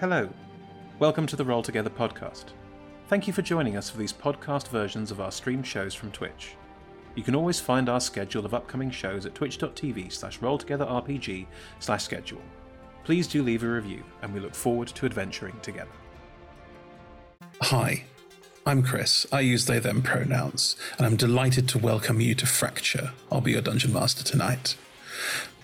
Hello. Welcome to the Roll Together podcast. Thank you for joining us for these podcast versions of our stream shows from Twitch. You can always find our schedule of upcoming shows at twitch.tv slash rolltogetherrpg slash schedule. Please do leave a review, and we look forward to adventuring together. Hi, I'm Chris. I use they them pronouns, and I'm delighted to welcome you to Fracture. I'll be your dungeon master tonight.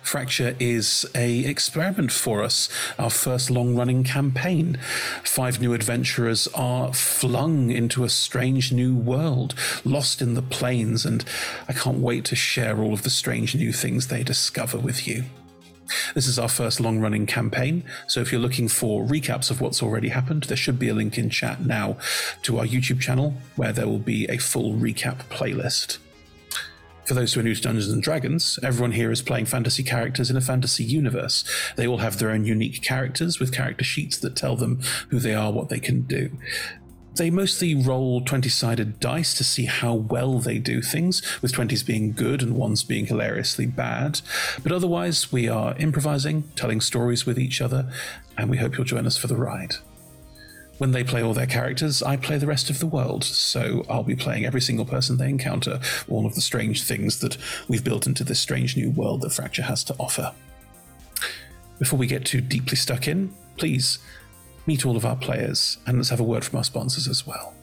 Fracture is a experiment for us, our first long-running campaign. Five new adventurers are flung into a strange new world, lost in the plains, and I can't wait to share all of the strange new things they discover with you. This is our first long running campaign, so if you're looking for recaps of what's already happened, there should be a link in chat now to our YouTube channel where there will be a full recap playlist. For those who are new to Dungeons and Dragons, everyone here is playing fantasy characters in a fantasy universe. They all have their own unique characters with character sheets that tell them who they are, what they can do. They mostly roll 20 sided dice to see how well they do things, with 20s being good and ones being hilariously bad. But otherwise, we are improvising, telling stories with each other, and we hope you'll join us for the ride. When they play all their characters, I play the rest of the world, so I'll be playing every single person they encounter, all of the strange things that we've built into this strange new world that Fracture has to offer. Before we get too deeply stuck in, please meet all of our players and let's have a word from our sponsors as well.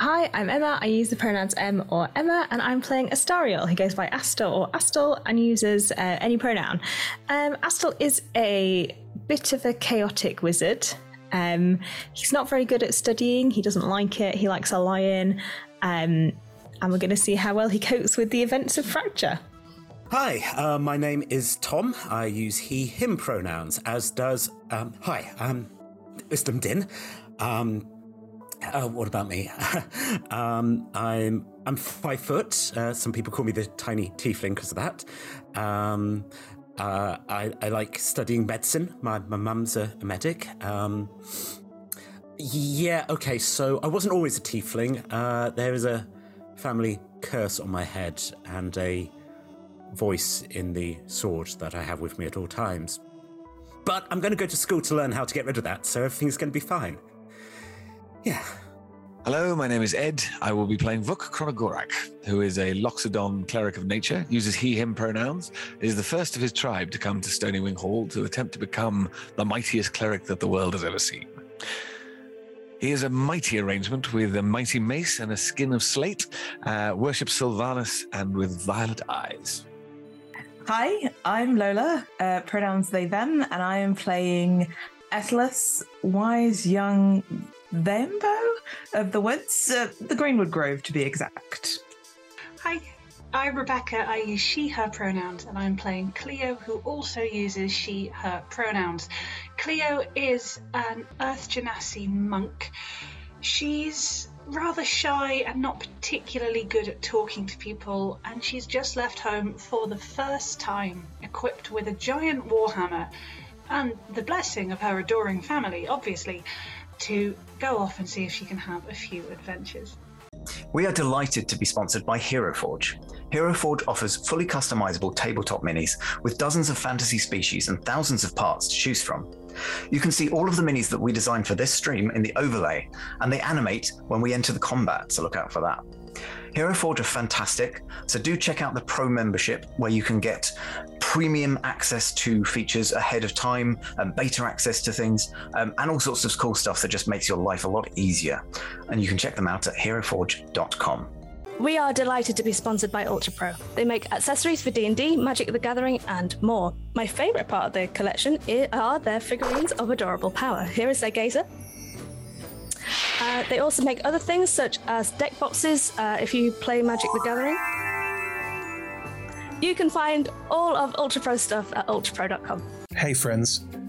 Hi, I'm Emma. I use the pronouns M or Emma, and I'm playing Astariel. He goes by Astor or Astel and uses uh, any pronoun. Um, Astel is a bit of a chaotic wizard. Um, he's not very good at studying. He doesn't like it. He likes a lion. Um, and we're going to see how well he copes with the events of fracture. Hi, uh, my name is Tom. I use he, him pronouns, as does. Um, hi, I'm Wisdom Din. Um, uh, what about me? um, I'm I'm five foot. Uh, some people call me the tiny tiefling because of that. Um, uh, I, I like studying medicine. My my mum's a, a medic. Um, yeah, okay. So I wasn't always a tiefling. Uh, there is a family curse on my head and a voice in the sword that I have with me at all times. But I'm going to go to school to learn how to get rid of that, so everything's going to be fine. Yeah. Hello, my name is Ed. I will be playing Vuk Chronogorak, who is a Loxodon cleric of nature, uses he, him pronouns, is the first of his tribe to come to Stony Wing Hall to attempt to become the mightiest cleric that the world has ever seen. He is a mighty arrangement with a mighty mace and a skin of slate, uh, worships Silvanus, and with violet eyes. Hi, I'm Lola, uh, pronouns they, them, and I am playing Atlas, wise young Thembo of the woods, uh, the Greenwood Grove to be exact. Hi, I'm Rebecca. I use she, her pronouns, and I'm playing Clio, who also uses she, her pronouns. Clio is an Earth Genasi monk. She's rather shy and not particularly good at talking to people, and she's just left home for the first time, equipped with a giant warhammer and the blessing of her adoring family, obviously, to go off and see if she can have a few adventures. We are delighted to be sponsored by Hero Forge. Hero Forge offers fully customizable tabletop minis with dozens of fantasy species and thousands of parts to choose from. You can see all of the minis that we designed for this stream in the overlay, and they animate when we enter the combat, so look out for that. Hero Forge are fantastic, so do check out the Pro membership where you can get premium access to features ahead of time, and beta access to things, um, and all sorts of cool stuff that just makes your life a lot easier. And you can check them out at heroforge.com. We are delighted to be sponsored by Ultra Pro. They make accessories for D&D, Magic the Gathering, and more. My favorite part of their collection are their figurines of adorable power. Here is their gazer. Uh, they also make other things such as deck boxes uh, if you play Magic the Gathering. You can find all of Ultra Pro stuff at ultrapro.com. Hey, friends.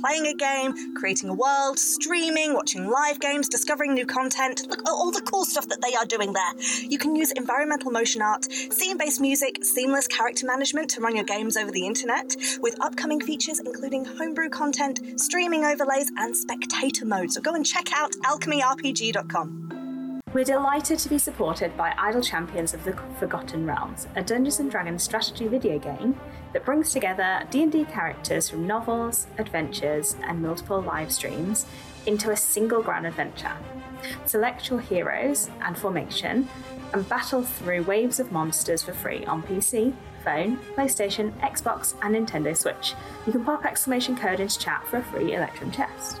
Playing a game, creating a world, streaming, watching live games, discovering new content. Look at all the cool stuff that they are doing there. You can use environmental motion art, scene based music, seamless character management to run your games over the internet, with upcoming features including homebrew content, streaming overlays, and spectator mode. So go and check out alchemyrpg.com. We're delighted to be supported by Idle Champions of the Forgotten Realms, a Dungeons Dragons strategy video game that brings together D&D characters from novels, adventures, and multiple live streams into a single grand adventure. Select your heroes and formation and battle through waves of monsters for free on PC, phone, PlayStation, Xbox, and Nintendo Switch. You can pop exclamation code into chat for a free Electrum chest.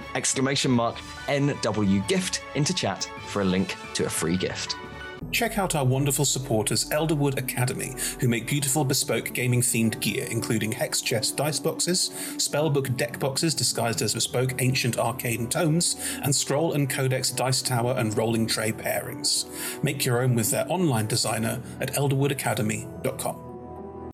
exclamation mark NW gift into chat for a link to a free gift. Check out our wonderful supporters, Elderwood Academy, who make beautiful bespoke gaming themed gear, including hex chest dice boxes, spellbook deck boxes disguised as bespoke ancient arcane tomes, and scroll and codex dice tower and rolling tray pairings. Make your own with their online designer at elderwoodacademy.com.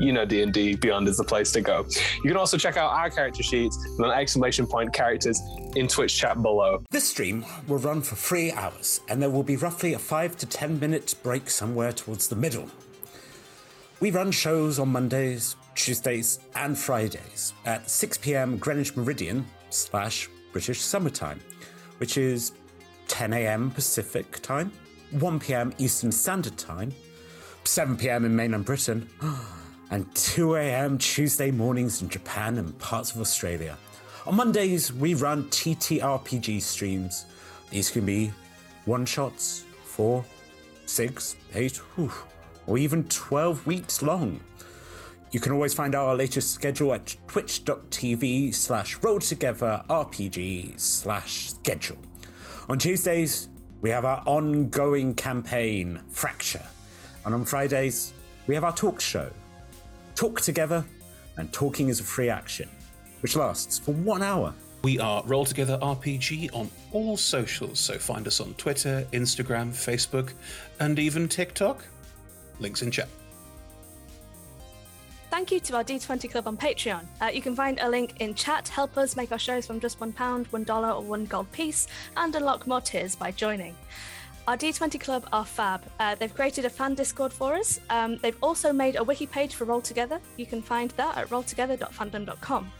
you know D&D Beyond is the place to go. You can also check out our character sheets and an exclamation point characters in Twitch chat below. This stream will run for three hours, and there will be roughly a five to ten minute break somewhere towards the middle. We run shows on Mondays, Tuesdays, and Fridays at 6 p.m. Greenwich Meridian slash British Summertime, which is 10 a.m. Pacific Time, 1 p.m. Eastern Standard Time, 7 p.m. in mainland Britain, and 2 a.m. Tuesday mornings in Japan and parts of Australia. On Mondays, we run TTRPG streams. These can be one shots, four, six, eight, whew, or even 12 weeks long. You can always find our latest schedule at twitch.tv slash rolltogetherrpg slash schedule. On Tuesdays, we have our ongoing campaign, Fracture. And on Fridays, we have our talk show, Talk Together, and Talking is a Free Action, which lasts for one hour. We are Roll Together RPG on all socials, so find us on Twitter, Instagram, Facebook, and even TikTok. Links in chat. Thank you to our D20 Club on Patreon. Uh, you can find a link in chat. Help us make our shows from just £1, $1, or 1 gold piece, and unlock more tiers by joining. Our D20 Club are fab. Uh, they've created a fan Discord for us. Um, they've also made a wiki page for Roll Together. You can find that at rolltogether.fandom.com.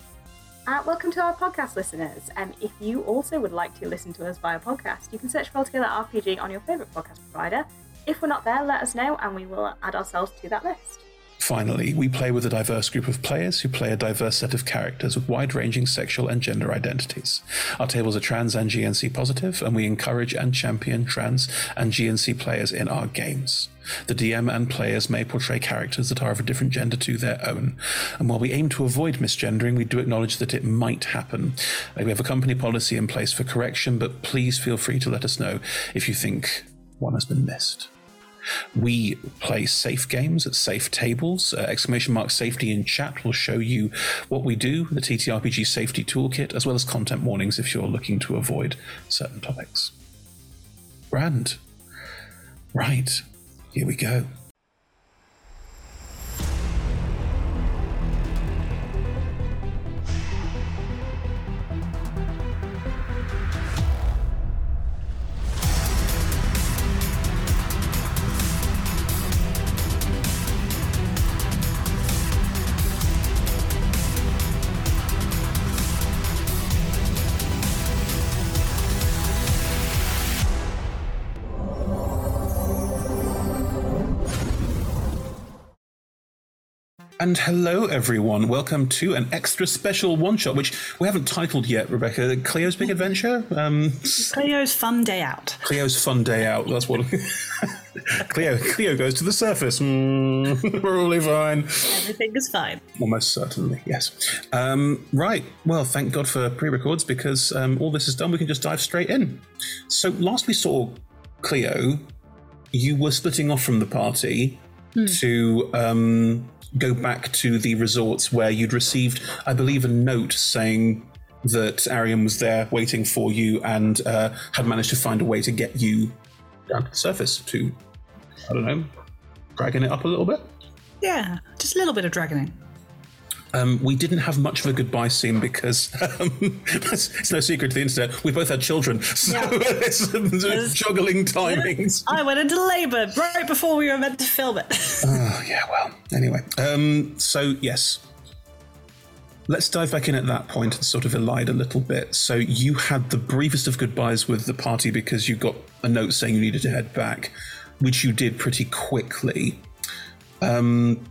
Uh, welcome to our podcast listeners. Um, if you also would like to listen to us via podcast, you can search Roll Together RPG on your favourite podcast provider. If we're not there, let us know and we will add ourselves to that list. Finally, we play with a diverse group of players who play a diverse set of characters with wide ranging sexual and gender identities. Our tables are trans and GNC positive, and we encourage and champion trans and GNC players in our games. The DM and players may portray characters that are of a different gender to their own. And while we aim to avoid misgendering, we do acknowledge that it might happen. We have a company policy in place for correction, but please feel free to let us know if you think one has been missed. We play safe games at safe tables. Uh, exclamation mark safety in chat will show you what we do, with the TTRPG safety toolkit, as well as content warnings if you're looking to avoid certain topics. Brand. Right, here we go. And hello, everyone. Welcome to an extra special one shot, which we haven't titled yet, Rebecca. Clio's Big Adventure? Um, Clio's fun day out. Clio's Fun Day Out. That's what. Clio, Clio goes to the surface. Mm, we're all fine. Everything is fine. Almost certainly, yes. Um, right. Well, thank God for pre records because um, all this is done. We can just dive straight in. So, last we saw Clio, you were splitting off from the party Hmm. to um, go back to the resorts where you'd received, I believe, a note saying that Arian was there waiting for you and uh, had managed to find a way to get you down to the surface to, I don't know, dragging it up a little bit. Yeah, just a little bit of dragoning. Um, we didn't have much of a goodbye scene because um, it's, no secret to the internet. We both had children, so it's, it's juggling timings. I went into labour right before we were meant to film it. Oh, yeah, well, anyway. Um, so, yes. Let's dive back in at that point and sort of elide a little bit. So, you had the briefest of goodbyes with the party because you got a note saying you needed to head back, which you did pretty quickly. Um,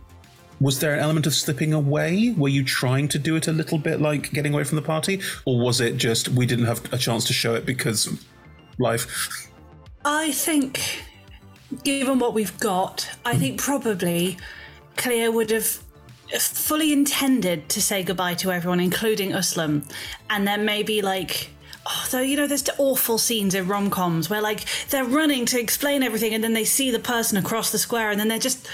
was there an element of slipping away? Were you trying to do it a little bit like getting away from the party? Or was it just we didn't have a chance to show it because life? I think, given what we've got, I think probably Clio would have fully intended to say goodbye to everyone, including Uslam, and then maybe like. Oh, though you know, there's the awful scenes in rom coms where like they're running to explain everything, and then they see the person across the square, and then they're just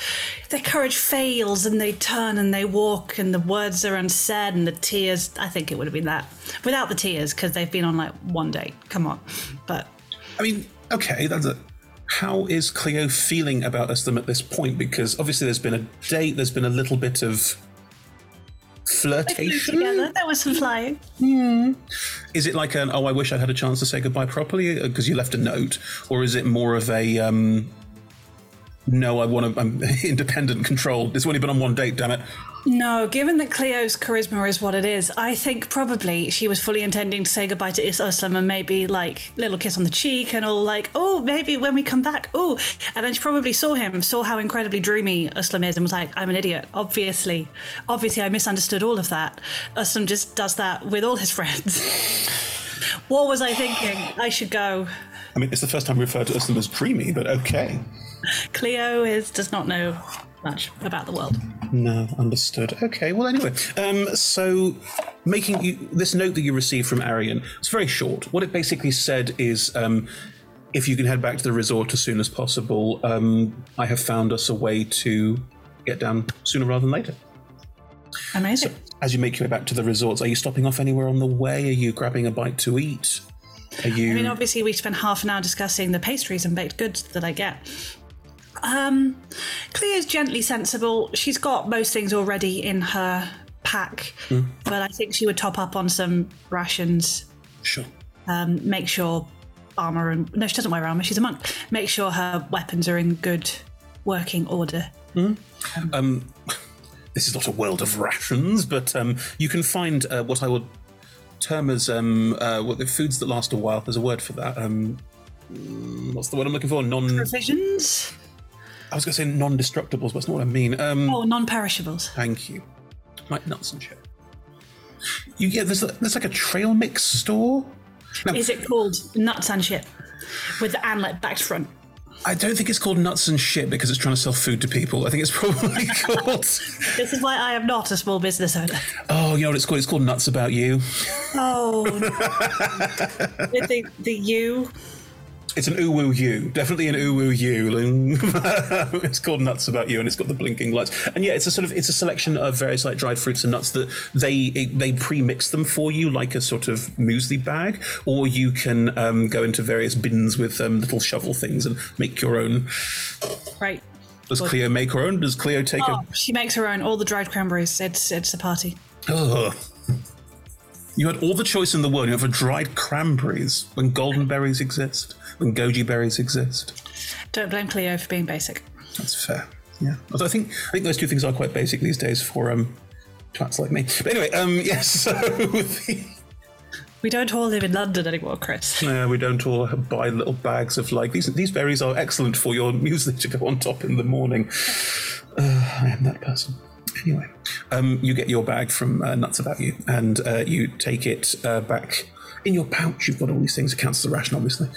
their courage fails, and they turn and they walk, and the words are unsaid, and the tears. I think it would have been that without the tears because they've been on like one date. Come on, but I mean, okay, that's a. How is Clio feeling about Uslam at this point? Because obviously there's been a date, there's been a little bit of flirtation. together there was some flying. Hmm. Is it like an oh I wish I'd had a chance to say goodbye properly because you left a note, or is it more of a um, no I want to I'm independent control. It's only been on one date, damn it. No, given that Clio's charisma is what it is, I think probably she was fully intending to say goodbye to Is- Uslam and maybe like little kiss on the cheek and all like, oh, maybe when we come back, oh, and then she probably saw him, saw how incredibly dreamy Uslam is, and was like, I'm an idiot. Obviously, obviously, I misunderstood all of that. Uslam just does that with all his friends. what was I thinking? I should go. I mean, it's the first time we referred to Uslam as dreamy, but okay. Clio is does not know much about the world. No, understood. Okay, well, anyway, um, so making you this note that you received from Arian, it's very short. What it basically said is, um, if you can head back to the resort as soon as possible, um, I have found us a way to get down sooner rather than later. Amazing. As you make your way back to the resorts, are you stopping off anywhere on the way? Are you grabbing a bite to eat? Are you? I mean, obviously, we spent half an hour discussing the pastries and baked goods that I get. Um, Clio's gently sensible. She's got most things already in her pack, Hmm. but I think she would top up on some rations. Sure. Um, make sure armor and no, she doesn't wear armor. She's a monk. Make sure her weapons are in good working order. Um, this is not a world of rations, but um, you can find uh, what I would term as um, uh, what the foods that last a while. There's a word for that. Um, mm, what's the word I'm looking for? Non. Provisions. I was going to say non-destructibles, but that's not what I mean. Um, Oh, non-perishables. Thank you. Like nuts and shit. You get there's there's like a trail mix store. Now, Is it called nuts and shit with the anlet back to front? I don't think it's called nuts and shit because it's trying to sell food to people. I think it's probably called. This is why I am not a small business owner. Oh, you know what it's called? It's called Nuts About You. Oh, with the the U. It's an uwu you, definitely an uwu you. it's called Nuts About You, and it's got the blinking lights. And yeah, it's a sort of it's a selection of various like dried fruits and nuts that they they pre-mix them for you like a sort of muesli bag, or you can um, go into various bins with um, little shovel things and make your own. Right. Does Good. Clio make her own? Does Clio take Oh, she makes her own. All the dried cranberries. It's it's a party. a? Ugh. You had all the choice in the world. You have a dried cranberries when golden berries exist, when goji berries exist. Don't blame Clio for being basic. That's fair. Yeah. Although I think I think those two things are quite basic these days for um twats like me. But anyway, um yes, so the, We don't all live in London anymore, Chris. uh, we don't all buy little bags of like these these berries are excellent for your muesli to go on top in the morning. Uh, I am that person. Anyway, um, you get your bag from uh, Nuts About You, and uh, you take it uh, back in your pouch. You've got all these things. It counts as a ration, obviously.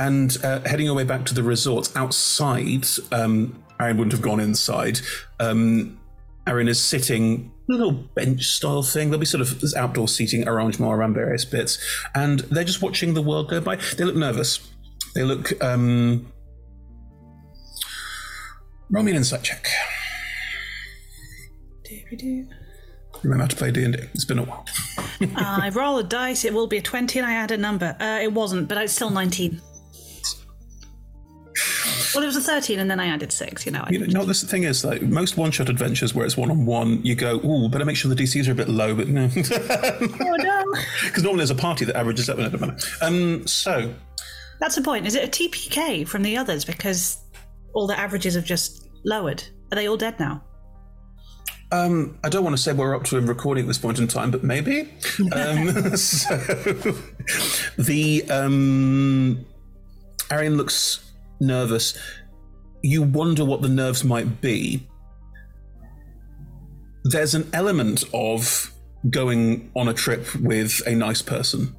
And uh, heading your way back to the resort outside, um, Arian wouldn't have gone inside. Um, Arian is sitting a little bench style thing. There'll be sort of this outdoor seating arrangement around various bits, and they're just watching the world go by. They look nervous. They look. Um, roll me an insight check. Do Remember how to play D and D. It's been a while. I roll a dice. It will be a twenty, and I add a number. Uh, it wasn't, but it's still nineteen. Well, it was a thirteen, and then I added six. You know, I You know, no, this the thing is, like most one-shot adventures where it's one-on-one, you go, "Ooh, better make sure the DCs are a bit low," but no, because oh no, normally there's a party that averages up. in a Um, so that's the point. Is it a TPK from the others because all the averages have just lowered? Are they all dead now? Um, I don't want to say we're up to a recording at this point in time, but maybe. um, so the um, Arian looks nervous. You wonder what the nerves might be. There's an element of going on a trip with a nice person.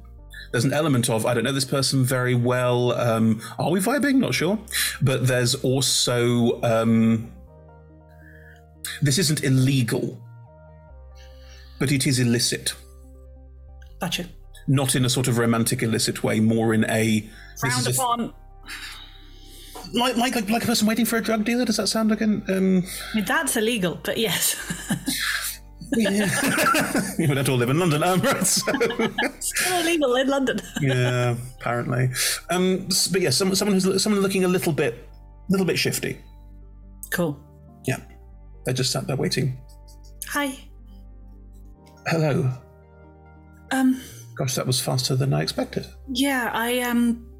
There's an element of I don't know this person very well. Um, are we vibing? Not sure. But there's also um, this isn't illegal, but it is illicit. Gotcha. Not in a sort of romantic illicit way, more in a Frowned is a- upon. Like, like like like a person waiting for a drug dealer. Does that sound like an? Um, I mean, that's illegal, but yes. we don't all live in London, um, right? So, Still illegal in London. yeah, apparently. Um, but yeah, someone someone who's someone looking a little bit, little bit shifty. Cool. Yeah, they're just sat there waiting. Hi. Hello. Um. Gosh, that was faster than I expected. Yeah, I um,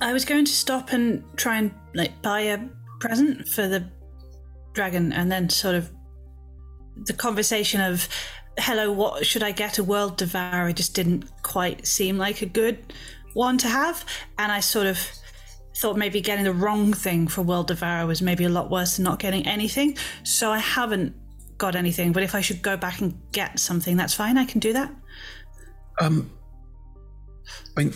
I was going to stop and try and like buy a present for the dragon, and then sort of the conversation of, "Hello, what should I get? A world devourer?" just didn't quite seem like a good one to have, and I sort of thought maybe getting the wrong thing for world devourer was maybe a lot worse than not getting anything. So I haven't got anything, but if I should go back and get something, that's fine. I can do that. Um, I mean,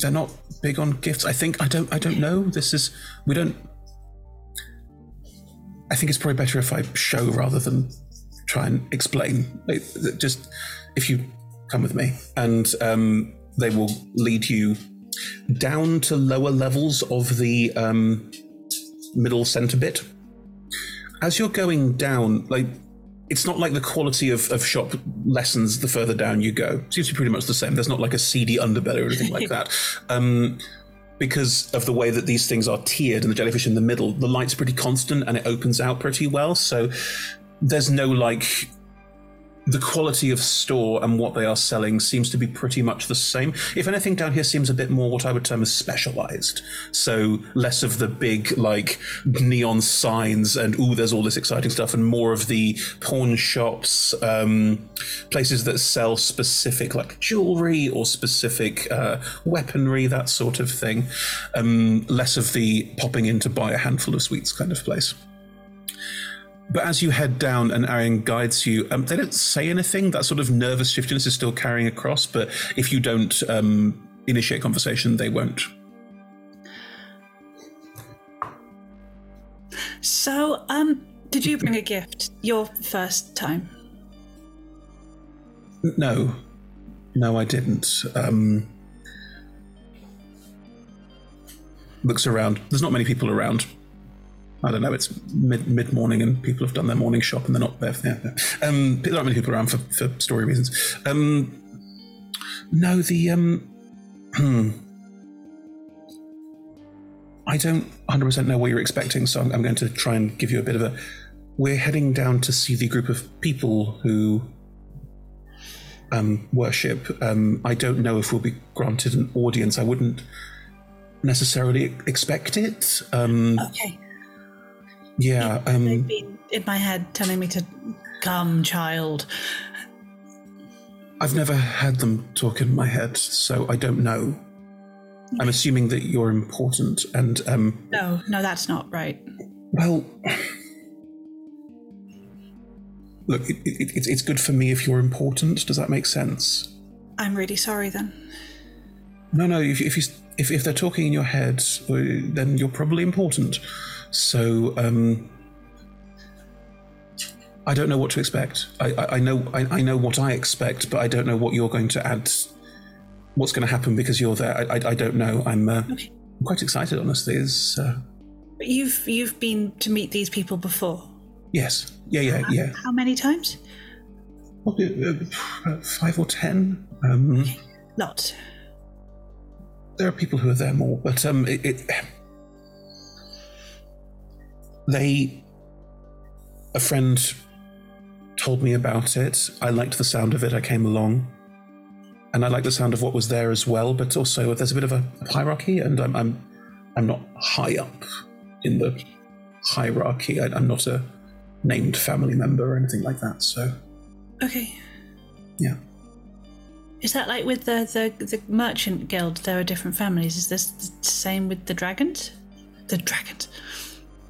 they're not big on gifts. I think I don't. I don't know. This is we don't. I think it's probably better if I show rather than try and explain. Just if you come with me, and um, they will lead you down to lower levels of the um, middle center bit. As you're going down, like it's not like the quality of, of shop lessens the further down you go. Seems to be pretty much the same. There's not like a seedy underbelly or anything like that. Um, because of the way that these things are tiered and the jellyfish in the middle, the light's pretty constant and it opens out pretty well. So there's no like the quality of store and what they are selling seems to be pretty much the same. If anything, down here seems a bit more what I would term as specialized. So less of the big like neon signs and ooh, there's all this exciting stuff, and more of the pawn shops, um, places that sell specific like jewelry or specific uh, weaponry, that sort of thing. Um, less of the popping in to buy a handful of sweets kind of place. But as you head down and Arian guides you, um, they don't say anything. That sort of nervous shiftiness is still carrying across, but if you don't um, initiate conversation, they won't. So, um, did you bring a gift your first time? No, no, I didn't. Um, looks around. There's not many people around. I don't know. It's mid mid morning, and people have done their morning shop, and they're not there. Yeah, yeah. Um, there aren't many people around for, for story reasons. Um, no, the um. I don't 100% know what you're expecting, so I'm, I'm going to try and give you a bit of a. We're heading down to see the group of people who um, worship. Um, I don't know if we'll be granted an audience. I wouldn't necessarily expect it. Um, Okay. Yeah. Um, Been in my head telling me to come, child. I've never had them talk in my head, so I don't know. I'm assuming that you're important, and um, No, no, that's not right. well, look, it, it, it's it's good for me if you're important. Does that make sense? I'm really sorry then. No, no. If if you, if, if they're talking in your head, uh, then you're probably important. So, um, I don't know what to expect. I, I, I know I, I know what I expect, but I don't know what you're going to add. What's going to happen because you're there? I, I, I don't know. I'm, uh, I'm quite excited, honestly. Is uh, But you've you've been to meet these people before. yes, yeah, yeah, yeah. How many times? Probably uh, five or ten. Um, Lots. there are people who are there more, but um, it, it they a friend told me about it. I liked the sound of it. I came along, and I liked the sound of what was there as well. But also, there's a bit of a hierarchy, and I'm I'm, I'm not high up in the hierarchy. I, I'm not a named family member or anything like that. So Okay. Yeah. Is that like with the, the the merchant guild? There are different families. Is this the same with the dragons? The dragons.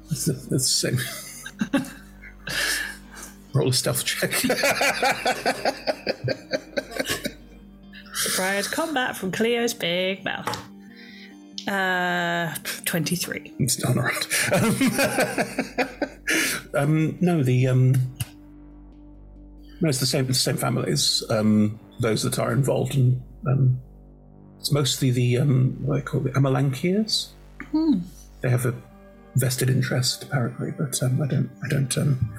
it's the, it's the same. Roll a stealth check. Surprise combat from Clio's big mouth. Uh, twenty-three. It's not around. um, no, the um, no, it's the same. It's the same families. Um, those that are involved, and um, it's mostly the um, what do they call it, Amalankias. Hmm. They have a vested interest, apparently, but um, I don't. I don't. Um,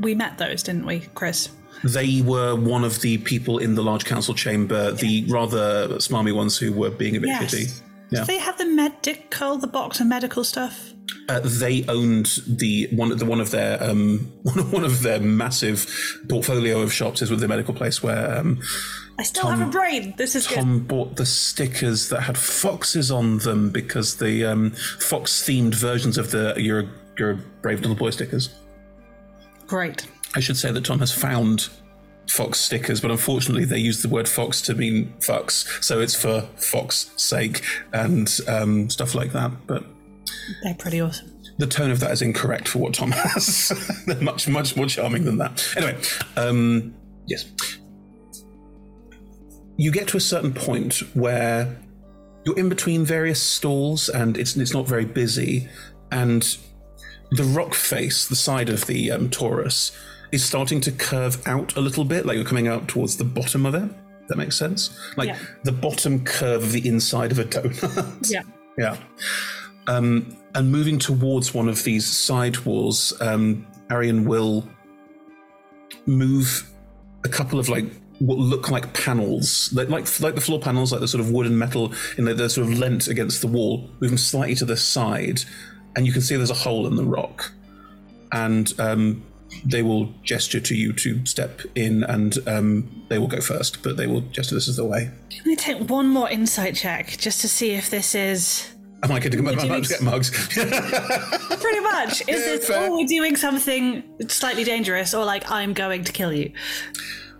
We met those, didn't we, Chris? they were one of the people in the large council chamber, the rather smarmy ones who were being a bit Yes. shitty. Yeah. Do they have the medical, the box of medical stuff? Uh, they owned the one the one of their um, one of, one of their massive portfolio of shops is with the medical place where um, I still Tom- have a brain. This is Tom bought the stickers that had foxes on them because the um, fox themed versions of the you're a- you're a brave little boy stickers. Great. I should say that Tom has found fox stickers, but unfortunately they use the word fox to mean fucks, so it's for fox sake and um, stuff like that. But They're pretty awesome. the tone of that is incorrect for what Tom has. They're much, much more charming than that. Anyway, um, yes. You get to a certain point where you're in between various stalls and it's, it's not very busy. And the rock face, the side of the um, Torus, is starting to curve out a little bit, like you're coming out towards the bottom of it. That makes sense? Like Yeah. the bottom curve of the inside of a donut. Yeah. Yeah. Um, and moving towards one of these side walls, um, Arian will move a couple of like what look like panels, like like, like the floor panels, like the sort of wood and metal, in the, they're sort of lent against the wall. Move them slightly to the side, and you can see there's a hole in the rock. And um, they will gesture to you to step in, and um, they will go first. But they will gesture this is the way. Can I take one more insight check just to see if this is Am I going to We're get, doing- get mugs? pretty much? Is this oh we're doing something slightly dangerous or like I'm going to kill you?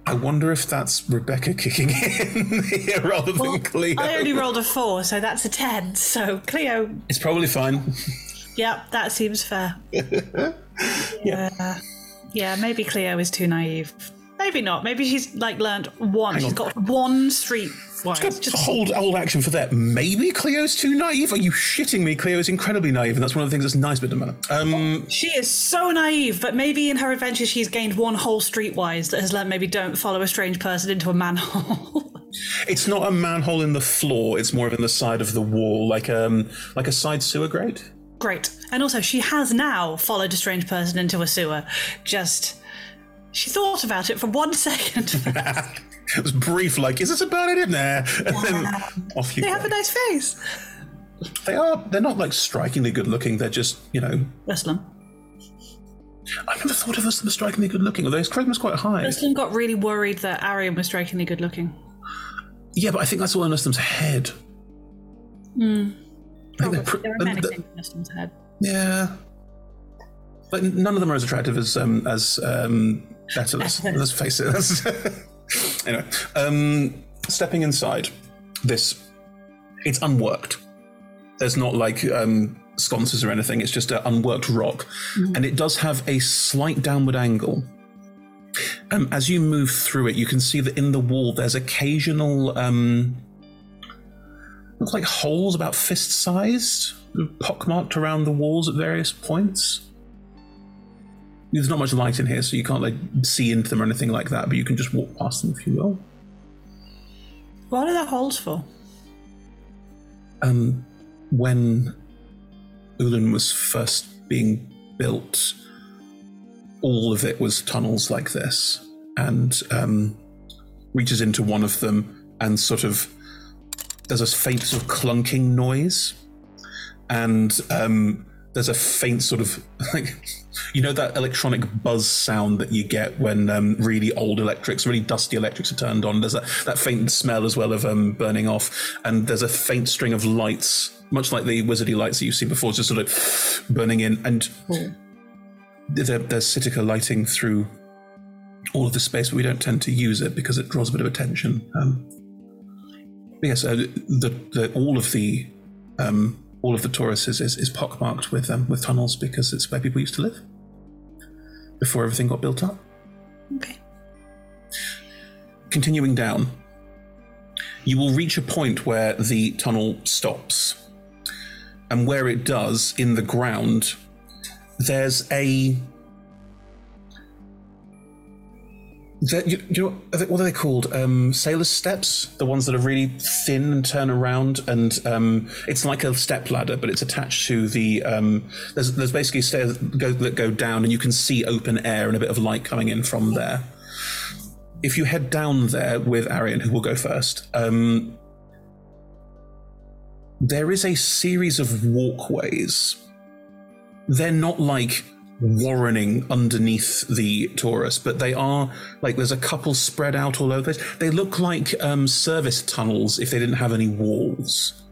I wonder if that's Rebecca kicking in here rather than Clio. I only rolled a four, so that's a ten. So Clio, It's probably fine. yeah, that seems fair. yeah, yeah, maybe Clio is too naive. Maybe not. Maybe she's like learned one. Hang She's on. got one street wise. Just hold hold action for that. Maybe Clio's too naive. Are you shitting me? Clio is incredibly naive, and that's one of the things that's nice about Demona. Um, She is so naive, but maybe in her adventure she's gained one whole streetwise that has learned maybe don't follow a strange person into a manhole. it's not a manhole in the floor. It's more of in the side of the wall, like um like a side sewer grate. Great. And also, she has now followed a strange person into a sewer. Just. She thought about it for one second. It was brief, like, is this a bad idea? Nah. And then off you they go. have a nice face. They are. They're not like strikingly good looking. They're just, you know. Uslam. I never thought of us as strikingly good looking, although his charisma's quite high. Uslam got really worried that Arian was strikingly good looking. Yeah, but I think that's all in Uslam's head. Hmm. I think pr- There are many things in Uslam's head. Yeah. But none of them are as attractive as um, as um, Daedalus. Let's face it. Anyway, um, stepping inside, this it's unworked. There's not like um, sconces or anything. It's just an unworked rock, and it does have a slight downward angle. Um, as you move through it, you can see that in the wall there's occasional um, look like holes about fist sized, pockmarked around the walls at various points. There's not much light in here, so you can't like see into them or anything like that. But you can just walk past them if you will. What are the holes for? Um, when Ulan was first being built, all of it was tunnels like this, and um, reaches into one of them and sort of there's a faint sort of clunking noise, and um, there's a faint sort of like you know that electronic buzz sound that you get when um, really old electrics, really dusty electrics are turned on. There's that, that faint smell as well of um, burning off, and there's a faint string of lights, much like the wizardy lights that you've seen before, just sort of burning in, and there, there's Sitica lighting through all of the space, but we don't tend to use it because it draws a bit of attention. Um, but yes, uh, the, the all of the um, all of the Torus is, is, is pockmarked with um, with tunnels because it's where people used to live before everything got built up. Okay. Continuing down, you will reach a point where the tunnel stops, and where it does in the ground, there's a you, you know, what are they called? Um, sailor's steps? The ones that are really thin and turn around, and um, it's like a step ladder, but it's attached to the. Um, there's, there's basically stairs that go, that go down, and you can see open air and a bit of light coming in from there. If you head down there with Arian, who will go first, um, there is a series of walkways. They're not like warrening underneath the Torus, but they are like there's a couple spread out all over. They look like um, service tunnels if they didn't have any walls.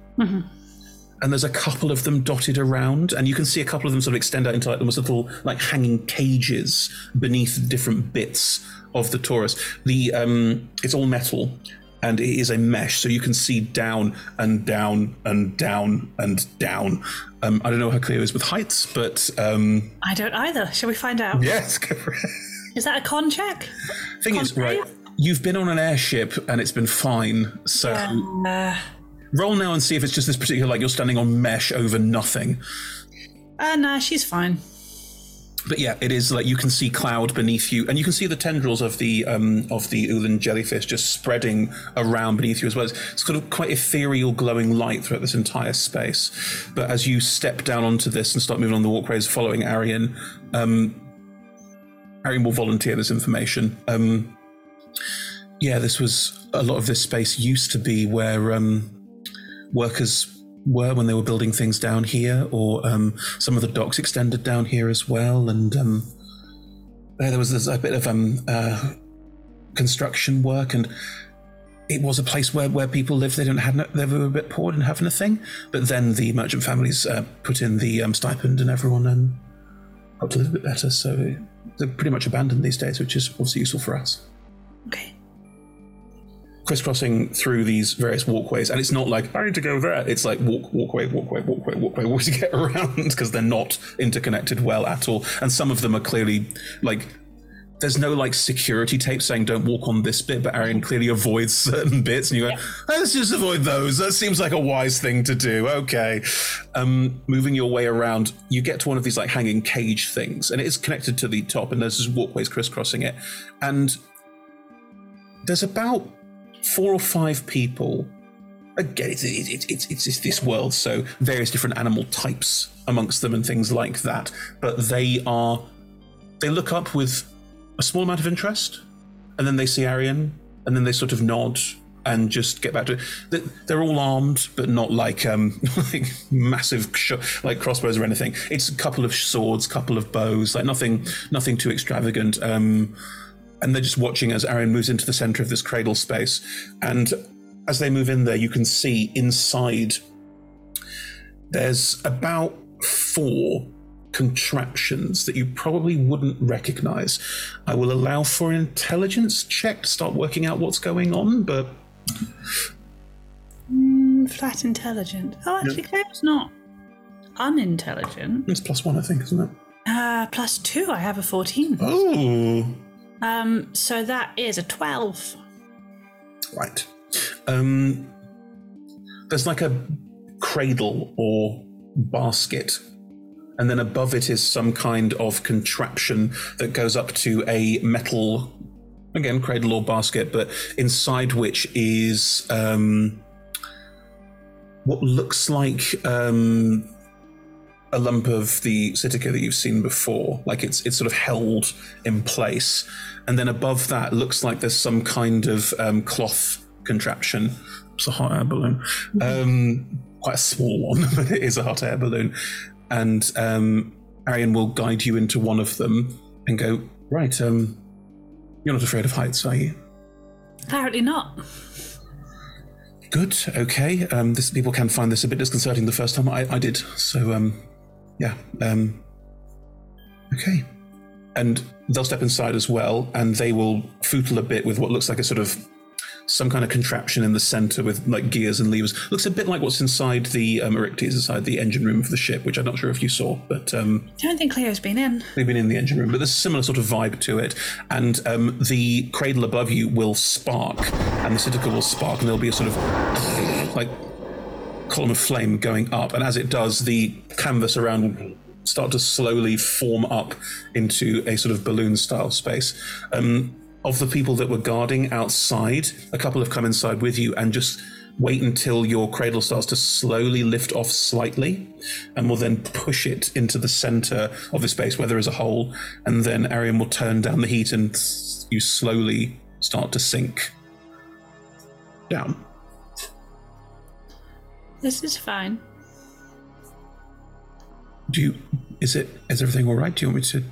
And there's a couple of them dotted around, and you can see a couple of them sort of extend out into like almost little like hanging cages beneath different bits of the Torus. The um, it's all metal, and it is a mesh, so you can see down and down and down and down. Um, I don't know how clear it is with heights, but um, I don't either. Shall we find out? yes, go for it. Is that a con check? Thing is, right, you've been on an airship and it's been fine. So Uh, roll now and see if it's just this particular, like you're standing on mesh over nothing. uh, nah, she's fine. But yeah, it is like you can see cloud beneath you, and you can see the tendrils of the um, of the Ulan jellyfish just spreading around beneath you as well. It's, kind of quite ethereal, glowing light throughout this entire space. But as you step down onto this and start moving on the walkways, following Arian, um, Arian will volunteer this information. Um, yeah, this was a lot of this space used to be where um, workers were when they were building things down here, or um, some of the docks extended down here as well. And um, there was there's a bit of um, uh, construction work, and it was a place where, where people lived. They didn't have no, they were a bit poor, didn't have anything. But then the merchant families uh, put in the um, stipend, and everyone um, live a bit better. So they're pretty much abandoned these days, which is obviously useful for us crisscrossing through these various walkways, and it's not like I need to go there. It's like walk, walkway, walkway, walkway, walkway, walk to get around because they're not interconnected well at all. And some of them are clearly like there's no like security tape saying don't walk on this bit, but Arian clearly avoids certain bits, and you go, let's just avoid those. That seems like a wise thing to do. Okay, um, moving your way around, you get to one of these like hanging cage things, and it is connected to the top, and there's just walkways crisscrossing it, and there's about four or five people. Again, it's, it's, it's, it's, it's this world, so various different animal types amongst them and things like that. But they are, they look up with a small amount of interest, and then they see Arian, and then they sort of nod and just get back to it. They- They're all armed, but not like um like massive sh- like crossbows or anything. It's a couple of swords, couple of bows, like nothing nothing too extravagant. Um, and they're just watching as Arian moves into the center of this cradle space. And as they move in there, you can see inside there's about four contraptions that you probably wouldn't recognize. I will allow for an intelligence check to start working out what's going on, but Mm, flat intelligent. Oh, actually, Claire's not unintelligent. it's plus one, I think, isn't it? Uh, plus two, I have a 14. Oh. Um, so that is a 12. Right. Um, there's like a cradle or basket, and then above it is some kind of contraption that goes up to a metal, again, cradle or basket, but inside which is um, what looks like um, a lump of the Sitica that you've seen before. Like it's it's sort of held in place, and then above that looks like there's some kind of um, cloth contraption. It's a hot air balloon, um, quite a small one, but it is a hot air balloon. And um, Arian will guide you into one of them and go right. Um, you're not afraid of heights, are you? Apparently not. Good. Okay. Um, this people can find this a bit disconcerting the first time I, I did. So, um, yeah. Um, okay. And they'll step inside as well, and they will footle a bit with what looks like a sort of some kind of contraption in the center with like gears and levers. Looks a bit like what's inside the um, Erictes, inside the engine room of the ship, which I'm not sure if you saw, but um, I don't think Clio's been in. They've been in the engine room, but there's a similar sort of vibe to it. And um, the cradle above you will spark, and the citadel will spark, and there'll be a sort of like column of flame going up. And as it does, the canvas around start to slowly form up into a sort of balloon style space. Um, of the people that were guarding outside, a couple have come inside with you and just wait until your cradle starts to slowly lift off slightly and will then push it into the center of the space where there is a hole. And then Arian will turn down the heat and you slowly start to sink down. This is fine. Do you, is it, is everything all right? Do you want me to?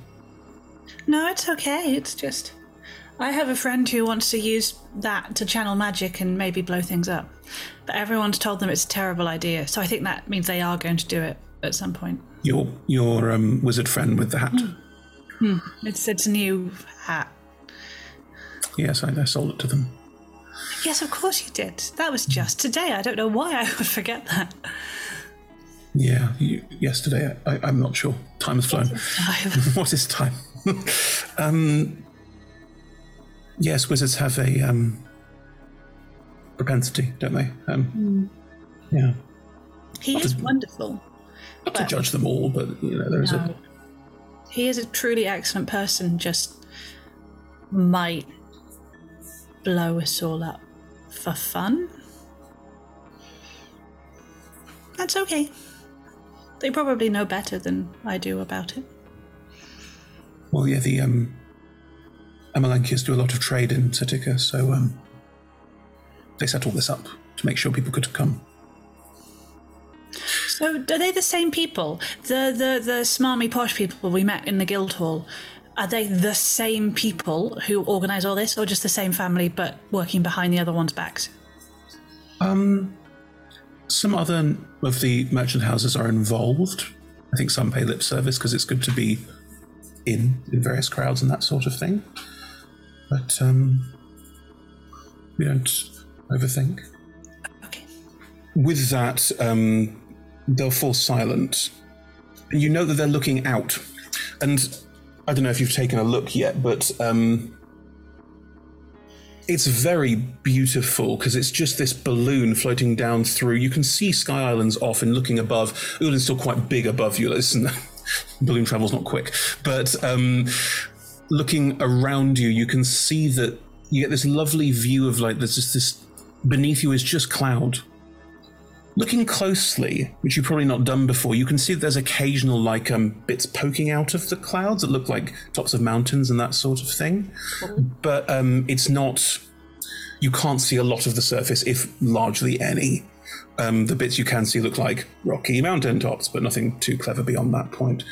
No, it's okay. It's just. I have a friend who wants to use that to channel magic and maybe blow things up. But everyone's told them it's a terrible idea. So I think that means they are going to do it at some point. Your, your um, wizard friend with the hat. Hmm. It's, it's a new hat. Yes, I, I sold it to them. Yes, of course you did. That was just today. I don't know why I would forget that. Yeah, you, yesterday. I, I'm not sure. Time has flown. what is time? um, yes, wizards have a um, propensity, don't they? Um, Hmm. yeah. He Not is to- wonderful. Not to judge them all, but you know there is a No. He is a truly excellent person, just might blow us all up for fun. That's okay. They probably know better than I do about it. well, yeah. The um, Amalankias do a lot of trade in Satika, so um, they set all this up to make sure people could come. So, are they the same people? The the the smarmy posh people we met in the guild hall. Are they the same people who organise all this, or just the same family but working behind the other one's backs? Um, some other of the merchant houses are involved. I think some pay lip service because it's good to be in in various crowds and that sort of thing. But um, we don't overthink. Okay. With that, um, they'll fall silent. You know that they're looking out, and I don't know if you've taken a look yet, but um, it's very beautiful because it's just this balloon floating down through. You can see Sky Islands off and looking above. Ulin's still quite big above you. Listen, balloon travel's not quick, but um, looking around you, you can see that you get this lovely view of like there's just this beneath you is just cloud. Looking closely, which you've probably not done before, you can see that there's occasional like um, bits poking out of the clouds that look like tops of mountains and that sort of thing. But um, it's not. You can't see a lot of the surface, if largely any. Um, the bits you can see look like rocky mountain tops, but nothing too clever beyond that point.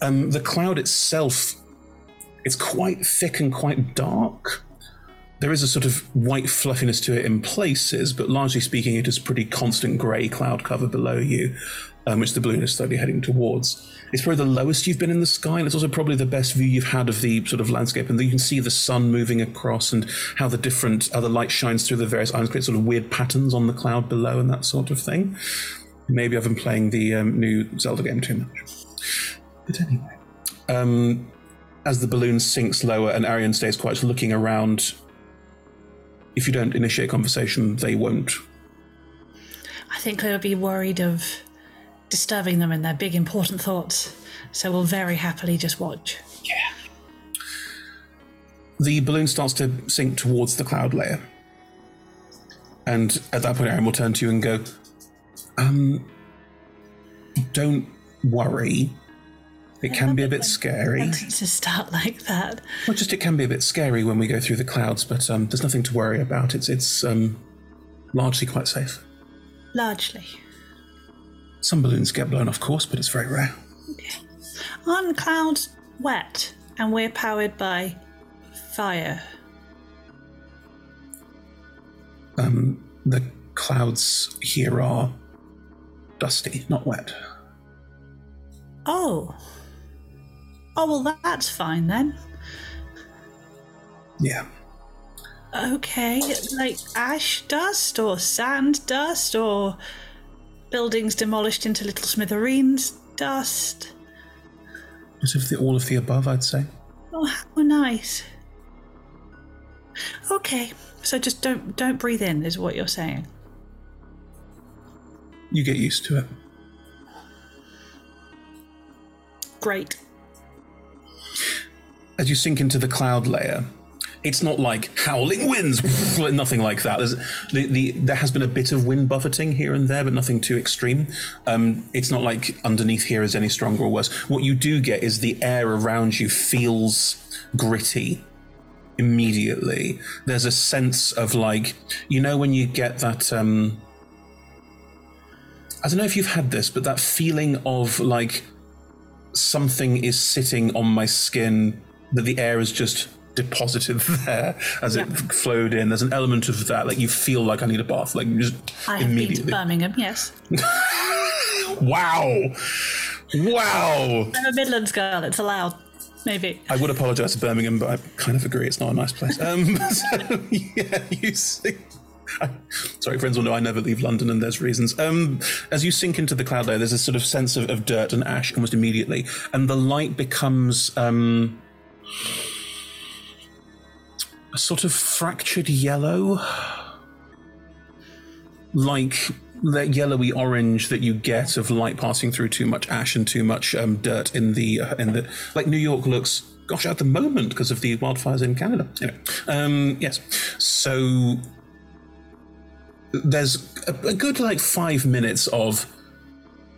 Um, the cloud itself, it's quite thick and quite dark. There is a sort of white fluffiness to it in places, but largely speaking, it is pretty constant grey cloud cover below you, um, which the balloon is slowly heading towards. It's probably the lowest you've been in the sky, and it's also probably the best view you've had of the sort of landscape. And you can see the sun moving across and how the different other the light shines through the various islands, create sort of weird patterns on the cloud below and that sort of thing. Maybe I've been playing the um, new Zelda game too much. But anyway. Um, as the balloon sinks lower and Arian stays quiet, looking around. If you don't initiate conversation, they won't. I think they would be worried of disturbing them in their big important thoughts, so we'll very happily just watch. Yeah. The balloon starts to sink towards the cloud layer. And at that point, Arian will turn to you and go, um, don't worry. It can be a bit scary. To start like that. Well, just it can be a bit scary when we go through the clouds, but um, there's nothing to worry about. It's it's um, largely quite safe. Largely. Some balloons get blown off course, but it's very rare. Aren't clouds wet and we're powered by fire? Um, the clouds here are dusty, not wet. Oh. Oh, well, that's fine then. Yeah. Okay, like ash dust or sand dust or buildings demolished into little smithereens dust. Bit of the, all of the above, I'd say. Oh, how nice. Okay, so just don't don't breathe in, is what you're saying. You get used to it. Great. As you sink into the cloud layer, it's not like howling winds, nothing like that. The, the, there has been a bit of wind buffeting here and there, but nothing too extreme. Um, it's not like underneath here is any stronger or worse. What you do get is the air around you feels gritty immediately. There's a sense of like, you know, when you get that. Um, I don't know if you've had this, but that feeling of like something is sitting on my skin that the air is just deposited there as it flowed in. There's an element of that, like you feel like I need a bath, like just I have been to immediately. Birmingham, yes. Wow, wow. I'm a Midlands girl, it's allowed. Maybe. I would apologise to Birmingham, but I kind of agree it's not a nice place. Um, so, yeah, you see. Sorry, friends will know I never leave London, and there's reasons. Um, as you sink into the cloud layer, there's a sort of sense of, of dirt and ash almost immediately, and the light becomes um, a sort of fractured yellow, like that yellowy orange that you get of light passing through too much ash and too much um, dirt in the uh, in the like New York looks. Gosh, at the moment because of the wildfires in Canada. Anyway, um, yes. So there's a, a good like five minutes of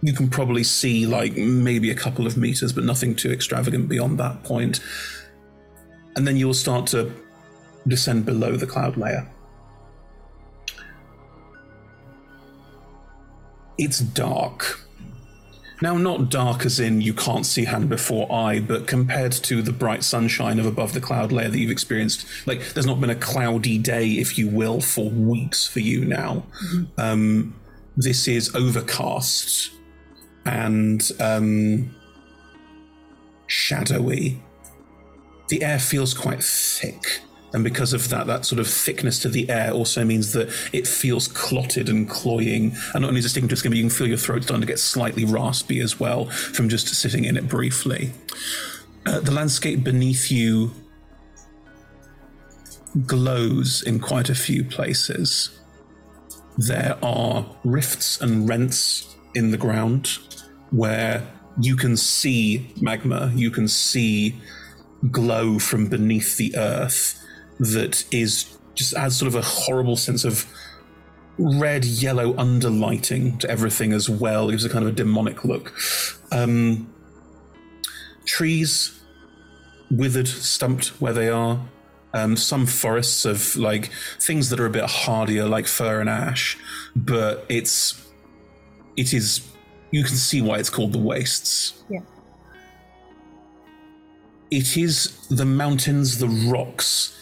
you can probably see like maybe a couple of meters, but nothing too extravagant beyond that point. And then you'll start to descend below the cloud layer. It's dark. Now, not dark as in you can't see hand before eye, but compared to the bright sunshine of above the cloud layer that you've experienced, like there's not been a cloudy day, if you will, for weeks for you now. Um, this is overcast and um, shadowy. The air feels quite thick. And because of that, that sort of thickness to the air also means that it feels clotted and cloying. And not only is it sticking to skin, but you can feel your throat starting to get slightly raspy as well from just sitting in it briefly. Uh, the landscape beneath you glows in quite a few places. There are rifts and rents in the ground where you can see magma, you can see glow from beneath the earth that is just adds sort of a horrible sense of red yellow underlighting to everything as well. It gives a kind of a demonic look. Um, trees withered, stumped where they are. Um, some forests of like things that are a bit hardier, like fir and ash, but it's it is you can see why it's called the wastes. Yeah. It is the mountains, the rocks.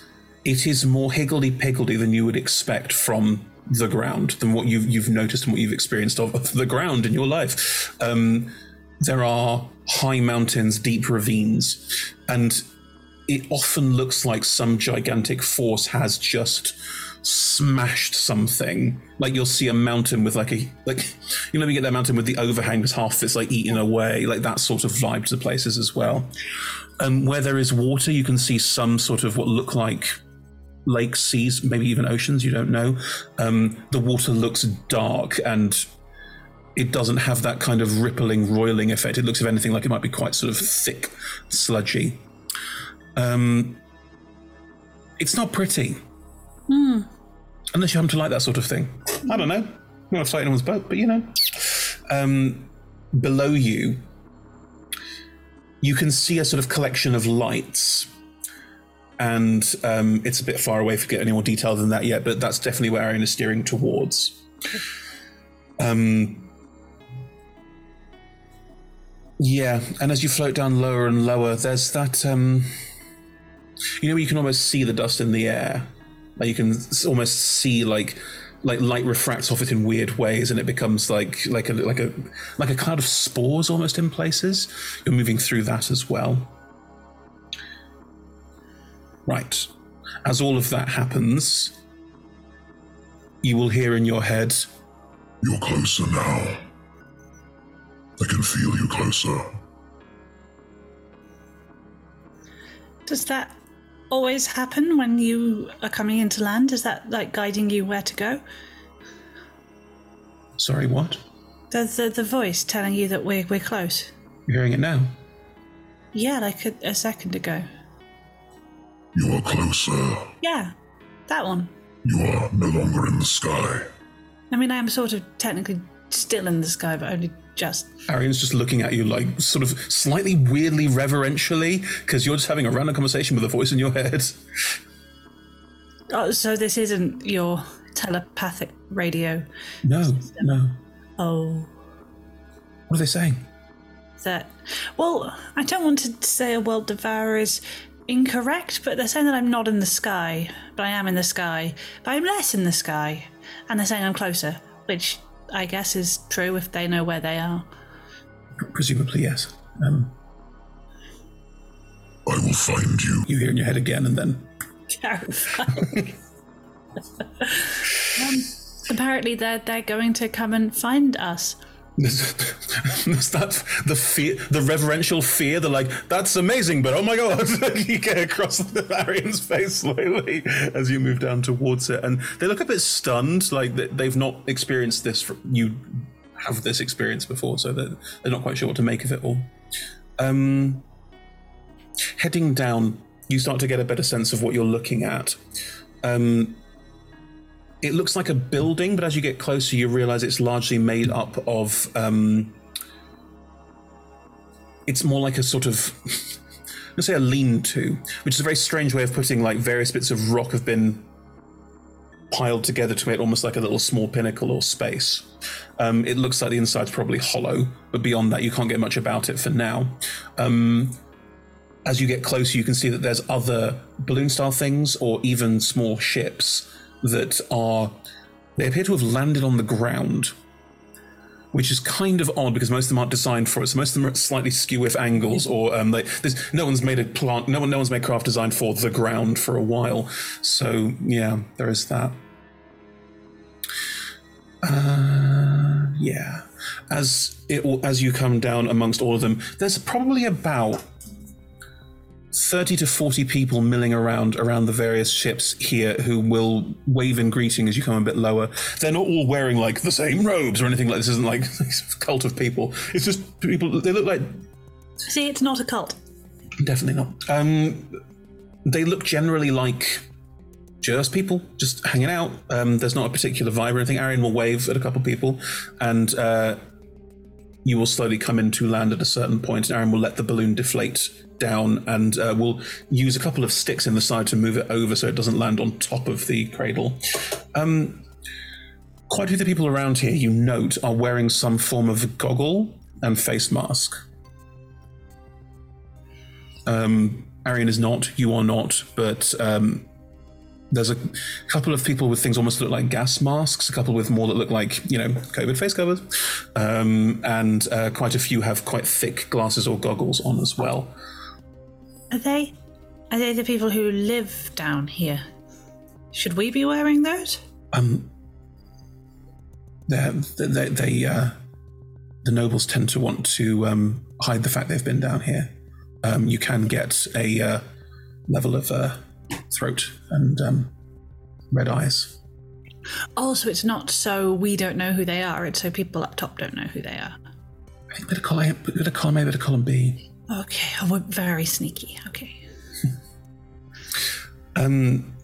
It is more higgledy piggledy than you would expect from the ground, than what you've you've noticed and what you've experienced of, of the ground in your life. Um, there are high mountains, deep ravines, and it often looks like some gigantic force has just smashed something. Like you'll see a mountain with like a like you know you get that mountain with the overhang because half it's like eaten away, like that sort of vibe to the places as well. Um, where there is water, you can see some sort of what look like lakes, seas, maybe even oceans. You don't know. Um, the water looks dark and it doesn't have that kind of rippling, roiling effect. It looks, if anything, like it might be quite sort of thick, sludgy. Um, it's not pretty, Hmm. unless you happen to like that sort of thing. I don't know. I'm not float anyone's boat, but you know. Um, below you, you can see a sort of collection of lights. And um, it's a bit far away for get any more detail than that yet, but that's definitely where Arian is steering towards. Um, yeah, and as you float down lower and lower, there's that. Um, you know, you can almost see the dust in the air. Like you can almost see like like light refracts off it in weird ways, and it becomes like like a like a like a cloud of spores almost in places. You're moving through that as well. Right. As all of that happens, you will hear in your head, You're closer now. I can feel you closer. Does that always happen when you are coming into land? Is that like guiding you where to go? Sorry, what? The the, the voice telling you that we're we're close. You're hearing it now. Yeah, like a, a second ago. You are closer. Yeah, that one. You are no longer in the sky. I mean, I am sort of technically still in the sky, but only just. Arian's just looking at you like sort of slightly weirdly reverentially because you're just having a random conversation with a voice in your head. Oh, so this isn't your telepathic radio. No, no. Oh, What are they saying? that. Well, I don't want to say a world devourer is incorrect, but they're saying that I'm not in the sky, but I am in the sky, but I'm less in the sky, and they're saying I'm closer, which I guess is true if they know where they are. Presumably, yes. Um, I will find you. You hear in your head again, and then Terrifying. um, apparently, they're they're going to come and find us. there's that the fear, the reverential fear. The like, that's amazing, but oh my god! you get across the Arian's face slowly as you move down towards it, and they look a bit stunned, like they- they've not experienced this. you have this experience before, so they're, they're not quite sure what to make of it all. Um, heading down, you start to get a better sense of what you're looking at. Um, it looks like a building, but as you get closer, you realize it's largely made up of. Um, it's more like a sort of. Let's say a lean-to, which is a very strange way of putting like various bits of rock have been piled together to make almost like a little small pinnacle or space. Um, it looks like the inside's probably hollow, but beyond that, you can't get much about it for now. Um, as you get closer, you can see that there's other balloon style things or even small ships that are. They appear to have landed on the ground, which is kind of odd because most of them aren't designed for it. So most of them are at slightly skew with angles, or um, they, there's no one's made a plant, no one, no one's made craft designed for the ground for a while. So yeah, there is that. Uh, yeah, as it as you come down amongst all of them, there's probably about 30 to 40 people milling around around the various ships here who will wave in greeting as you come a bit lower. They're not all wearing like the same robes or anything like this. Isn't like a cult of people. It's just people. They look like See, it's not a cult. definitely not. Um, they look generally like just people just hanging out. Um, there's not a particular vibe or anything. Arian will wave at a couple people, and uh, you will slowly come in to land at a certain point. And Arian will let the balloon deflate down, and uh, will use a couple of sticks in the side to move it over so it doesn't land on top of the cradle. Um, quite a few of the people around here, you note, are wearing some form of goggle and face mask. Um, Arian is not, you are not, but um, there's a couple of people with things almost look like gas masks, a couple with more that look like, you know, COVID face covers, um, and uh, quite a few have quite thick glasses or goggles on as well. Are they? Are they the people who live down here? Should we be wearing those? Um, they, they, they uh, the nobles tend to want to um, hide the fact they've been down here. um, you can get a uh, level of uh, throat and um, red eyes. Also, it's not so we don't know who they are, it's so people up top don't know who they are. I think bit of column A, bit of column A, bit of column B. Okay, I went very sneaky. Okay. Um,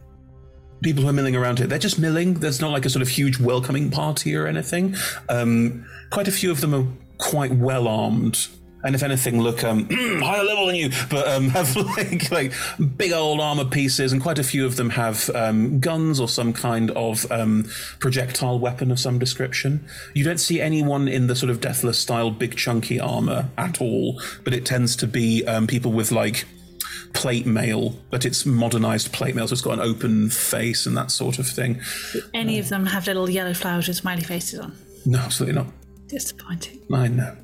people who are milling around here, they're just milling. There's not like a sort of huge welcoming party or anything. Um, quite a few of them are quite well armed. And if anything, look um, higher level than you, but um, have like like big old armor pieces, and quite a few of them have um, guns or some kind of um, projectile weapon of some description. You don't see anyone in the sort of deathless style, big chunky armor at all, but it tends to be um, people with like plate mail, but it's modernized plate mail, so it's got an open face and that sort of thing. Any of them have little yellow flowers with smiley faces on. No, absolutely not. Disappointing. I know.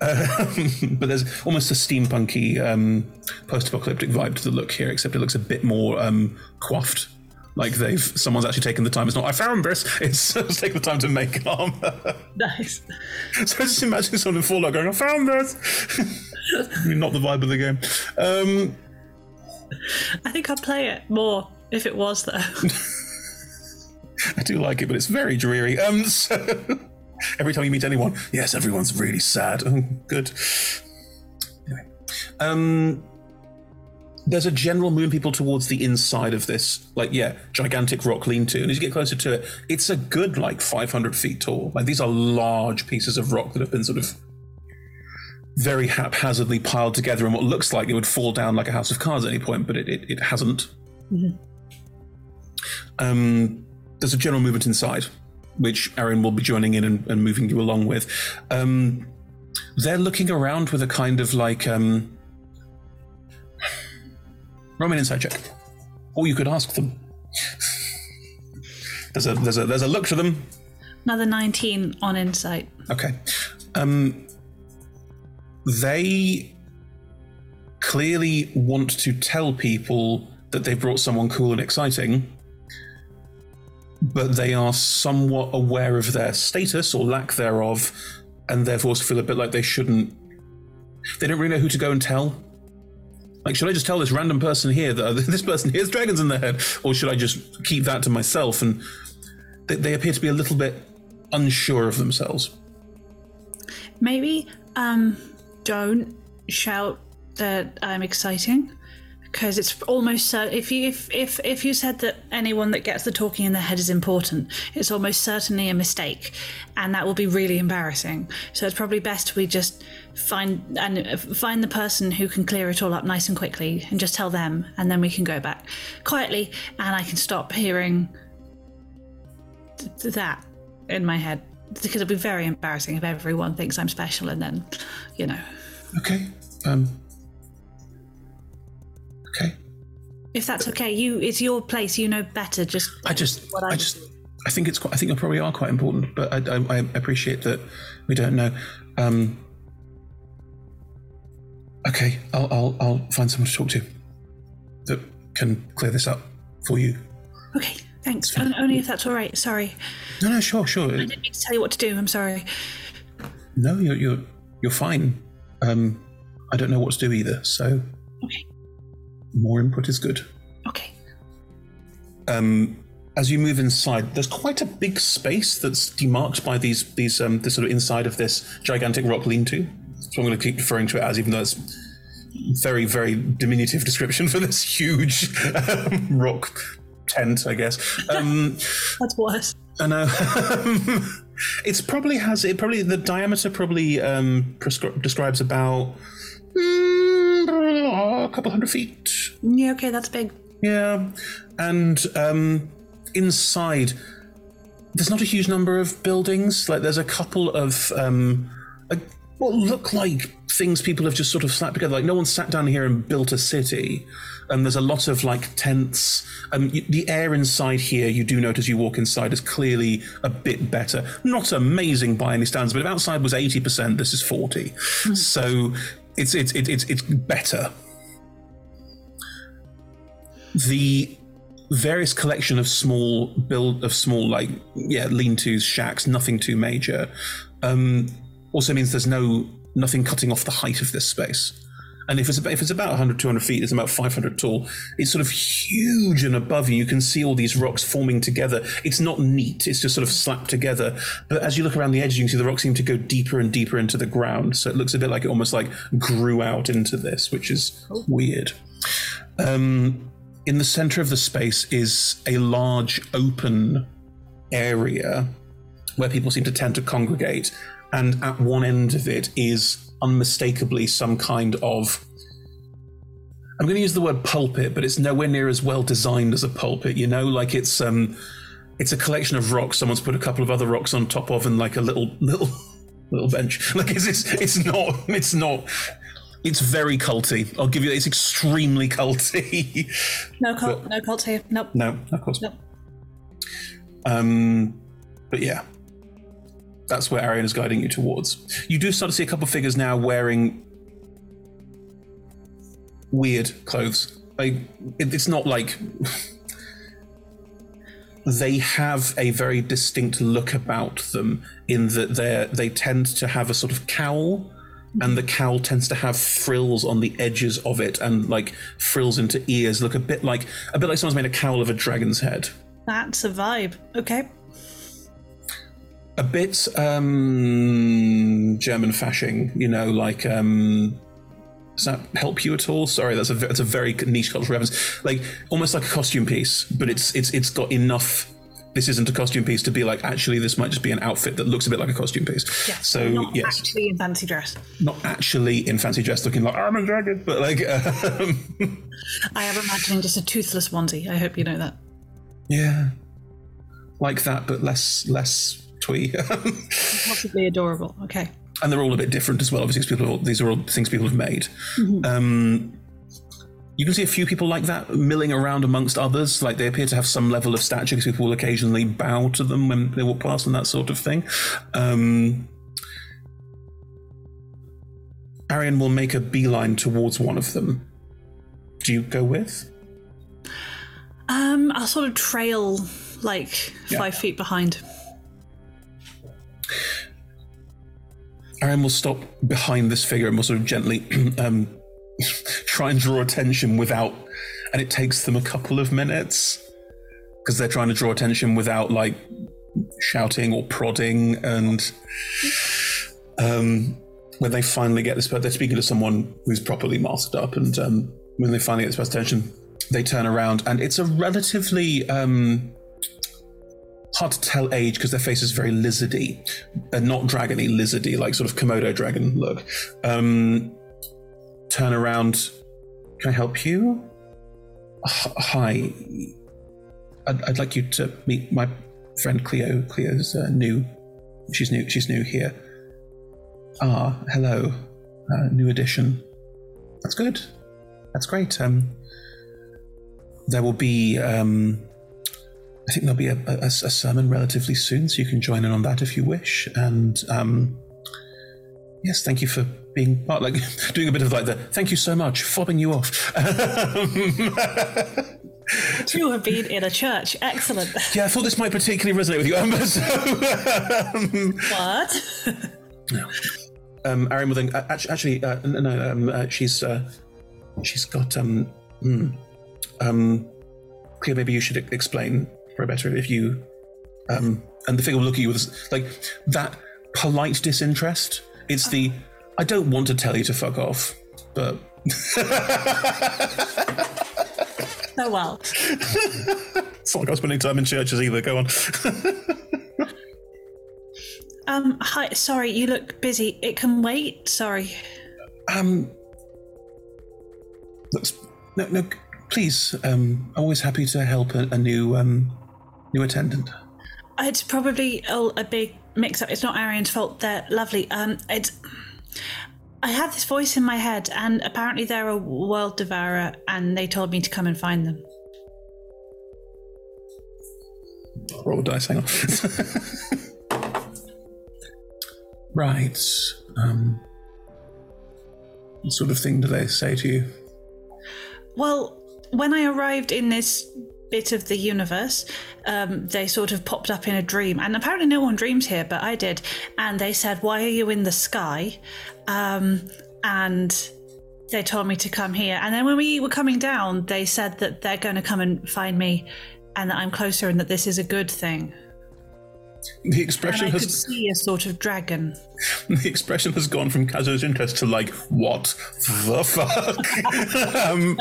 Uh, but there's almost a steampunky um, post-apocalyptic vibe to the look here, except it looks a bit more um, coiffed. Like they've someone's actually taken the time. It's not I found this. It's, it's taken the time to make armor. Nice. So I just imagine someone in Fallout going, "I found this." not the vibe of the game. Um, I think I'd play it more if it was though. I do like it, but it's very dreary. Um, so every time you meet anyone, yes, everyone's really sad. Oh, good. Anyway, um, there's a general moving people towards the inside of this, like yeah, gigantic rock lean-to, and as you get closer to it, it's a good like 500 feet tall. Like these are large pieces of rock that have been sort of very haphazardly piled together in what looks like it would fall down like a house of cards at any point, but it, it, it hasn't. Um, there's a general movement inside, which Arian will be joining in and, and moving you along with. Um, they're looking around with a kind of like um, Roman insight check, or you could ask them. There's a there's a there's a look to them. Another 19 on insight. Okay. Um, they clearly want to tell people that they've brought someone cool and exciting, but they are somewhat aware of their status or lack thereof, and therefore feel a bit like they shouldn't. They don't really know who to go and tell. Like, should I just tell this random person here that uh, this person here has dragons in their head, or should I just keep that to myself? And they, they appear to be a little bit unsure of themselves. Maybe um, don't shout that I'm exciting because it's almost so if you if, if if you said that anyone that gets the talking in their head is important it's almost certainly a mistake and that will be really embarrassing so it's probably best we just find and uh, find the person who can clear it all up nice and quickly and just tell them and then we can go back quietly and I can stop hearing th- that in my head because it'll be very embarrassing if everyone thinks I'm special and then you know Okay. Um. Okay. If that's okay, you it's your place. You know better. Just I just, what I just, I think it's quite. I think you probably are quite important, but I, I, I appreciate that we don't know. Um. Okay, I'll, I'll, I'll find someone to talk to that can clear this up for you. okay. Thanks. On- Only if that's all right. Sorry. No, no, sure, sure. I didn't mean to tell you what to do. I'm sorry. No, you're, you're, you're fine. Um, I don't know what to do either, so. Okay. More input is good. Okay. um, as you move inside, there's quite a big space that's demarked by these these um, this sort of inside of this gigantic rock lean-to. So I'm going to keep referring to it as, even though it's very very diminutive description for this huge um, rock tent, I guess. Um, That's worse. I know. it's probably has it probably the diameter probably um, prescri- describes about mm, a couple hundred feet. Yeah. Okay. That's big. Yeah, and um, inside, there's not a huge number of buildings. Like there's a couple of um, a, what look like things people have just sort of slapped together. Like no one sat down here and built a city. And there's a lot of like tents. Um, y- the air inside here, you do notice you walk inside, is clearly a bit better. Not amazing by any standards, but if outside was 80%, this is 40. So it's it's it's it's, better. The various collection of small build of small like yeah lean-tos shacks nothing too major um also means there's no nothing cutting off the height of this space And if it's about, if it's about 100, 200 feet, it's about 500 tall. It's sort of huge and above you. You can see all these rocks forming together. It's not neat. It's just sort of slapped together. But as you look around the edges, you can see the rocks seem to go deeper and deeper into the ground. So it looks a bit like it almost like grew out into this, which is weird. Um, in the center of the space is a large open area where people seem to tend to congregate. And at one end of it is unmistakably some kind of. I'm going to use the word pulpit, but it's nowhere near as well designed as a pulpit. You know, like it's um, it's a collection of rocks. Someone's put a couple of other rocks on top of, and like a little little little bench. Like it's it's, it's not it's not. It's very culty. I'll give you. It's extremely culty. No cult. no cult here. Nope. No, of course. Nope. Um, but yeah, that's where Arian is guiding you towards. You do start to see a couple of figures now wearing weird clothes. It, it's not like they have a very distinct look about them in that they they tend to have a sort of cowl and the cowl tends to have frills on the edges of it and like frills into ears look a bit like a bit like someone's made a cowl of a dragon's head That's a vibe. Okay. A bit um german Fasching you know like um does that help you at all sorry that's a that's a very niche cultural reference like almost like a costume piece but it's it's it's got enough this isn't a costume piece to be like actually this might just be an outfit that looks a bit like a costume piece Yes. so not yes actually in fancy dress. not actually in fancy dress looking like i'm a dragon but like um, I am imagining just a toothless onesie. I hope you know that. yeah like that but less less twee Possibly adorable. Okay. and they're all a bit different as well. Obviously, people, these are all things people have made. Mhm. Um, you can see a few people like that milling around amongst others. Like they appear to have some level of stature because people will occasionally bow to them when they walk past and that sort of thing. Um, Arian will make a beeline towards one of them. Do you go with? Um, I'll sort of trail like Yeah. five feet behind. Arian will stop behind this figure and will sort of gently um, try and draw attention without, and it takes them a couple of minutes because they're trying to draw attention without like shouting or prodding. And um, when they finally get this, but they're speaking to someone who's properly masked up, and um, when they finally get this attention, they turn around, and it's a relatively um, hard to tell age because their face is very lizardy, uh, not dragony, lizardy, like sort of Komodo dragon look. Um, turn around. Can I help you? H- hi. I'd, I'd like you to meet my friend Clio. Clio's uh, new. She's new. She's new here. Ah, hello. Uh, new addition. That's good. That's great. Um, there will be. Um, I think there'll be a, a, a sermon relatively soon, so you can join in on that if you wish. And um, yes, thank you for being part, like doing a bit of like the thank you so much, fobbing you off. You have been in a church. Excellent. yeah, I thought this might particularly resonate with you, Amber. So, what? um, Arian will then uh, actually, actually uh, no, no um, uh, she's uh, she's got um, hmm, um, Clio. Maybe you should explain for better if you um, and the figure will look at you with like that polite disinterest. It's the I don't want to tell you to fuck off, but Oh well. it's not like I was spending time in churches either. Go on. Um, hi. Sorry, you look busy. It can wait. Sorry. Um, looks, no, no, please. Um, always happy to help a, a new um, new attendant. It's probably a, a big mix-up. It's not Arian's fault. They're lovely. Um, it's. I have this voice in my head, and apparently they're a world devourer, and they told me to come and find them. Roll dice. Hang on. right. Um, what sort of thing do they say to you? Well, when I arrived in this bit of the universe, um, they sort of popped up in a dream. And apparently, no one dreams here, but I did. And they said, Why are you in the sky? Um, and they told me to come here. And then when we were coming down, they said that they're going to come and find me and that I'm closer and that this is a good thing. The expression and I has could see a sort of dragon. the expression has gone from Kazu's interest to like what the fuck. um,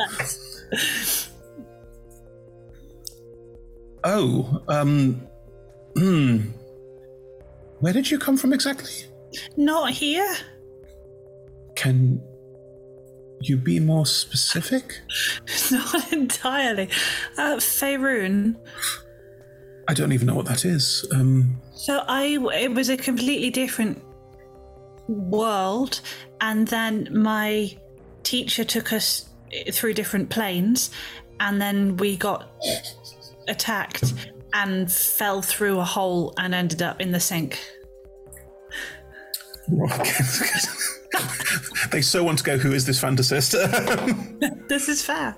oh, um, hmm. Where did you come from exactly? Not here. Can you be more specific? Not entirely. Uh, Faerun. I don't even know what that is. Um, So I, it was a completely different world, and then my teacher took us through different planes, and then we got attacked and fell through a hole and ended up in the sink. they so want to go. Who is this fantasist? this is fair.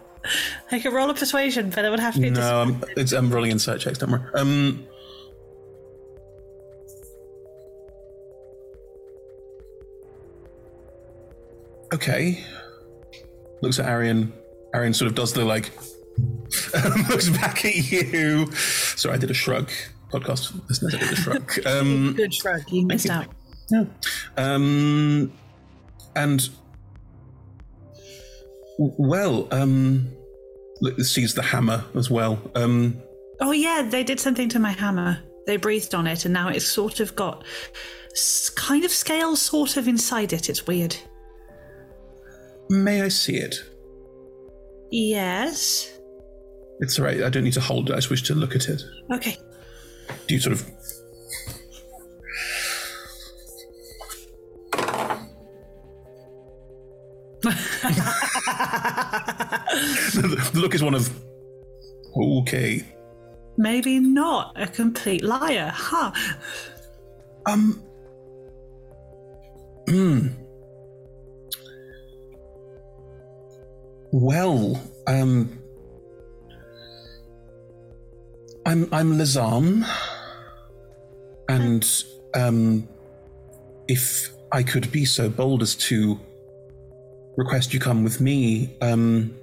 I could roll a persuasion, but it would have to be. no, I'm, it's, I'm rolling insight checks. Don't worry. Um, okay. Looks at Arian. Arian sort of does the like. looks back at you. Sorry, I did a shrug. Podcast listeners, I did a shrug. Um, Good shrug. You missed out. no. Um, and well, um, look, sees the hammer as well. Um, Oh yeah, they did something to my hammer. They breathed on it, and now it's sort of got kind of scales, sort of inside it. It's weird. may I see it? Yes. It's all right. I don't need to hold it. I just wish to look at it. Okay. Do you sort of? the look is one of okay. Maybe not a complete liar, huh? Um. Hmm. Well, um. I'm I'm Lazam, and um, if I could be so bold as to request you come with me, um,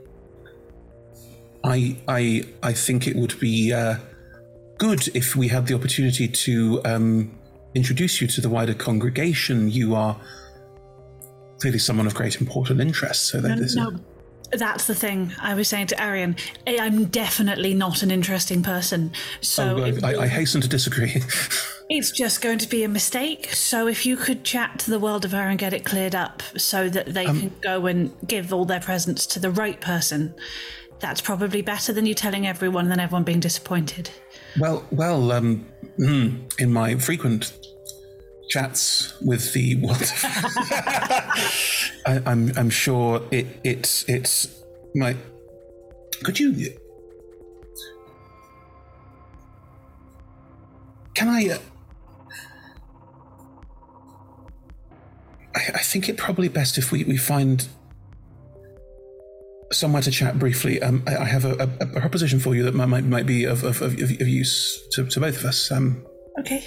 I I I think it would be uh, good if we had the opportunity to um, introduce you to the wider congregation. You are clearly someone of great important interest, so that No, this is. no, that's the thing. I was saying to Arian, I'm definitely not an interesting person. So Oh, it- I, I hasten to disagree. it's just going to be a mistake. So if you could chat to the world devourer and get it cleared up so that they Um, can go and give all their presents to the right person, that's probably better than you telling everyone than everyone being disappointed. Well, well, um, hmm, in my frequent chats with the world, I, I'm I'm sure it it's it's my. Could you? Can I? Uh, I, I think it probably best if we we find somewhere to chat briefly. Um, I, I have a, a, a proposition for you that might might, might be of, of, of, of use to, to both of us. Um, Okay.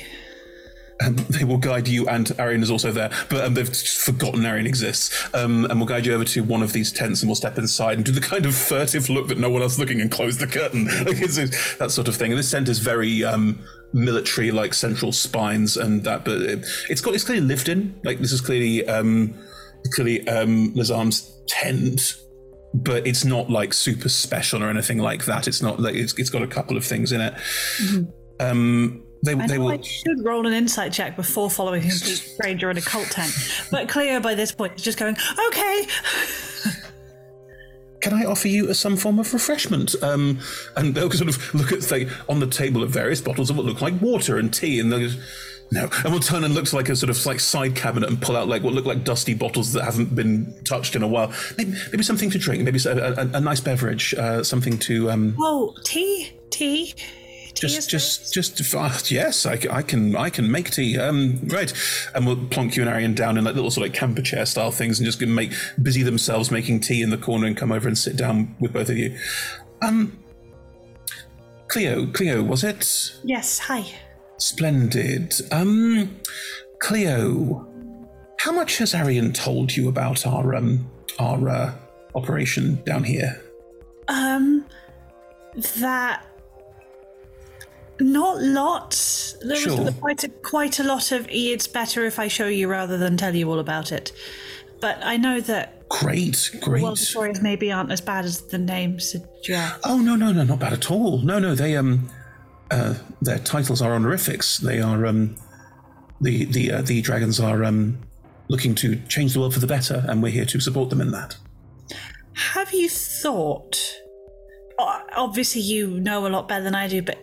Um, they will guide you, and Arian is also there, but um, they've just forgotten Arian exists. Um, and we'll guide you over to one of these tents, and we'll step inside and do the kind of furtive look that no one else is looking, and close the curtain. Like it's, it's that sort of thing. And this tent is very um, military, like central spines and that, but it, it's got it's clearly lived in. Like this is clearly um, clearly um, Lazam's tent. But it's not like super special or anything like that. It's not like it's, it's got a couple of things in it. Um, they I they know will I should roll an insight check before following a complete stranger in a cult tent. But Clio, by this point, is just going, okay. can I offer you some form of refreshment? Um, and they'll sort of look at, say, on the table at various bottles of what look like water and tea, and they'll just, no. And we'll turn and look to like a sort of like side cabinet and pull out like what look like dusty bottles that haven't been touched in a while. Maybe, maybe something to drink, maybe a, a, a nice beverage, uh, something to. Um, Oh, tea, tea. Just, just, just, uh, yes, I, I can, I can make tea. Um, right, and we'll plonk you and Arian down in like little sort of like camper chair style things, and just make busy themselves making tea in the corner, and come over and sit down with both of you. Um, Clio, Clio, was it? Yes, hi. Splendid. Um, Clio, how much has Arian told you about our um our uh, operation down here? Um, that not lots. There Sure. was quite a, quite a lot of it's better if I show you rather than tell you all about it. But I know that Great, great. well, the stories maybe aren't as bad as the name suggests. Oh no, no, no, not bad at all. No, no, they um, uh, their titles are honorifics. They are um, the the uh, the dragons are um, looking to change the world for the better, and we're here to support them in that. Have you thought? Obviously, you know a lot better than I do, but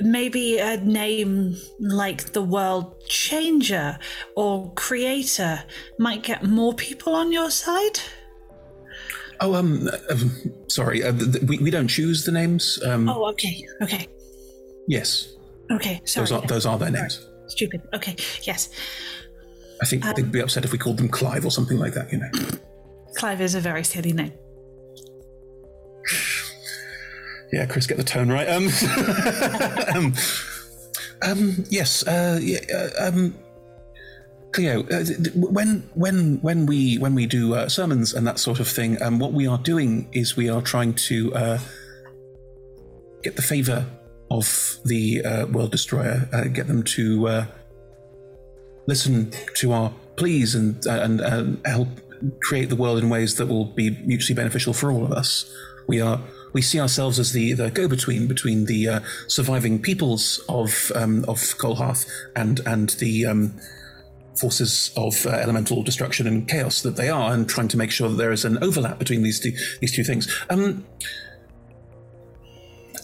maybe a name like the World Changer or Creator might get more people on your side. Oh, um, um, sorry, uh, th- th- we we don't choose the names. Um, Oh, okay, okay, yes, okay. Sorry, those are those are their names. stupid. Okay, yes. I think Um, they'd be upset if we called them Clive or something like that. You know. Clive is a very silly name. Yeah, Chris, get the tone right. Um, um, um, yes, uh, yeah, uh, um, Clio. Uh, when when when we when we do uh, sermons and that sort of thing, um, what we are doing is we are trying to uh, get the favour of the uh, world destroyer, uh, get them to uh, listen to our pleas and uh, and uh, help create the world in ways that will be mutually beneficial for all of us. We are we see ourselves as the, the go-between between the uh, surviving peoples of um, of Kolharth and and the um, forces of uh, elemental destruction and chaos that they are, and trying to make sure that there is an overlap between these two these two things. Um,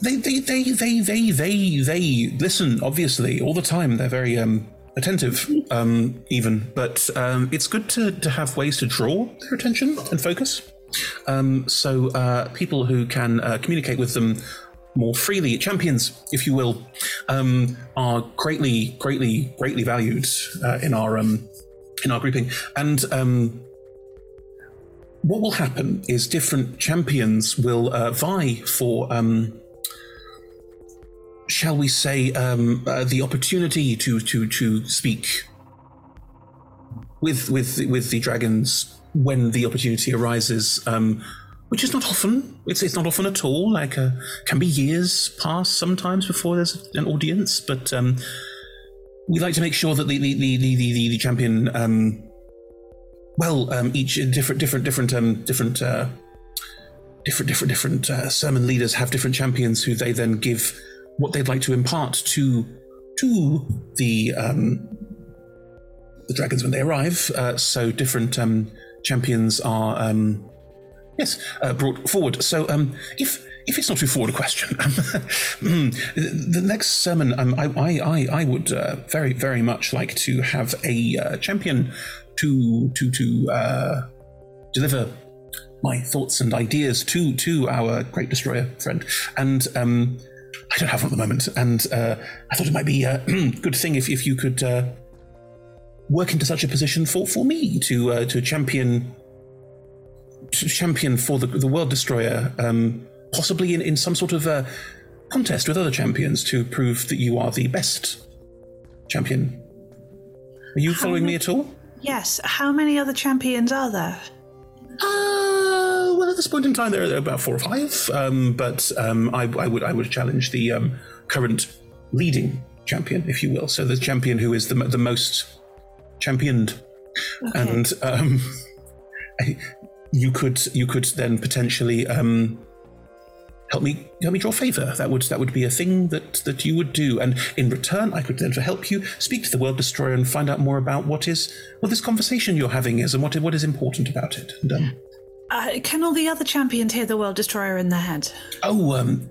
they they they they they they they listen obviously all the time. They're very um, attentive, um, even. But um, it's good to to have ways to draw their attention and focus. Um, so uh, people who can uh, communicate with them more freely, champions, if you will, um, are greatly, greatly, greatly valued uh, in our um, in our grouping. And um, what will happen is different champions will uh, vie for. Um, Shall we say um, uh, the opportunity to to to speak with with with the dragons when the opportunity arises, um, which is not often. It's it's not often at all. Like uh, can be years pass sometimes before there's an audience, but um, we like to make sure that the the the the, the, the champion, um, well, um, each different different different um, different. Uh, Different, different, different uh, sermon leaders have different champions who they then give what they'd like to impart to to the um, the dragons when they arrive. Uh, so different um, champions are um, yes uh, brought forward. So um, if if it's not too forward a question, um, the next sermon um, I, I I would uh, very very much like to have a uh, champion to to to uh, deliver my thoughts and ideas to to our great destroyer friend and. Um, I don't have one at the moment, and uh, I thought it might be a good thing if, if you could uh, work into such a position for, for me to uh, to champion to champion for the the world destroyer, um, possibly in, in some sort of uh, contest with other champions to prove that you are the best champion. Are you following me at all? Yes. How many other champions are there? Uh, well, at this point in time, there are about four or five. Um, but um, I, I would I would challenge the um, current leading champion, if you will. So the champion who is the the most championed, and um, you could you could then potentially um, help me help me draw favor. That would that would be a thing that that you would do, and in return, I could then help you speak to the world destroyer and find out more about what is what this conversation you're having is and what what is important about it. And, um, Uh, can all the other champions hear the World Destroyer in their head? Oh, um,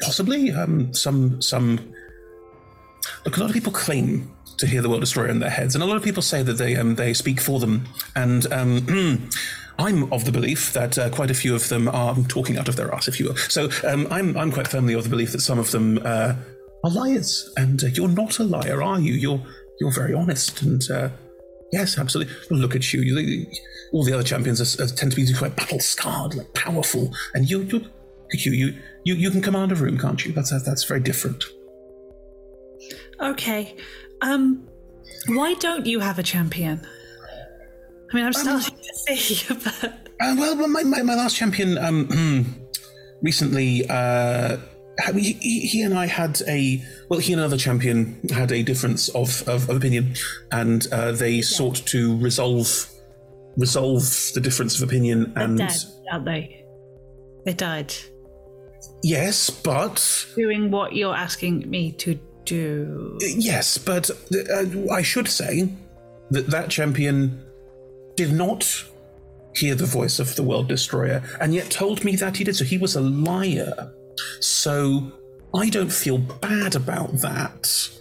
possibly. Um, some some. Look, a lot of people claim to hear the world destroyer in their heads, and a lot of people say that they um, they speak for them. And um, I'm of the belief that uh, quite a few of them are talking out of their ass, if you will. So um, I'm I'm quite firmly of the belief that some of them uh, are liars, and uh, you're not a liar, are you? You're you're very honest, and uh, yes, absolutely. Look at you. you all the other champions are, are, tend to be quite battle scarred, like powerful, and you you you you you you can command a room, can't you? That's that's very different. Okay. Um, Why don't you have a champion? I mean, I'm starting to see, but Uh, well, my, my, my last champion um, recently, uh, he, he and I had a well, he and another champion had a difference of, of, of opinion, and uh, they sought to resolve resolve the difference of opinion. they're And dead, aren't they? They died. yes, but Doing what you're asking me to do. yes, but uh, I should say that that champion did not hear the voice of the world destroyer, and yet told me that he did. So he was a liar. So I don't feel bad about that.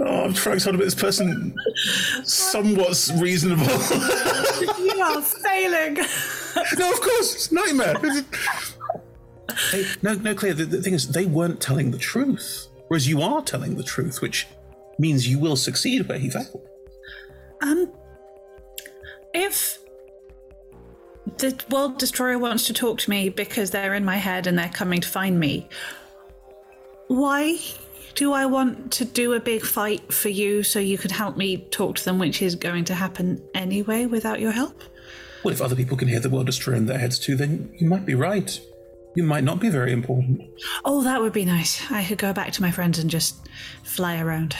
Oh, I'm trying to this person somewhat reasonable. you are failing. no, of course, it's a nightmare. They- no, no, clear. The, the thing is, they weren't telling the truth, whereas you are telling the truth, which means you will succeed where he failed. Um, if the world destroyer wants to talk to me because they're in my head and they're coming to find me, why do I want to do a big fight for you so you could help me talk to them, which is going to happen anyway without your help? Well, if other people can hear the world destroyer in their heads too, then you might be right. You might not be very important. Oh, that would be nice. I could go back to my friends and just fly around.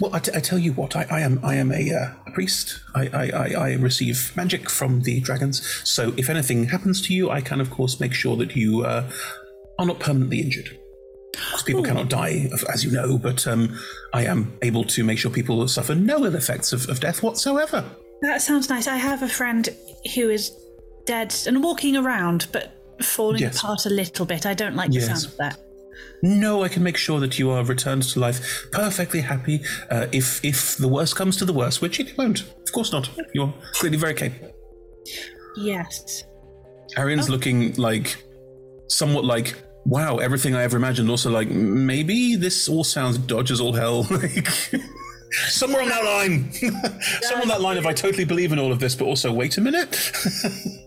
Well, I, t- I tell you what, I, I am I am a, uh, a priest. I, I, I, I receive magic from the dragons. So if anything happens to you, I can of course make sure that you uh, are not permanently injured. Because people cannot die, as you know, but um, I am able to make sure people suffer no ill effects of, of death whatsoever. That sounds nice. I have a friend who is dead and walking around, but falling Yes. apart a little bit. I don't like the sound of that. No, I can make sure that you are returned to life perfectly happy. Uh, if if the worst comes to the worst, which it won't, of course not. You're clearly very capable. Yes. Arian's looking like somewhat like, wow, everything I ever imagined. Also, like, maybe this all sounds dodge as all hell. like, somewhere on that line. somewhere on that line of I totally believe in all of this, but also, wait a minute.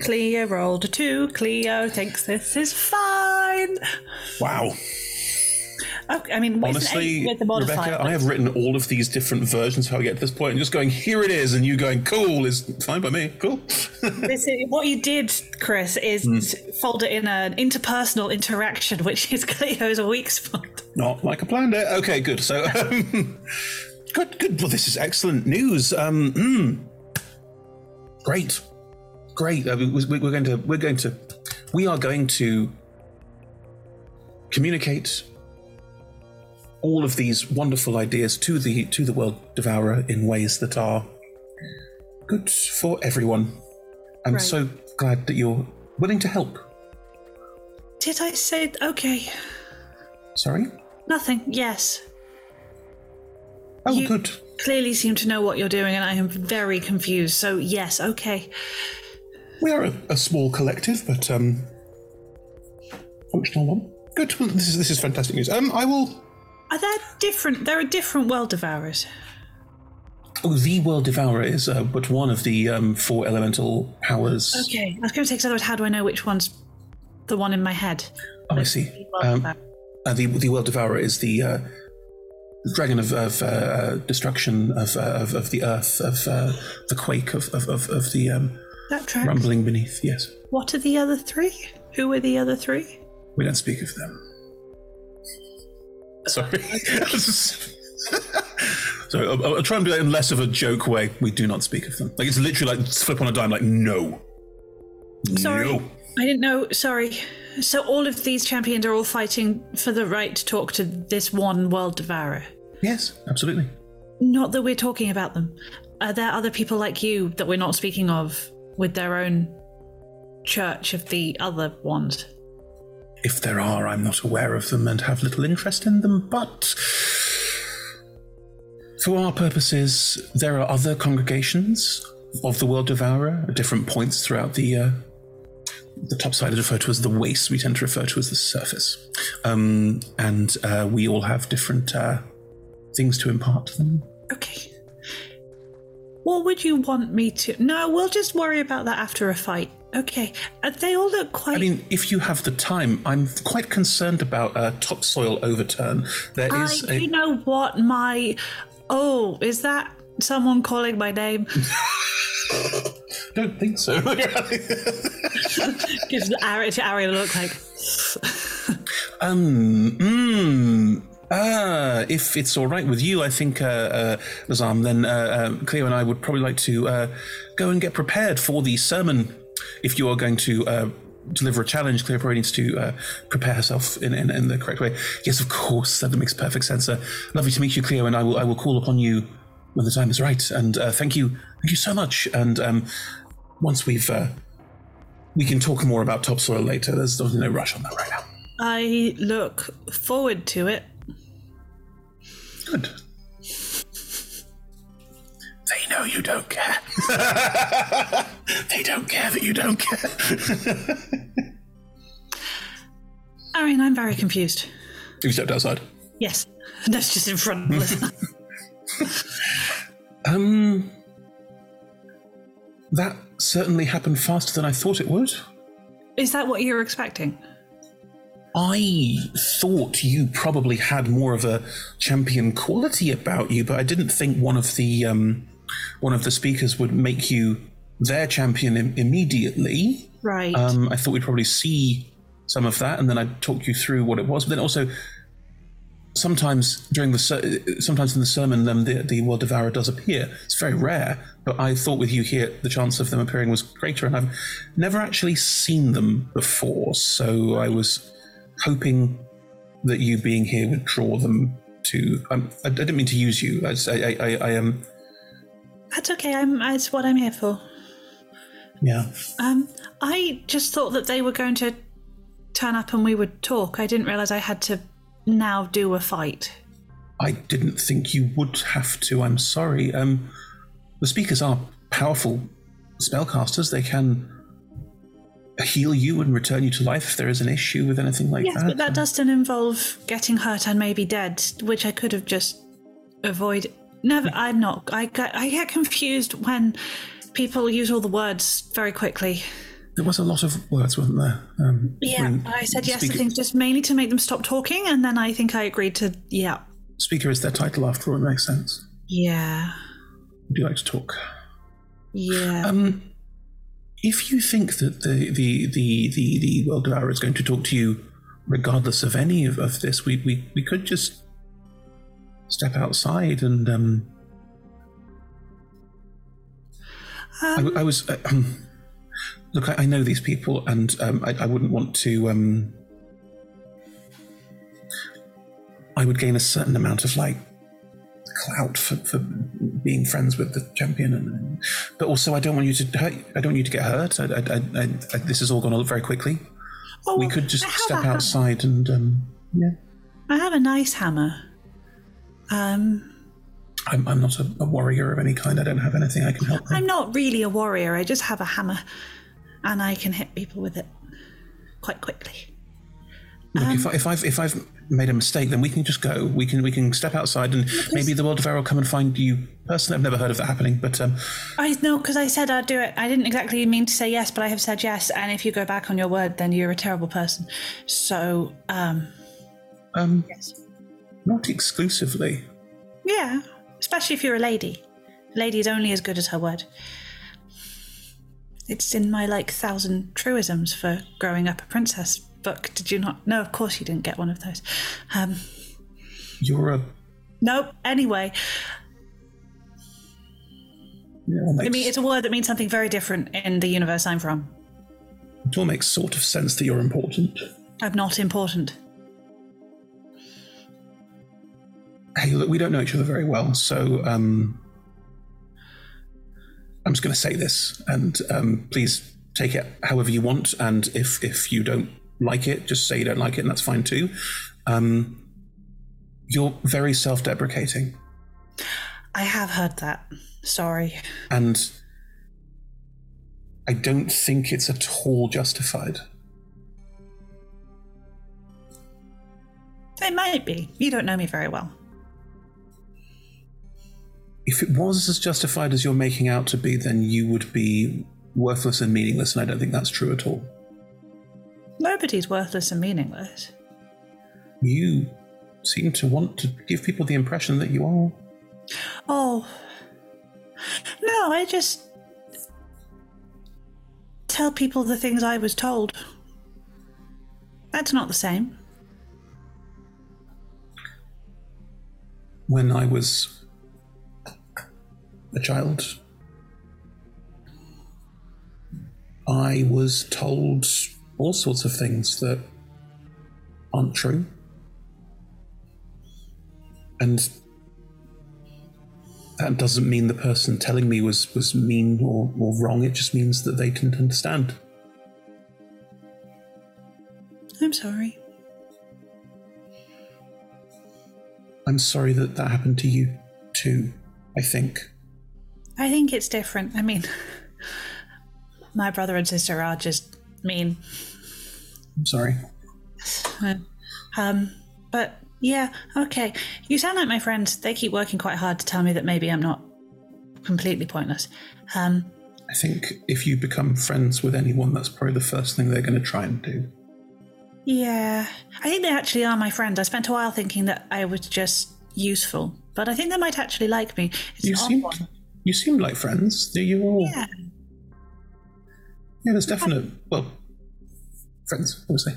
Clio rolled a two. Clio thinks this is fine. wow. Okay, I mean, Honestly, with the. Rebecca, I have written all of these different versions of how we get to this point, and just going, here it is, and you going, cool, is fine by me. Cool. this is, what you did, Chris, is Hmm. fold it in an interpersonal interaction, which is Clio's weak spot. Not like I planned it. Okay, good. So, um, good, good. Well, this is excellent news. Um, mm, great, great. We, we- we're going to, we're going to, we are going to communicate all of these wonderful ideas to the to the world devourer in ways that are good for everyone. I'm Right. so glad that you're willing to help. Did I say okay? Sorry. Nothing. Yes. Oh, good. Clearly seem to know what you're doing, and I am very confused. So yes, okay. We are a, a small collective, but um, functional one. Good. Well, this is this is fantastic news. Um, I will. Are there different? There are different world devourers. Oh, the world devourer is uh, but one of the um, four elemental powers. Okay, I was going to say, 'cause otherwise, how do I know which one's the one in my head? Oh, I see. Um, uh, the the world devourer is the uh, dragon of, of uh, destruction of, uh, of of the earth of uh, the quake of of, of, of the um, That tracks. rumbling beneath. Yes, What are the other three? Who are the other three? we don't speak of them. Sorry. Sorry, I'll, I'll try and do that in less of a joke way. We do not speak of them. Like it's literally like flip on a dime. Like no, Sorry, no. I didn't know. Sorry. So all of these champions are all fighting for the right to talk to this one world devourer. Yes, absolutely. Not that we're talking about them. Are there other people like you that we're not speaking of with their own church of the other ones? If there are, I'm not aware of them and have little interest in them, but for our purposes, there are other congregations of the World Devourer at different points throughout the. Uh, the top side is referred to as the waste, we tend to refer to as the surface. Um, and uh, we all have different uh, things to impart to them. Okay. What would you want me to? No, we'll just worry about that after a fight. Okay, uh, they all look quite. I mean, if you have the time, I'm quite concerned about a topsoil overturn. There I, is a. you know what? My. Oh, is that someone calling my name? don't think so. Gives Ari, Ari a look like. Um, mm, ah, if it's all right with you, I think, uh, uh, Lazam, then uh, um, Clio and I would probably like to uh, go and get prepared for the sermon. If you are going to uh, deliver a challenge, Clio probably needs to uh, prepare herself in, in, in the correct way. Yes, of course, that makes perfect sense. Uh, lovely to meet you, Clio, and I will I will call upon you when the time is right. And uh, thank you, thank you so much. And um, once we've uh, we can talk more about topsoil later. There's no rush on that right now. I look forward to it. Good. They know you don't care. they don't care that you don't care. Arian, I'm very confused. you stepped outside. Yes, that's just in front of us. Um, that certainly happened faster than I thought it would. Is that what you were expecting? I thought you probably had more of a champion quality about you, but I didn't think one of the um, one of the speakers would make you their champion Im- immediately. Right. Um, I thought we'd probably see some of that, and then I'd talk you through what it was. But then also, sometimes during the ser- sometimes in the sermon, um, the the world devourer does appear. It's very rare, but I thought with you here, the chance of them appearing was greater, and I've never actually seen them before. So I was hoping that you being here would draw them to. Um, I, I didn't mean to use you. I, I, I, I am. That's okay. I'm. It's what I'm here for. Yeah. Um, I just thought that they were going to turn up and we would talk. I didn't realize I had to now do a fight. I didn't think you would have to. I'm sorry. Um, the speakers are powerful spellcasters. They can heal you and return you to life if there is an issue with anything like yes, that. but that doesn't involve getting hurt and maybe dead, which I could have just avoided. Never. I'm not. I get. I get confused when people use all the words very quickly. There was a lot of words, wasn't there? Um, Yeah, I said yes to things just mainly to make them stop talking, and then I think I agreed to yeah, Speaker is their title after all. It makes sense. yeah, Would you like to talk? yeah. Um, if you think that the the the the, the world devourer is going to talk to you, regardless of any of, of this, we, we we could just step outside and um. I, I was uh, um, look. I, I know these people, and um, I, I wouldn't want to. Um, I would gain a certain amount of like clout for, for being friends with the champion, and, but also I don't want you to hurt. I don't want you to get hurt. I, I, I, I, this has all gone very quickly. we could just step hammer. outside and um, yeah. I have a nice hammer. Um, I'm, I'm not a, a warrior of any kind. I don't have anything I can help. I'm not really a warrior. I just have a hammer, and I can hit people with it quite quickly. Look, if, Um, I, if I've if I've made a mistake, then we can just go. We can we can step outside and maybe the world devourer will come and find you. Personally, I've never heard of that happening, but um, I know because I said I'd do it. I didn't exactly mean to say yes, but I have said yes. And if you go back on your word, then you're a terrible person. So, um, um, yes, not exclusively. yeah, especially if you're a lady. A lady is only as good as her word. It's in my like thousand truisms for growing up a princess book. Did you not? No, of course you didn't get one of those. Um, You're a nope. Anyway, yeah, all I mean, it's a word that means something very different in the universe I'm from. it all makes sort of sense that you're important. I'm not important. Hey, look, we don't know each other very well, so um, I'm just going to say this, and um, please take it however you want. And if if you don't like it, just say you don't like it, and that's fine too. Um, you're very self-deprecating, I have heard that. Sorry. and I don't think it's at all justified. It might be. You don't know me very well. If it was as justified as you're making out to be, then you would be worthless and meaningless, and I don't think that's true at all. Nobody's worthless and meaningless. You seem to want to give people the impression that you are. Oh. No, I just tell people the things I was told. That's not the same. When I was a child, I was told all sorts of things that aren't true. And that doesn't mean the person telling me was, was mean or, or wrong, it just means that they didn't understand. I'm sorry. I'm sorry that that happened to you too, I think. I think it's different. I mean, my brother and sister are just mean. I'm sorry. Um, but yeah, okay. You sound like my friends. They keep working quite hard to tell me that maybe I'm not completely pointless. Um, I think if you become friends with anyone, that's probably the first thing they're going to try and do. yeah, I think they actually are my friends. I spent a while thinking that I was just useful, but I think they might actually like me. It's You seem, you seem like friends. Do you all? Yeah. Yeah, there's definite. Well, friends, obviously.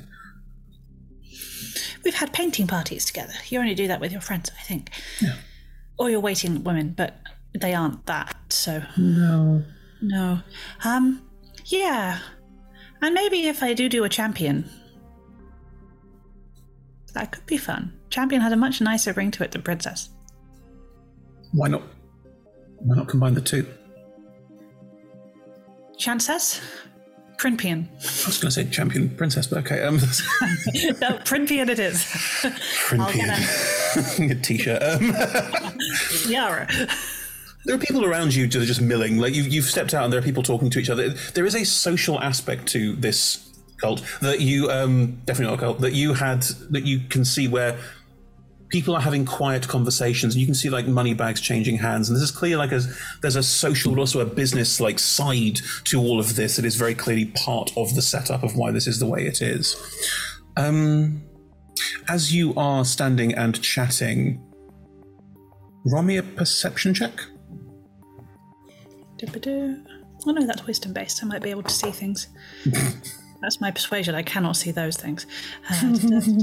We've had painting parties together. You only do that with your friends, I think. Yeah. Or your waiting women, but they aren't that, so. No. No. Um, yeah. And maybe if I do do a champion, that could be fun. Champion had a much nicer ring to it than princess. Why not? Why not combine the two? Chances? Prinpian. I was going to say champion princess, but okay. Um, no, Prinpian it is. Prinpian. a t-shirt. Um, Yara. there are people around you that are just milling. Like you've, you've stepped out, and there are people talking to each other. There is a social aspect to this cult that you um, definitely not a cult that you had that you can see where people are having quiet conversations you can see like money bags changing hands and this is clear like a, there's a social but also a business like side to all of this that is very clearly part of the setup of why this is the way it is um as you are standing and chatting roll me a perception check. Oh no, that's wisdom based. I might be able to see things. that's my persuasion. I cannot see those things.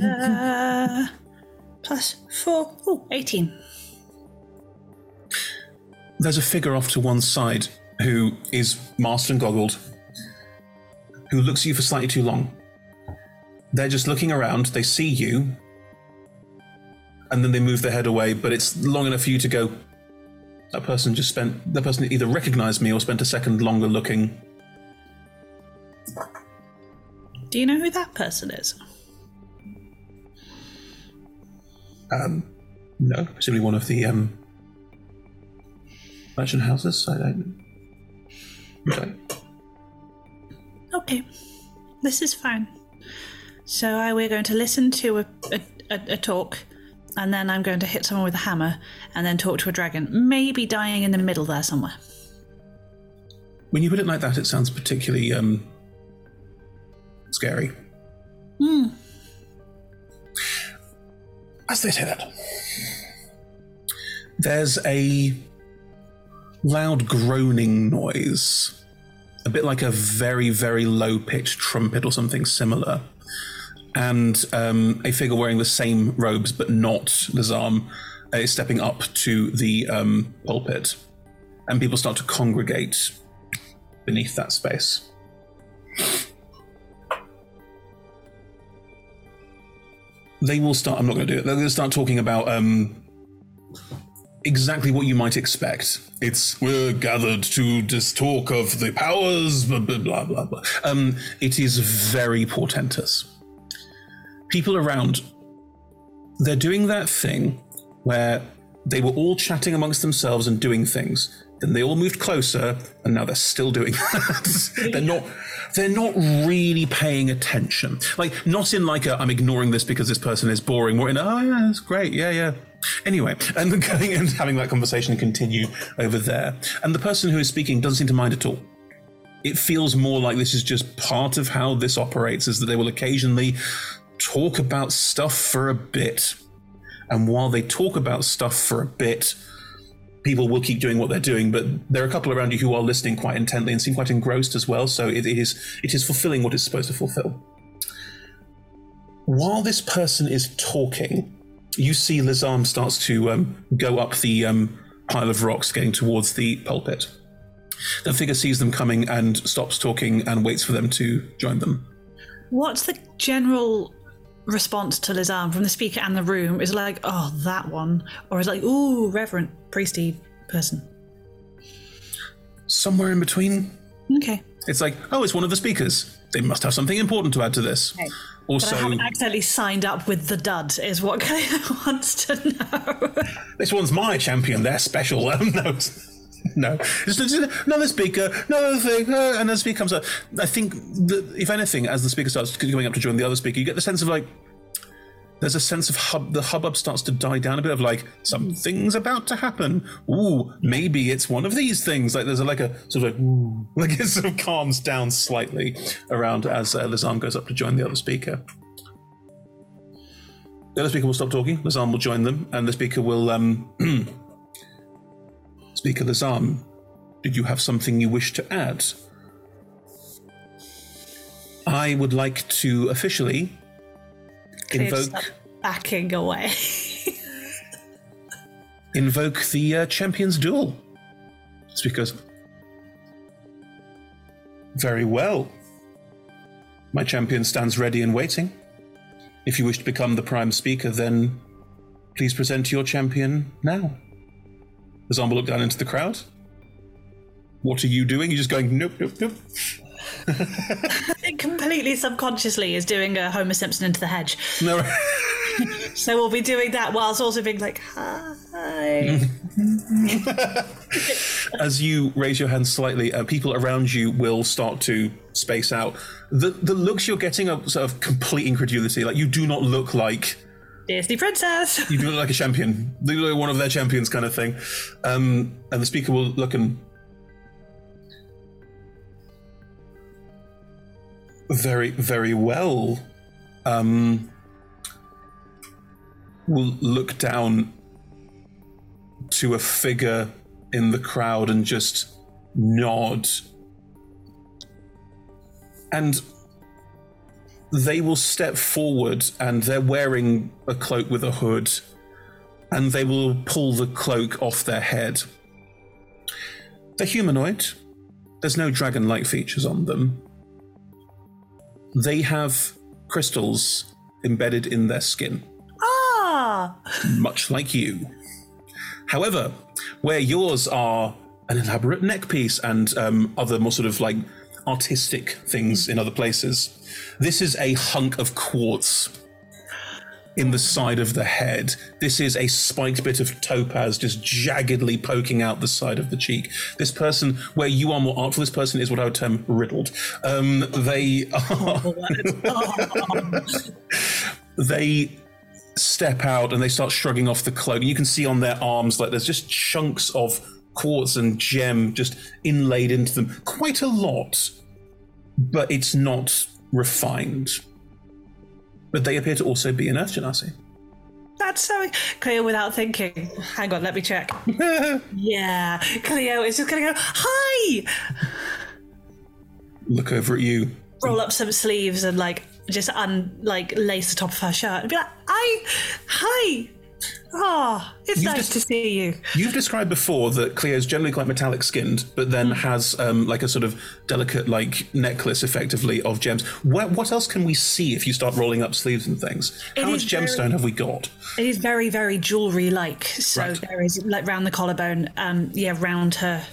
Uh. Plus four. Oh, 18. there's a figure off to one side who is masked and goggled, who looks at you for slightly too long. They're just looking around, they see you, and then they move their head away, but it's long enough for you to go. That person just spent, that person either recognized me or spent a second longer looking. Do you know who that person is? Um, no, presumably one of the um, merchant houses. I don't. Okay. Okay, this is fine. So I, we're going to listen to a, a, a, a talk, and then I'm going to hit someone with a hammer, and then talk to a dragon, maybe dying in the middle there somewhere. When you put it like that, it sounds particularly um, scary. Hmm. As they say that, there's a loud groaning noise, a bit like a very, very low pitched trumpet or something similar. And um, a figure wearing the same robes but not Lazam uh, is stepping up to the um, pulpit. And people start to congregate beneath that space. They will start. I'm not going to do it. They're going to start talking about um, exactly what you might expect. It's we're gathered to just talk of the powers, blah blah blah blah. Um, it is very portentous. People around, they're doing that thing where they were all chatting amongst themselves and doing things. Then they all moved closer, and now they're still doing that. they're not. They're not really paying attention. Like not in like a I'm ignoring this because this person is boring. More in oh yeah, that's great. Yeah, yeah. Anyway, and then going and having that conversation continue over there. And the person who is speaking doesn't seem to mind at all. it feels more like this is just part of how this operates, is that they will occasionally talk about stuff for a bit. And while they talk about stuff for a bit, people will keep doing what they're doing, but there are a couple around you who are listening quite intently and seem quite engrossed as well. So it, it is it is fulfilling what it's supposed to fulfill. While this person is talking, you see Lizarm starts to um, go up the um, pile of rocks, getting towards the pulpit. The figure sees them coming and stops talking and waits for them to join them. What's the general response to Lizarm from the speaker and the room? Is like, oh, that one? Or is like, ooh, reverent, priesty person? Somewhere in between. Okay. It's like, oh, it's one of the speakers. They must have something important to add to this. Okay. Also, but I haven't accidentally signed up with the dud, is what Claire wants to know. this one's my champion. They're special. Um, no, no, just, just another speaker, another thing, uh, and the speaker comes up. I think that if anything, as the speaker starts going up to join the other speaker, you get the sense of like there's a sense of hub. The hubbub starts to die down a bit of like something's about to happen. Ooh, maybe it's one of these things. Like there's a, like a sort of like ooh, like it sort of calms down slightly around as uh, Lazam goes up to join the other speaker. The other speaker will stop talking. Lazam will join them, and the speaker will um. Speaker Lazam, did you have something you wish to add? I would like to officially invoke backing away. invoke the uh, champions duel. It's because very well. My champion stands ready and waiting. If you wish to become the prime speaker, then please present your champion now. The zombie look down into the crowd. What are you doing? You're just going nope, nope, nope. it completely subconsciously is doing a Homer Simpson into the hedge. No. so we'll be doing that whilst also being like, hi. As you raise your hand slightly, uh, people around you will start to space out. The the looks you're getting are sort of complete incredulity. Like you do not look like Disney princess. you do look like a champion. You look like one of their champions, kind of thing. Um, and the speaker will look and very very well. Um, will look down to a figure in the crowd and just nod. And they will step forward and they're wearing a cloak with a hood and they will pull the cloak off their head. They're humanoid. There's no dragon like features on them. They have crystals embedded in their skin Ah! much like you. However, where yours are an elaborate neck piece and um, other more sort of like artistic things in other places, this is a hunk of quartz in the side of the head. This is a spiked bit of topaz just jaggedly poking out the side of the cheek. This person, where you are more artful, this person is what I would term riddled. Um, they are. they step out and they start shrugging off the cloak. You can see on their arms like there's just chunks of quartz and gem just inlaid into them. Quite a lot, but it's not refined. But they appear to also be an Earth Genasi. That's so Clio without thinking. Hang on, let me check. yeah, Clio is just gonna go, hi! Look over at you. Roll up some sleeves and like just un like lace the top of her shirt and be like, I, hi, hi. Oh, it's You've nice just- to see you. You've described before that Clio's generally quite metallic skinned, but then Mm. has um, like a sort of delicate like necklace effectively of gems. What, what else can we see if you start rolling up sleeves and things? How much is very- gemstone have we got? It is very, very jewelry like. So Right. there is like round the collarbone, um, yeah, round her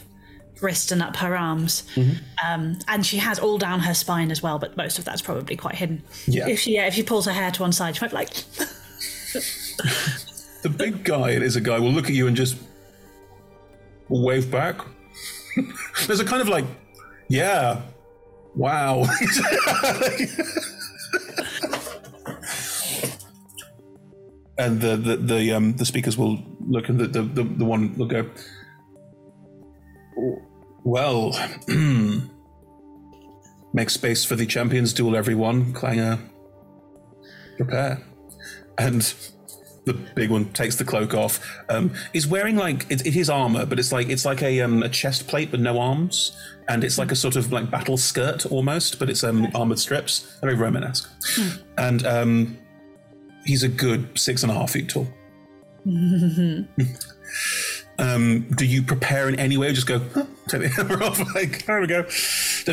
wrist and up her arms. Mm-hmm. Um, and she has all down her spine as well, but most of that's probably quite hidden. Yeah. If she yeah, if she pulls her hair to one side, she might be like The big guy is a guy will look at you and just wave back. There's a kind of like, yeah, wow. and the the the, um, the speakers will look, and the, the, the, the one will go. Well, Make space for the champions duel, everyone. Clanger, prepare. And the big one takes the cloak off. Um, is wearing like it, it is armor, but it's like it's like a um, a chest plate but no arms, and it's like a sort of like battle skirt almost, but it's um, armored strips, very Romanesque. And um, he's a good six and a half feet tall. Um, do you prepare in any way? Or just go huh, take the hammer off. Like there we go. Don't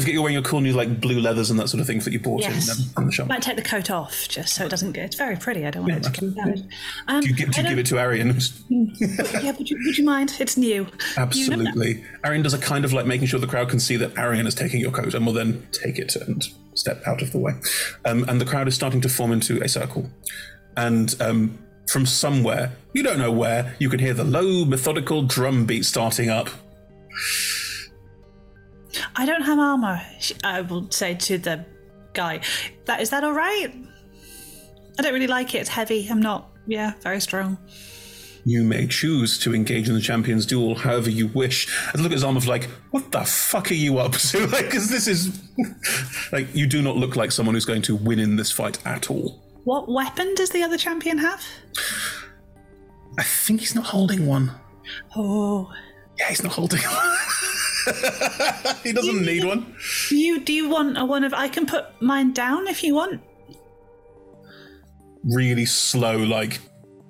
forget you're wearing your cool new like blue leathers and that sort of thing that you bought Yes. in, um, in the shop. Might take the coat off just so it doesn't get. It's very pretty. I don't want it to get damaged. Um, do you, give, do you give it to Arian? yeah, would you, would you mind? It's new. You know. Absolutely. Arian does a kind of like making sure the crowd can see that Arian is taking your coat and will then take it and step out of the way. Um, and the crowd is starting to form into a circle. And um, from somewhere, you don't know where, you can hear the low, methodical drum beat starting up. I don't have armor. I will say to the guy, "That is that all right?" I don't really like it. It's heavy. I'm not. Yeah, very strong. You may choose to engage in the champions duel however you wish. And look at Zalmov like, what the fuck are you up to? Like, because this is. like, you do not look like someone who's going to win in this fight at all. What weapon does the other champion have? I think he's not holding one. Oh, Yeah, he's not holding one. he doesn't need one. you do you want a one of? I can put mine down if you want. Really slow, like,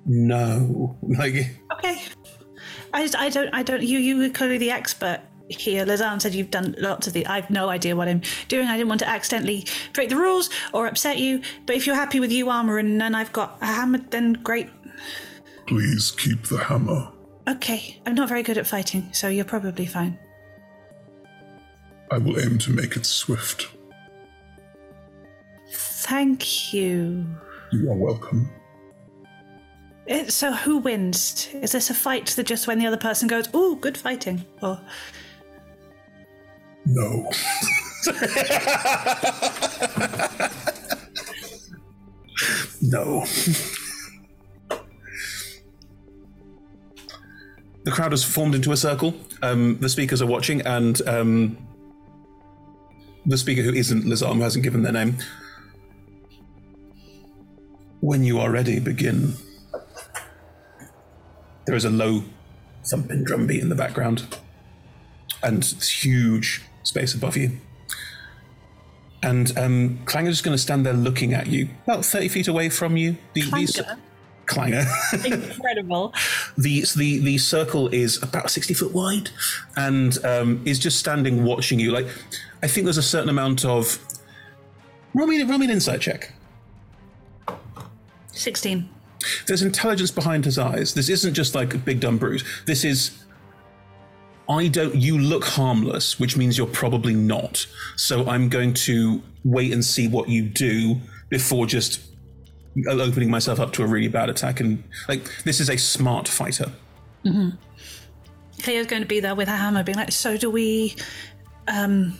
no. Like, Okay. I, just- I don't I don't you you were clearly the expert here. Lazan said you've done lots of the. I've no idea what I'm doing. I didn't want to accidentally break the rules or upset you. But if you're happy with you armor and then I've got a hammer, then great. Please keep the hammer. Okay, I'm not very good at fighting, so you're probably fine. I will aim to make it swift. Thank you. You are welcome. It, so who wins? Is this a fight that just when the other person goes, "Ooh, good fighting," or No. no. the crowd has formed into a circle. Um, the speakers are watching, and um, the speaker who isn't Lizarm, who hasn't given their name. When you are ready, begin. There is a low thumping drum beat in the background, and this huge space above you. And um, Clanger's just going to stand there looking at you, about 30 feet away from you. The, these- Clanger. incredible? the, the the circle is about 60 foot wide and um, is just standing watching you. Like, I think there's a certain amount of. Roll me, roll me an insight check. sixteen? There's intelligence behind his eyes. This isn't just like a big dumb brute. This is. I don't. You look harmless, which means you're probably not. So I'm going to wait and see what you do before just opening myself up to a really bad attack. And like, this is a smart fighter. Mm-hmm. Clio's going to be there with her hammer, being like, "So do we? Um,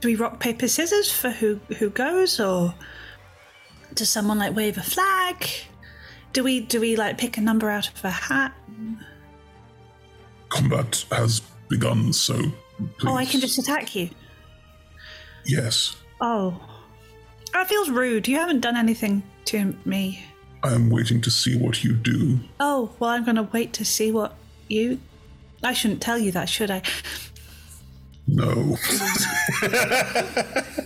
do we rock paper scissors for who who goes, or does someone like wave a flag? Do we do we like pick a number out of a hat? Combat has begun, so Oh, I can just attack you. yes, Oh, that feels rude. You haven't done anything to me. I am waiting to see what you do. Oh, well, I'm going to wait to see what you. I shouldn't tell you that, should I? No.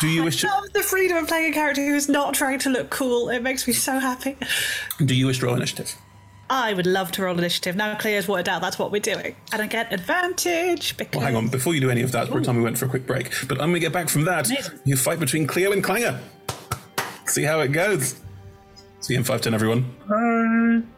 Do you wish to? I love the freedom of playing a character who is not trying to look cool. It makes me so happy. Do you wish to roll initiative? I would love to roll initiative. Now Clio's worked out that's what we're doing. And I get advantage because. Well, hang on. Before you do any of that, every time we went for a quick break. But I'm going to get back from that. You fight between Clio and Clanger. See how it goes. See you in 510, everyone.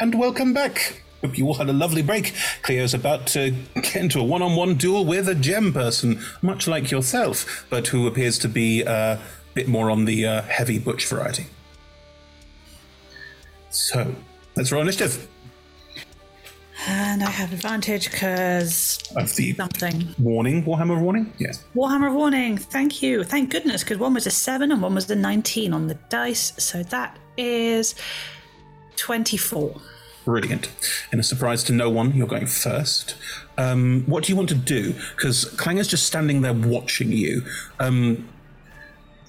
And welcome back. Hope you all had a lovely break. Clio's about to get into a one on one duel with a gem person, much like yourself, but who appears to be uh, a bit more on the uh, heavy butch variety. So, let's roll initiative. And I have advantage because Of the something. warning, Warhammer warning? Yes. Warhammer warning. Thank you. Thank goodness, because one was a seven and one was a 19 on the dice. So that is 24. Brilliant. In a surprise to no one, you're going first. Um, what do you want to do? Because Clanger's just standing there watching you. Um,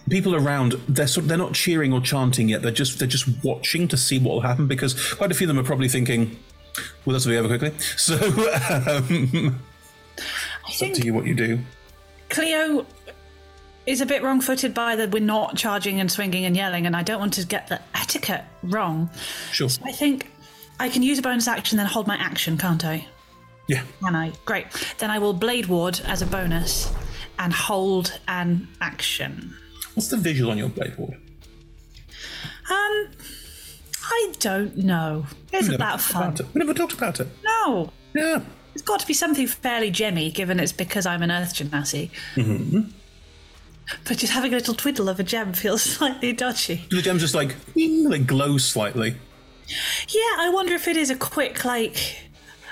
people around, they're sort they're not cheering or chanting yet. They're just they're just watching to see what will happen because quite a few of them are probably thinking, "Will this be over quickly?" So um, I it's up to you what you do. Clio is a bit wrong footed by the we're not charging and swinging and yelling, and I don't want to get the etiquette wrong. Sure. So I think I can use a bonus action, then hold my action, can't I? Yeah. Can I? Great. Then I will Blade Ward as a bonus and hold an action. What's the visual on your blade ward? Um, I don't know. Isn't never that fun? about it. We never talked about it. No. Yeah. It's got to be something fairly gemmy, given it's because I'm an Earth Genasi. Mm-hmm. But just having a little twiddle of a gem feels slightly dodgy. The gems just like ding, glows slightly. Yeah, I wonder if it is a quick, like.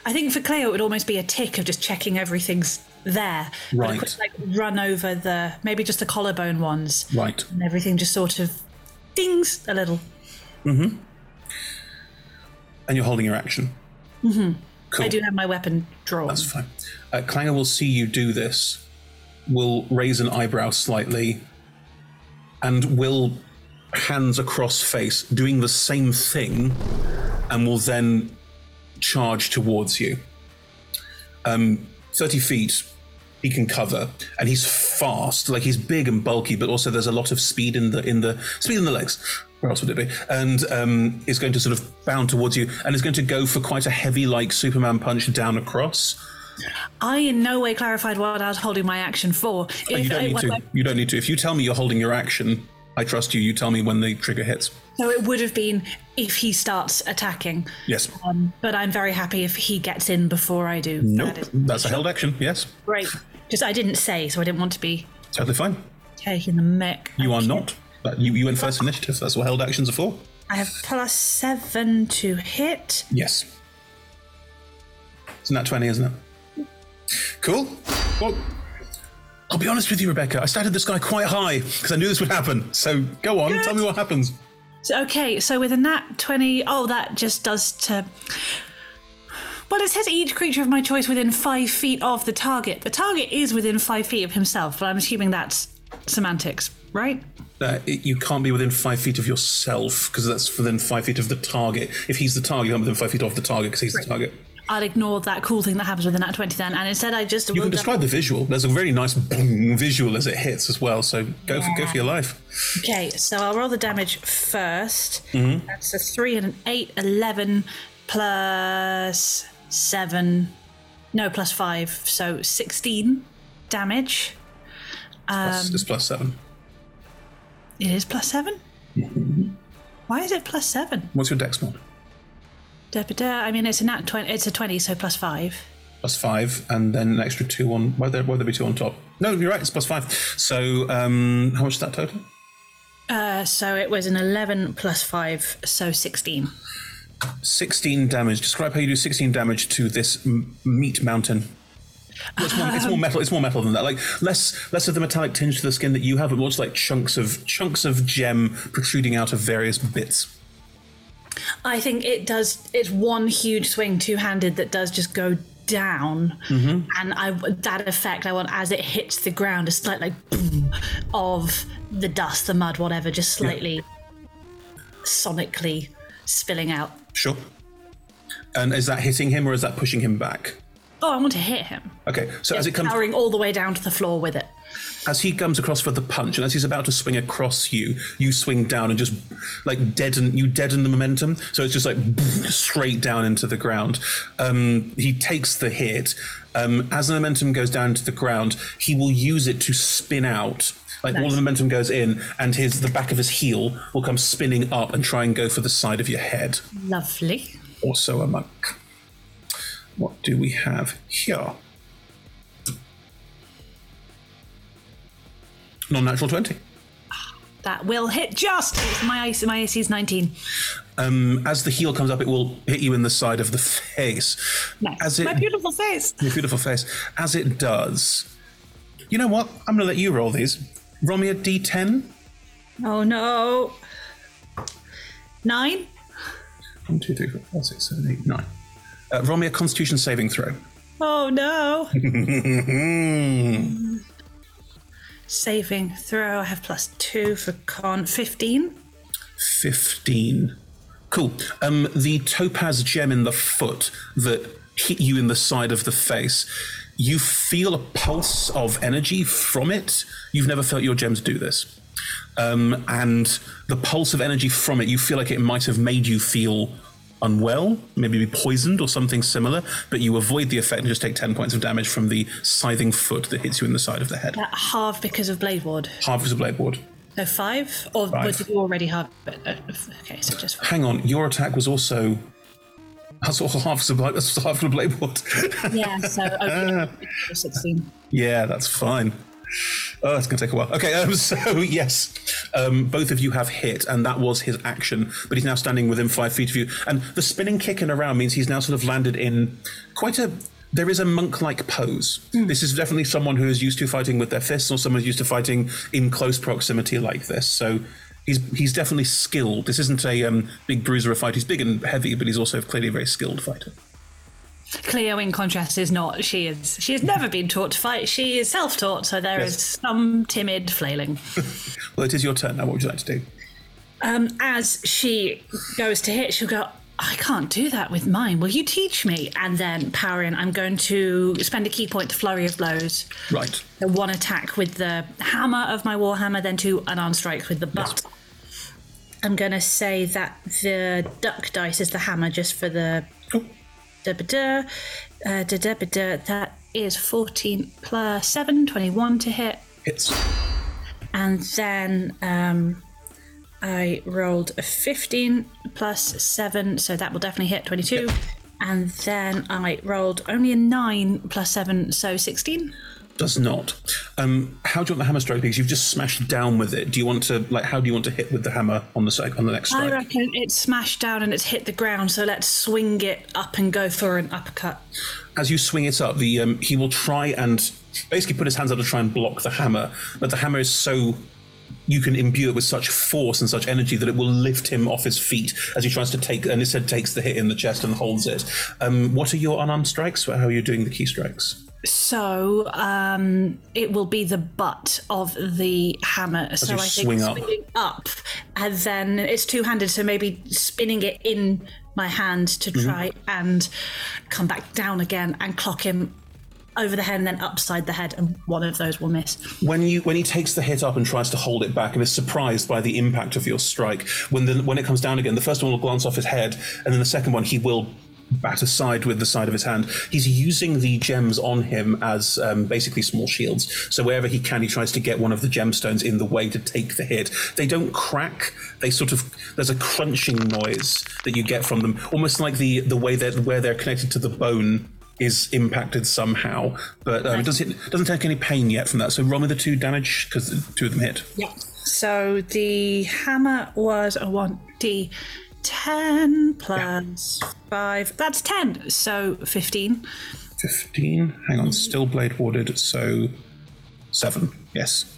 I think for Clio, it would almost be a tick of just checking everything's there. Right. quick, like, run over the. Maybe just the collarbone ones. Right. And everything just sort of dings a little. Mm-hmm. And you're holding your action. Mm-hmm. Cool. I do have my weapon drawn. That's fine. Uh, Clanger will see you do this, will raise an eyebrow slightly, and will hands across face, doing the same thing, and will then charge towards you. Um, 30 feet he can cover, and he's fast, like he's big and bulky, but also there's a lot of speed in the in the speed in the legs. Where else would it be? And um, is going to sort of bound towards you, and is going to go for quite a heavy, like Superman punch down across. I in no way clarified what I was holding my action for. Oh, you don't need when to. I- You don't need to. If you tell me you're holding your action, I trust you. You tell me when the trigger hits. so it would have been if he starts attacking. Yes. Um, but I'm very happy if he gets in before I do. Nope. That is That's a held action. Yes. great. Just I didn't say, so I didn't want to be Totally fine. taking the mic. You are not. But you, you went first initiative. That's what held actions are for. I have plus seven to hit. Yes. Isn't that 20, isn't it? Cool. Well, I'll be honest with you, Rebecca. I started this guy quite high because I knew this would happen. So go on, tell me what happens. So, okay, so with a nat 20, oh, that just does to. Well, it says each creature of my choice within five feet of the target. The target is within five feet of himself, but I'm assuming that's semantics, right? Uh, it, you can't be within five feet of yourself because that's within five feet of the target. If he's the target, I'm within five feet of the target because he's the target. I'll ignore that cool thing that happens with a nat 20 then, and instead I just. You can describe the visual. There's a very nice boom visual as it hits as well. So go for go for your life. Okay, so I'll roll the damage 1st Mhm. That's a 3 and an 8, 11 plus 7. No, plus 5. So 16 damage. Um, Plus, it's plus seven. it is plus 7? Why is it plus 7? What's your dex mod? Da, da. I mean, it's a nat 20, it's a 20, so plus 5. Plus five, and then an extra two on. Why there? Why there be two on top? No, you're right. It's plus five. So um, how much is that total? Uh, so it was an 11 plus 5, so 16. 16 damage. Describe how you do 16 damage to this m- meat mountain. It's more, it's more metal. It's more metal than that. Like less less of the metallic tinge to the skin that you have, but more like chunks of chunks of gem protruding out of various bits. I think it does. It's one huge swing, two handed, that does just go down, Mhm. and I that effect I want as it hits the ground a slight like boom of the dust, the mud, whatever, just slightly sonically spilling out. Sure. And is that hitting him or is that pushing him back? Oh, I want to hit him. Okay, so as it comes powering all the way down to the floor with it. As he comes across for the punch, and as he's about to swing across you, you swing down and just like deaden you deaden the momentum. So it's just like straight down into the ground. Um, he takes the hit. Um, as the momentum goes down to the ground, he will use it to spin out. Like all the momentum goes in, and his the back of his heel will come spinning up and try and go for the side of your head. Lovely. Also a monk. What do we have here? Non natural 20. That will hit just. It's my AC, my AC is 19. Um, as the heel comes up, it will hit you in the side of the face. Nice. As it, my beautiful face. Your beautiful face. As it does, you know what? I'm going to let you roll these. Roll me a d10. Oh no. Nine. One, two, three, four, five, six, seven, eight, nine. Uh, roll me a Constitution saving throw. Oh no. Saving throw. I have plus two for con. 15. 15. Cool. Um, the topaz gem in the foot that hit you in the side of the face, you feel a pulse of energy from it. You've never felt your gems do this. Um, and the pulse of energy from it, you feel like it might have made you feel unwell, maybe be poisoned or something similar, but you avoid the effect and just take 10 points of damage from the scything foot that hits you in the side of the head. That half because of Blade Ward. Half is a blade ward. So five? Or Five. did you already have it? Uh, Okay, so just five. Hang on, your attack was also. That's also half of a blade, that's half of a blade ward. Yeah, so okay, 16. Yeah, that's fine. Oh, it's going to take a while. Okay, um, so yes, um, both of you have hit, and that was his action. But he's now standing within five feet of you, and the spinning kick and around means he's now sort of landed in quite a. There is a monk-like pose. This is definitely someone who is used to fighting with their fists, or someone who's used to fighting in close proximity like this. So he's he's definitely skilled. This isn't a um, big bruiser of fight. He's big and heavy, but he's also clearly a very skilled fighter. Clio, in contrast, is not. She is. She has never been taught to fight. She is self-taught, so there is Yes. some timid flailing. Well, it is your turn now. What would you like to do? Um, as she goes to hit, she'll go. I can't do that with mine. Will you teach me? And then power in. I'm going to spend a ki point to flurry of blows. Right. So one attack with the hammer of my warhammer, then two unarmed strikes with the butt. I'm going to say that the duck dice is the hammer just for the. Uh, da-da-ba-da. That is 14 plus 7, 21 to hit. Hits. And then um, I rolled a 15 plus 7, so that will definitely hit 22. And then I rolled only a 9 plus 7, so 16. Does not. Um, how do you want the hammer strike? Because you've just smashed down with it. Do you want to like? How do you want to hit with the hammer on the side on the next strike? I reckon it's smashed down and it's hit the ground, so let's swing it up and go for an uppercut. As you swing it up, the um, he will try and basically put his hands up to try and block the hammer, but the hammer is so you can imbue it with such force and such energy that it will lift him off his feet as he tries to take and instead takes the hit in the chest and holds it. Um, what are your unarmed strikes? How are you doing the ki strikes? So um, it will be the butt of the hammer. so you I think swing up. swinging up, and then it's two-handed. So maybe spinning it in my hand to Mhm. try and come back down again and clock him over the head and then upside the head, and one of those will miss. When you when he takes the hit up and tries to hold it back and is surprised by the impact of your strike, when the when it comes down again, the first one will glance off his head, and then the second one he will bat aside with the side of his hand. He's using the gems on him as um, basically small shields. So wherever he can, he tries to get one of the gemstones in the way to take the hit. They don't crack. They sort of there's a crunching noise that you get from them, almost like the the way that where they're connected to the bone is impacted somehow, but um, it doesn't it doesn't take any pain yet from that. So roll me the two damage because two of them hit. Yeah. So the hammer was a one d ten plus five. That's ten. So fifteen. Fifteen. Hang on, still blade warded. So seven. Yes.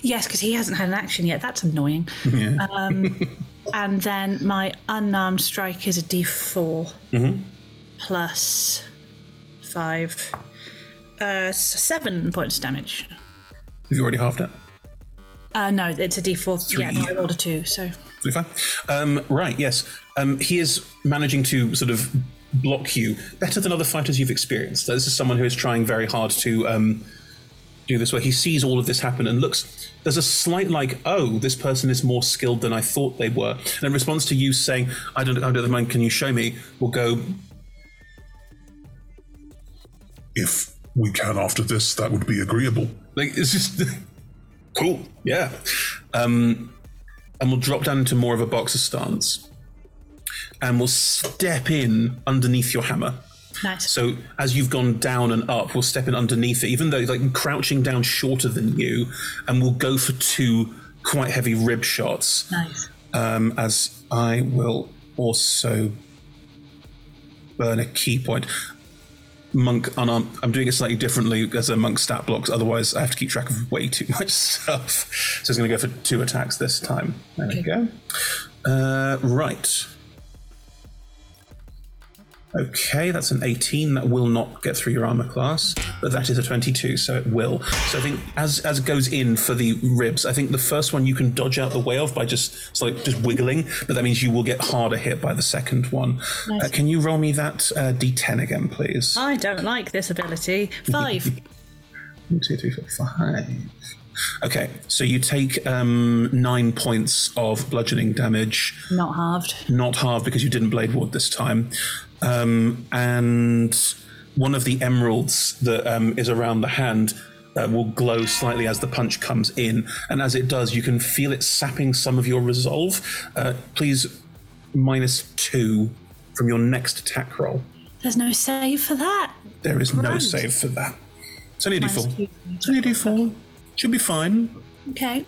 Yes, because he hasn't had an action yet. That's annoying. Yeah. Um, and then my unarmed strike is a d4 hmm plus five, uh, s- seven points of damage. Have you already halved it? Uh, no, it's a d4. Yeah, no, I rolled a two. So Pretty fine. Um, right. Yes. Um, he is managing to sort of block you better than other fighters you've experienced. This is someone who is trying very hard to um, do this. Where he sees all of this happen and looks. There's a slight like, oh, this person is more skilled than I thought they were. And in response to you saying, I don't, I don't mind. Can you show me? We'll go. If we can after this, that would be agreeable. Like it's just cool. Yeah. Um, and we'll drop down into more of a boxer stance, and we'll step in underneath your hammer. Nice. So as you've gone down and up, we'll step in underneath it, even though like crouching down shorter than you, and we'll go for two quite heavy rib shots. Nice. Um, as I will also burn a ki point. Monk unarmed. I'm doing it slightly differently as a monk stat blocks. Otherwise, I have to keep track of way too much stuff. So it's going to go for two attacks this time. There we go. Uh, right. Okay, that's an 18. That will not get through your armor class, but that is a 22, so it will. So I think as as it goes in for the ribs, I think the first one you can dodge out the way of by just it's like just wiggling, but that means you will get harder hit by the second one. Nice. Uh, can you roll me that uh, d10 again, please? I don't like this ability. Five. One, two, three, four, five. Okay, so you take um, nine points of bludgeoning damage. Not halved. Not halved because you didn't blade ward this time. Um, and one of the emeralds that um, is around the hand uh, will glow slightly as the punch comes in. And as it does, you can feel it sapping some of your resolve. Uh, please, minus two from your next attack roll. There's no save for that. There is no save for that. It's only a Minus d4. It's only a d4. Should be fine. Okay.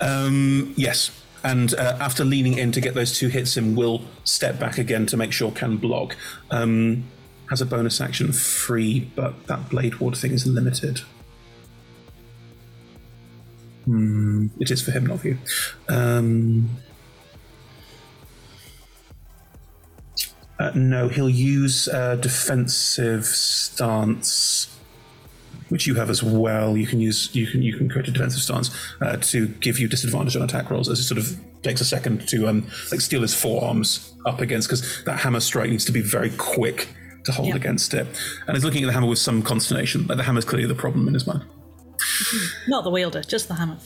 Um, yes. And uh, after leaning in to get those two hits in, will step back again to make sure can block. Um, has a bonus action free, but that blade ward thing is limited. Hmm, it is for him, not for you. Um, uh, no, he'll use uh, defensive stance which you have as well. You can use you can you can create a defensive stance uh, to give you disadvantage on attack rolls. As it sort of takes a second to um like steel his forearms up against because that hammer strike needs to be very quick to hold Yeah. against it. And he's looking at the hammer with some consternation. Like the hammer's clearly the problem in his mind. Not the wielder, just the hammer.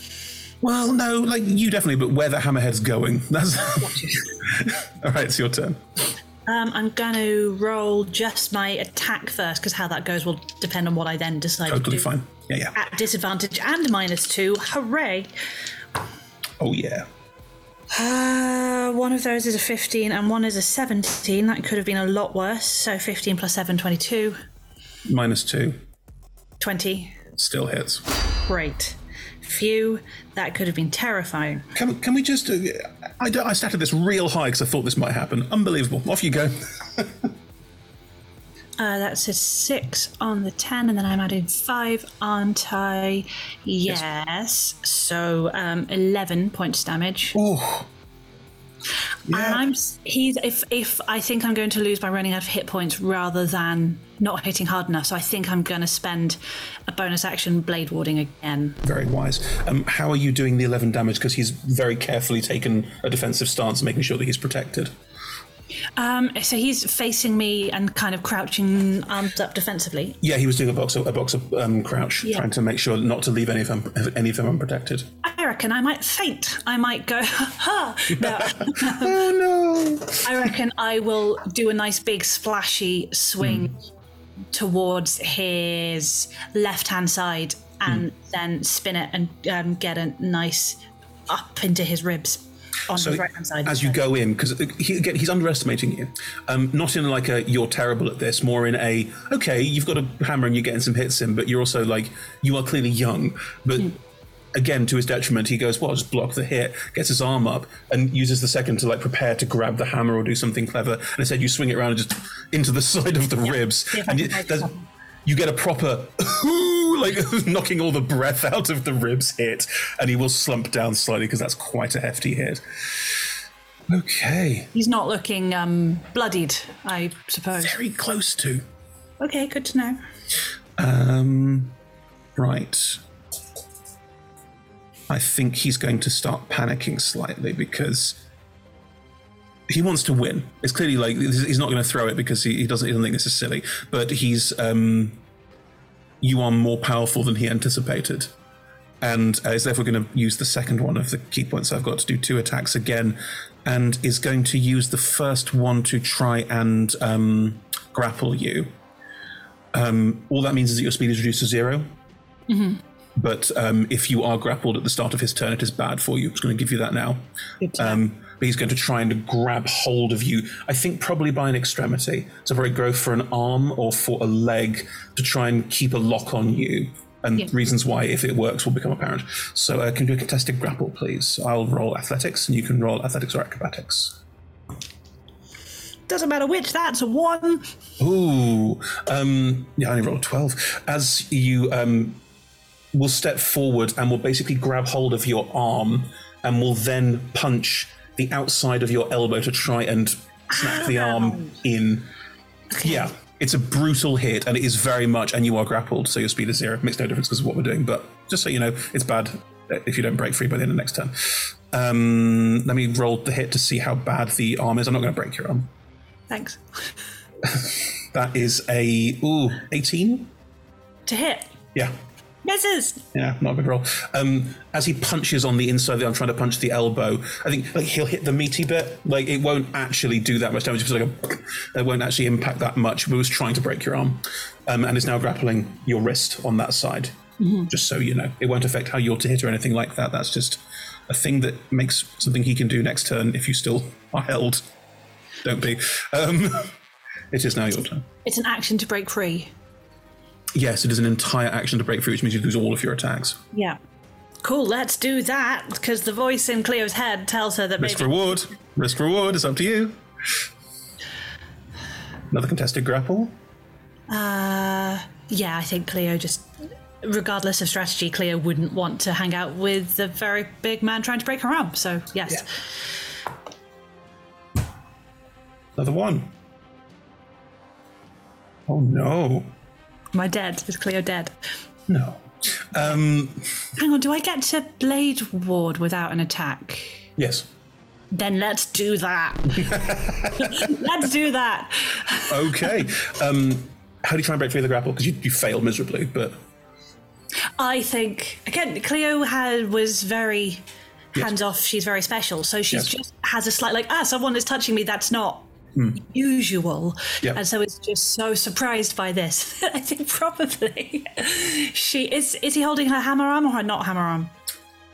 Well, no, like you definitely, but where the hammerhead's going. That's all right. It's your turn. Um, I'm going to roll just my attack first because how that goes will depend on what I then decide to Totally do. fine. Yeah, yeah. At disadvantage and minus two. Hooray! Oh yeah. Uh, one of those is a 15 and one is a 17. That could have been a lot worse. So 15 plus 7, 22. Minus two. 20. Still hits. Great. Phew. That could have been terrifying. Can, can we just? Uh, I, I started this real high because I thought this might happen. Unbelievable. Off you go. Uh, that's a 6 on the 10, and then I'm adding 5, aren't I? Yes. So um, 11 points damage. Oh. And I'm he's if if I think I'm going to lose by running out of hit points rather than not hitting hard enough, so I think I'm going to spend a bonus action blade warding again. Very wise. Um, how are you doing the 11 damage? Because he's very carefully taken a defensive stance, making sure that he's protected. Um, so he's facing me and kind of crouching, arms up defensively. Yeah, he was doing a boxer, a boxer um, crouch, Yeah. trying to make sure not to leave any of them, any of them unprotected. I reckon I might faint. I might go, ha! No. oh no! I reckon I will do a nice big splashy swing towards his left hand side and then spin it and um, get a nice up into his ribs on So his right hand side. as you go in, because he, again, he's underestimating you. Um, not in like a you're terrible at this, more in a okay, you've got a hammer and you're getting some hits in, but you're also like you are clearly young. But again, to his detriment, he goes, "Well, I'll just block the hit." Gets his arm up and uses the second to like prepare to grab the hammer or do something clever. And instead, you swing it around and just into the side of the ribs, See if I and can you, make there's- something. you get a proper like knocking all the breath out of the ribs hit, and he will slump down slightly because that's quite a hefty hit. Okay. He's not looking um, bloodied, I suppose. Very close to. Okay, good to know. Um, right. I think he's going to start panicking slightly because he wants to win. It's clearly like he's not going to throw it because he, he doesn't. He doesn't think this is silly. But he's. Um, you are more powerful than he anticipated, and uh, is therefore going to use the second one of the ki points I've got to do two attacks again, and is going to use the first one to try and um, grapple you. Um, all that means is that your speed is reduced to zero. Mm-hmm. But um, if you are grappled at the start of his turn, it is bad for you. It's going to give you that now. Um, but he's going to try and grab hold of you. I think probably by an extremity. So probably go for an arm or for a leg to try and keep a lock on you. and Yeah. reasons why, if it works, will become apparent. So, uh, can you do a contested grapple, please? I'll roll athletics, and you can roll athletics or acrobatics. Doesn't matter which, that's a one. Ooh, um, yeah, I only rolled 12. As you um, will step forward and will basically grab hold of your arm and will then punch the outside of your elbow to try and snap the arm in. Yeah, it's a brutal hit and it is very much, and you are grappled, so your speed is zero. Makes no difference because of what we're doing, but just so you know, it's bad if you don't break free by the end of next turn. Um, let me roll the hit to see how bad the arm is. I'm not going to break your arm. Thanks. That is a ooh 18. To hit. Yeah, Misses. yeah, not a good roll. Um, as he punches on the inside, of the arm, trying to punch the elbow. I think like he'll hit the meaty bit. Like it won't actually do that much damage. It's like a, it won't actually impact that much. But it was trying to break your arm, um, and is now grappling your wrist on that side. Mhm. Just so you know, it won't affect how you're to hit or anything like that. That's just a thing that makes something he can do next turn if you still are held. Don't be. Um, it is now your turn. It's an action to break free. Yes, it is an entire action to break free, which means you lose all of your attacks. Yeah. Cool, let's do that, because the voice in Clio's head tells her that Risk maybe. reward. Risk reward. It's up to you. Another contested grapple. Uh, yeah, I think Clio just. Regardless of strategy, Clio wouldn't want to hang out with the very big man trying to break her arm, so yes. Another one. Oh no. Am I dead? Is Clio dead? No. Um. Hang on, do I get to Blade Ward without an attack? Yes. Then let's do that. let's do that. Okay. um. How do you try and break free of the grapple? Because you, you fail miserably, but I think again, Clio had was very hands off. She's very special, so she's Yes. just has a slight like ah, someone is touching me. That's not Hmm. usual, Yeah. and so it's just so surprised by this. I think probably she is. Is he holding her hammer arm or her not hammer arm?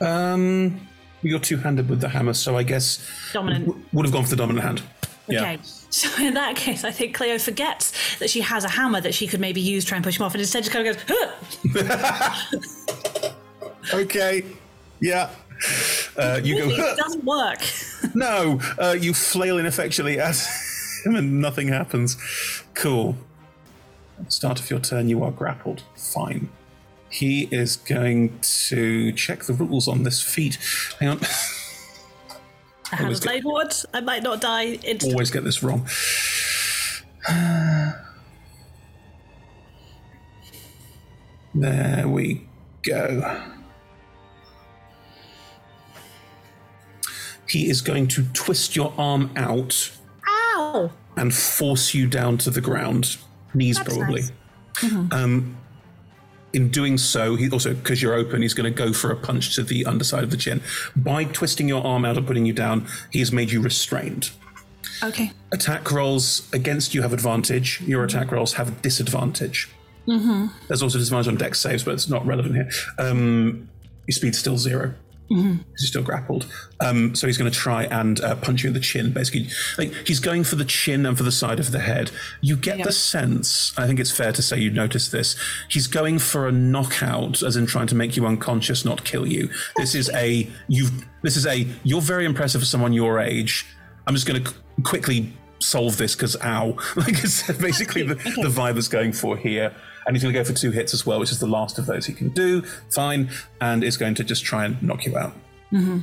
um, you're two-handed with the hammer, so I guess Dominant. w- would have gone for the dominant hand. Okay. So in that case, I think Clio forgets that she has a hammer that she could maybe use to try and push him off, and instead just kind of goes, huh! Okay. Yeah. Uh, you go. it doesn't work. no, uh, you flail ineffectually at him and nothing happens. Cool. At the start of your turn, you are grappled. Fine. He is going to check the rules on this feat. Hang on. I have a Always get-. I might not die instantly. Always get this wrong. There we go. He is going to twist your arm out Ow! and force you down to the ground, knees That's probably. nice. Mhm. Um, in doing so, he also because you're open, he's going to go for a punch to the underside of the chin. By twisting your arm out and putting you down, he has made you restrained. Okay. Attack rolls against you have advantage. Your attack rolls have disadvantage. Mm-hmm. There's also disadvantage on dex saves, but it's not relevant here. Um, your speed's still zero Mm-hmm. because you're still grappled. Um, so he's going to try and uh, punch you in the chin. Basically, like he's going for the chin and for the side of the head. You get the sense. I think it's fair to say you notice this. He's going for a knockout, as in trying to make you unconscious, not kill you. This is a you. This is a you're very impressive for someone your age. I'm just going to quickly solve this because ow, like it's basically the, the vibe that's going for here. And he's going to go for two hits as well, which is the last of those he can do. Fine, and is going to just try and knock you out. Mm-hmm.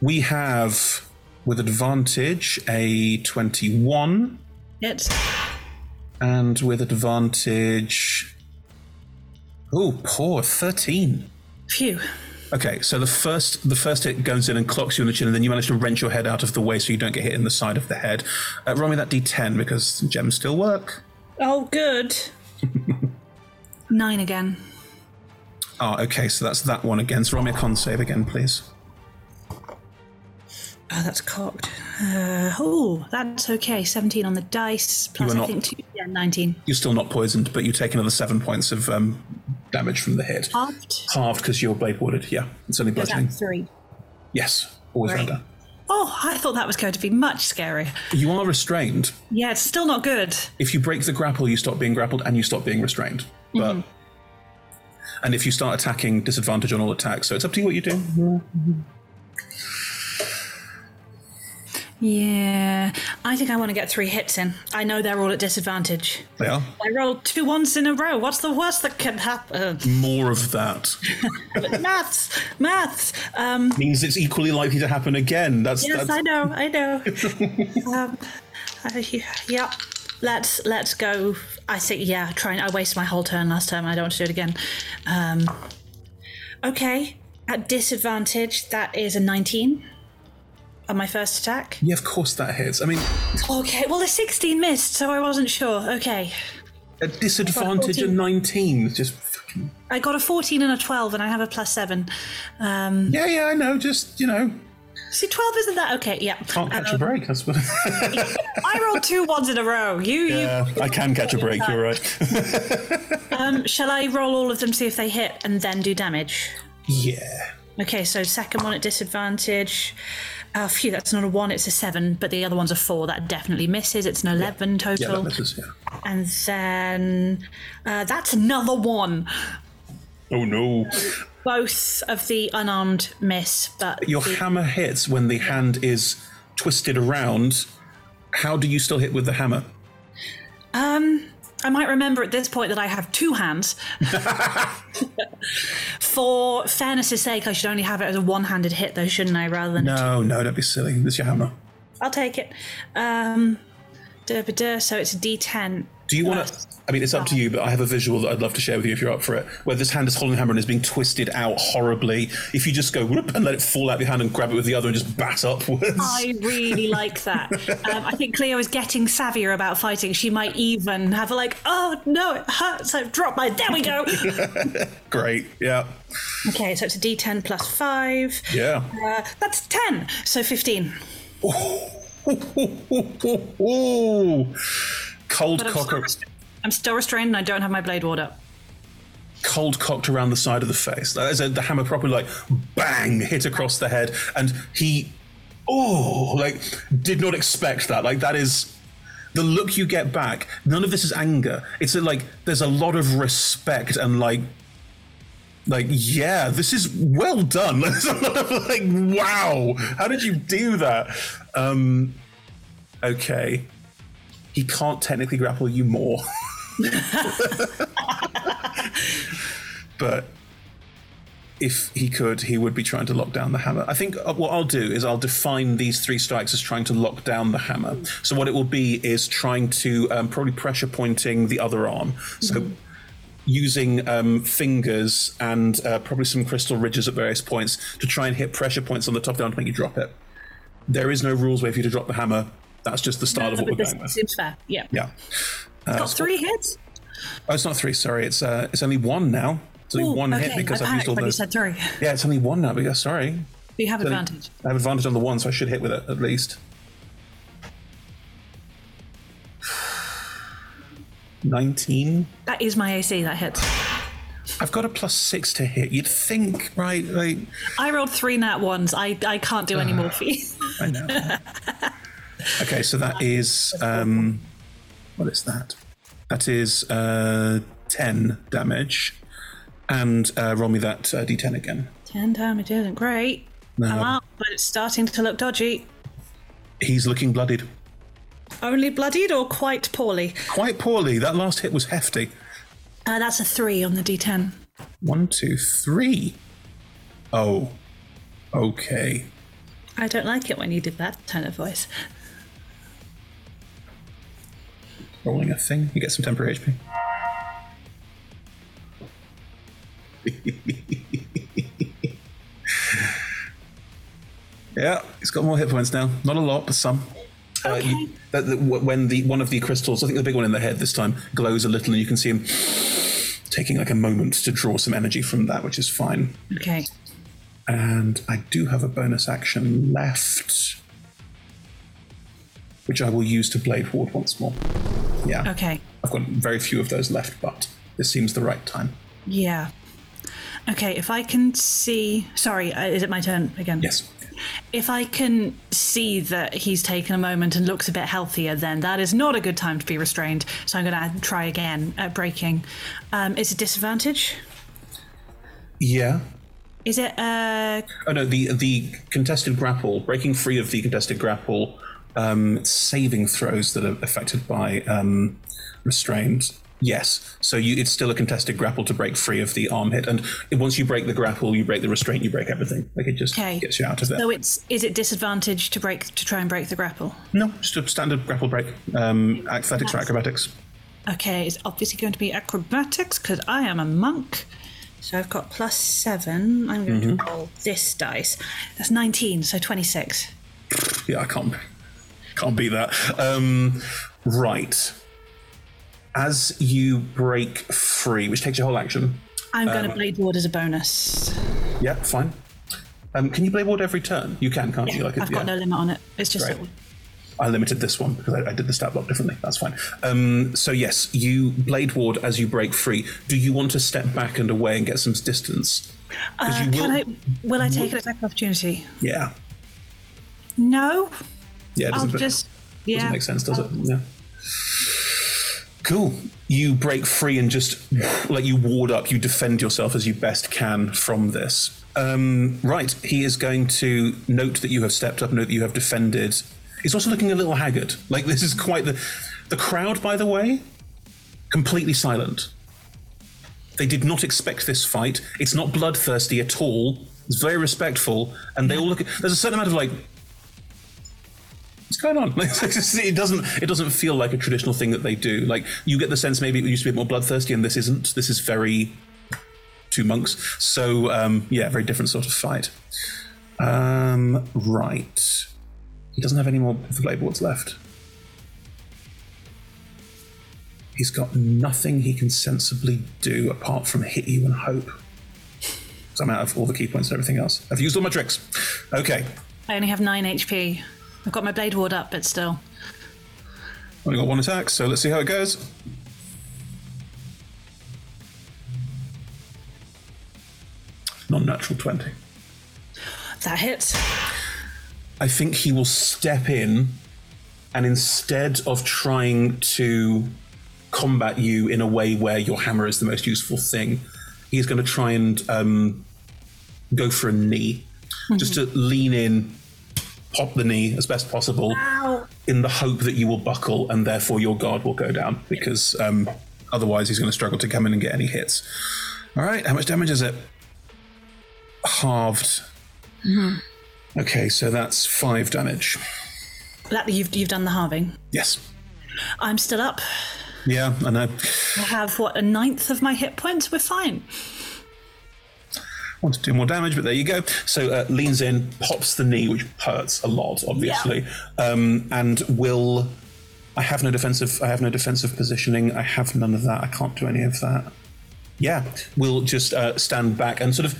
We have, with advantage, a 21, It's and with advantage, oh, poor 13. phew. Okay, so the first the first hit goes in and clocks you in the chin, and then you manage to wrench your head out of the way so you don't get hit in the side of the head. Uh, roll me that d10 because gems still work. Oh, good. Nine again. Oh, okay, so that's that one again. So roll me a con save again, please. Oh, that's cocked. Uh, oh, that's okay. 17 on the dice, plus I not- think two. Yeah, 19. You're still not poisoned, but you take another seven points of um, damage from the hit. Halved? Halved because you're blade warded. Yeah, it's only bludgeoning. three. Yes, always Right. round down. Oh, I thought that was going to be much scarier. You are restrained. Yeah, it's still not good. If you break the grapple, you stop being grappled and you stop being restrained. But mm-hmm. And if you start attacking, disadvantage on all attacks. So it's up to you what you do. Mm-hmm. Yeah, I think I want to get three hits in. I know they're all at disadvantage. They are. I rolled two ones in a row. What's the worst that can happen? More of that maths, maths. Um, means it's equally likely to happen again. That's yes, that's I know, I know. um, uh, yeah, let's let's go. I think yeah. Trying. I wasted my whole turn last time. I don't want to do it again. Um, okay, at disadvantage, that is a nineteen on my first attack. Yeah, of course that hits. I mean, Okay, well the sixteen missed, so I wasn't sure. Okay, a disadvantage of 19. Just fucking. I got a fourteen and a twelve, and I have a plus seven. Um, Yeah, yeah, I know. Just, you know, see, twelve isn't that okay? Yeah, can't catch a Um, break. That's what. I rolled two ones in a row. You, yeah, I can catch a break. You're right. Um, shall I roll all of them, see if they hit, and then do damage? Yeah. Okay, so second one at disadvantage. Oh, phew, that's not a one, it's a seven, but the other one's a four. That definitely misses. It's an 11 Yeah, total. that misses. Yeah. And then uh, that's another one. Oh no. Both of the unarmed miss, but Your the- hammer hits when the hand is twisted around. How do you still hit with the hammer? Um, I might remember at this point that I have two hands. For fairness' sake, I should only have it as a one-handed hit, though, shouldn't I? Rather than No, no, don't be silly. This is your hammer. I'll take it. Um, duh, duh, duh, so it's a D10. Do you want to? I mean, it's up to you, but I have a visual that I'd love to share with you if you're up for it. Where this hand is holding the hammer and is being twisted out horribly. If you just go whoop and let it fall out of your hand and grab it with the other and just bat upwards. I really like that. Um, I think Clio is getting savvier about fighting. She might even have a like, oh no, it hurts. I've dropped my. There we go. Great. Yeah. okay, so it's a D10 plus five. Yeah. Uh, that's ten. So fifteen. Ooh. Cold But I'm still, rest- I'm still restrained and I don't have my blade ward up. cold cocked around the side of the face. As a, the hammer properly like bang hit across the head, and he oh like did not expect that. Like that is the look you get back. None of this is anger. It's a, like there's a lot of respect and like like yeah, this is well done. There's a lot of like wow, how did you do that? Um, okay, he can't technically grapple you more. but if he could, he would be trying to lock down the hammer. I think uh, what I'll do is I'll define these three strikes as trying to lock down the hammer. So what it will be is trying to um, probably pressure pointing the other arm. So using um, fingers and uh, probably some crystal ridges at various points to try and hit pressure points on the top the to make you drop it. There is no rules way for you to drop the hammer. That's just the start of what we're going with. seems fair. Yeah. Yeah. It's Uh, got three hits. Oh, it's not three. Sorry, it's uh, it's only one now. It's only Ooh, one okay. hit because I've used all those. said three. Yeah, it's only one now. Because sorry, You have It's only- advantage. I have advantage on the one, so I should hit with it at least. Nineteen. That is my AC. That hits. I've got a plus six to hit. You'd think, right? Like I rolled three nat ones. I I can't do any more for you. I know. okay, so that is um, what is that? That is uh, ten damage, and uh, roll me that uh, d10 again. Ten damage isn't great. No. I'm out, but it's starting to look dodgy. He's looking bloodied. Only bloodied or quite poorly? Quite poorly. That last hit was hefty. Uh, that's a three on the D10. One, two, three. Oh. Okay. I don't like it when you did that tone of voice. Rolling a thing. You get some temporary HP. yeah, he's got more hit points now. Not a lot, but some. Uh, you- that- that- when the one of the crystals, I think the big one in the head this time, glows a little, and you can see him taking like a moment to draw some energy from that, which is fine. Okay. And I do have a bonus action left, which I will use to blade ward once more. Yeah. Okay. I've got very few of those left, but this seems the right time. Yeah. Okay, if I can see. Sorry, uh, is it my turn again? Yes. If I can see that he's taken a moment and looks a bit healthier, then that is not a good time to be restrained. So I'm going to try again at breaking. Um, is it disadvantage? Yeah. Is it uh Oh no, the the contested grapple, breaking free of the contested grapple, um, saving throws that are affected by um, restraint. Yes, so you, it's still a contested grapple to break free of the arm hit, and once you break the grapple, you break the restraint, you break everything. Like it just okay? gets you out of there. So it's is it disadvantage to break to try and break the grapple? no, just a standard grapple break. Um, athletics or acrobatics. Okay, it's obviously going to be acrobatics because I am a monk. So I've got plus seven. I'm going Mhm. to roll this dice. That's 19, so 26. Yeah, I can't can't beat that. Um, right. As you break free, which takes your whole action. I'm going to um, blade ward as a bonus. Yeah, fine. Um, can you blade ward every turn? You can, can't Yeah, you? Like, I've got no limit on it. It's just that I limited this one because I, I did the stat block differently. That's fine. Um, so yes, you blade ward as you break free. Do you want to step back and away and get some distance? Uh, you can will- I? Will I take an attack of opportunity? Yeah. No. Yeah. It I'll doesn't, just. doesn't Yeah. make sense, does it? Yeah. Cool. You break free and just like you ward up, you defend yourself as you best can from this. Um, right. He is going to note that you have stepped up, note that you have defended. He's also looking a little haggard. Like this is quite the the crowd, by the way, completely silent. They did not expect this fight. It's not bloodthirsty at all. It's very respectful, and they all look. There's a certain amount of like what's going on? It doesn't it doesn't feel like a traditional thing that they do. Like you get the sense maybe it used to be more bloodthirsty, and this isn't. This is very two monks. So um, yeah, very different sort of fight. Um, right. He doesn't have any more of the blade left. He's got nothing he can sensibly do apart from hit you and hope. So I'm out of all the ki points and everything else. I've used all my tricks. Okay. I only have nine HP. I've got my blade ward up, but still. Only got one attack, so let's see how it goes. Non-natural twenty. That hits. I think he will step in, and instead of trying to combat you in a way where your hammer is the most useful thing, he's going to try and um, go for a knee, just to lean in, pop the knee as best possible, in the hope that you will buckle and therefore your guard will go down because um, otherwise he's going to struggle to come in and get any hits. All right, how much damage is it? Halved. Okay, so that's five damage. That you've you've done the halving. Yes. I'm still up. Yeah, I know. I have what a ninth of my hit points. We're fine. Want to do more damage, but there you go. So uh, leans in, pops the knee, which hurts a lot, obviously, um, and will. I have no defensive. I have no defensive positioning. I have none of that. I can't do any of that. Yeah, will just uh, stand back and sort of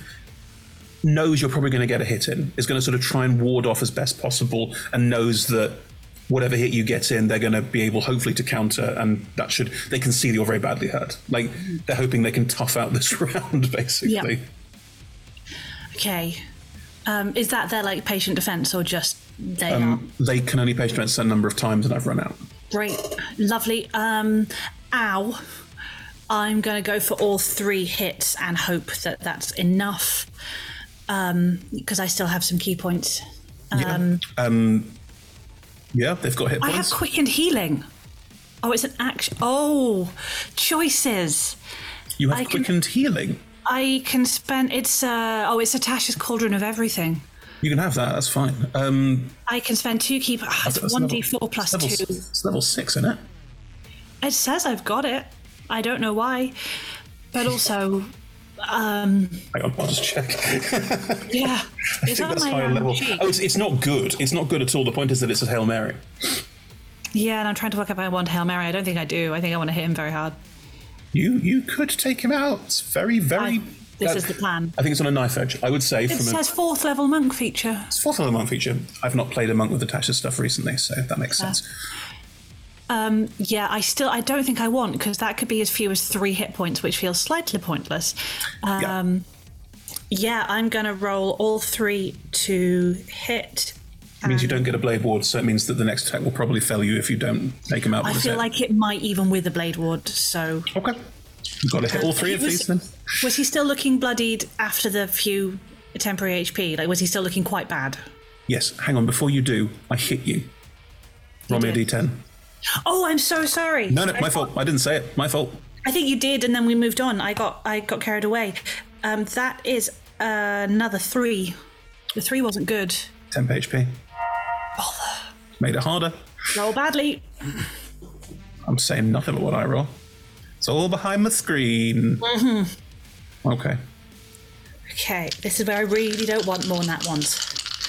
knows you're probably going to get a hit in. Is going to sort of try and ward off as best possible, and knows that whatever hit you get in, they're going to be able, hopefully, to counter, and that should they can see that you're very badly hurt. Like they're hoping they can tough out this round, basically. Okay. Um, is that their like patient defense or just they are Um, they can only patient defense a number of times, and I've run out. great, lovely? Um, ow. I'm going to go for all three hits and hope that that's enough. Um, because I still have some ki points. Um, Um, yeah, they've got hit I have points. quickened healing. Oh, it's an action. Oh, choices. you have I can- quickened healing. I can spend. It's uh. Oh, it's a Tasha's cauldron of everything. You can have that. That's fine. Um, I can spend two keep. ah, it's one d four plus it's level, two. It's level six, isn't it? It says I've got it. I don't know why, but also, um, Hang on, I'll just check. yeah, I it's think that's my higher level. sheet. Oh, it's, it's not good. It's not good at all. The point is that it's a hail mary. Yeah, and I'm trying to work out if I want hail mary. I don't think I do. I think I want to hit him very hard. You you could take him out. It's very very. This uh, is the plan. I think it's on a knife edge. I would say It from says a fourth level monk feature. it's fourth level monk feature. I've not played a monk with the stuff recently, so that makes Yeah. sense. Um, yeah, I still I don't think I want because that could be as few as three hit points, which feels slightly pointless. Um, yeah. I'm gonna roll all three to hit. It means you don't get a blade ward, so it means that the next attack will probably fail you if you don't take him out. I feel like it might even with a blade ward. So okay, You've got to hit all three of Was- these then. Was he still looking bloodied after the few temporary HP? Like, was he still looking quite bad? Yes, hang on. Before you do, I hit you. Roll me a d10. Oh, I'm so sorry. No, no, I my thought- fault. I didn't say it. My fault. I think you did, and then we moved on. I got I got carried away. Um, that is another three. The three wasn't good. Temp HP. Made it harder. Roll badly. I'm saying nothing but what I roll. It's all behind the screen. hmm Okay. Okay, this is where I really don't want more than that ones.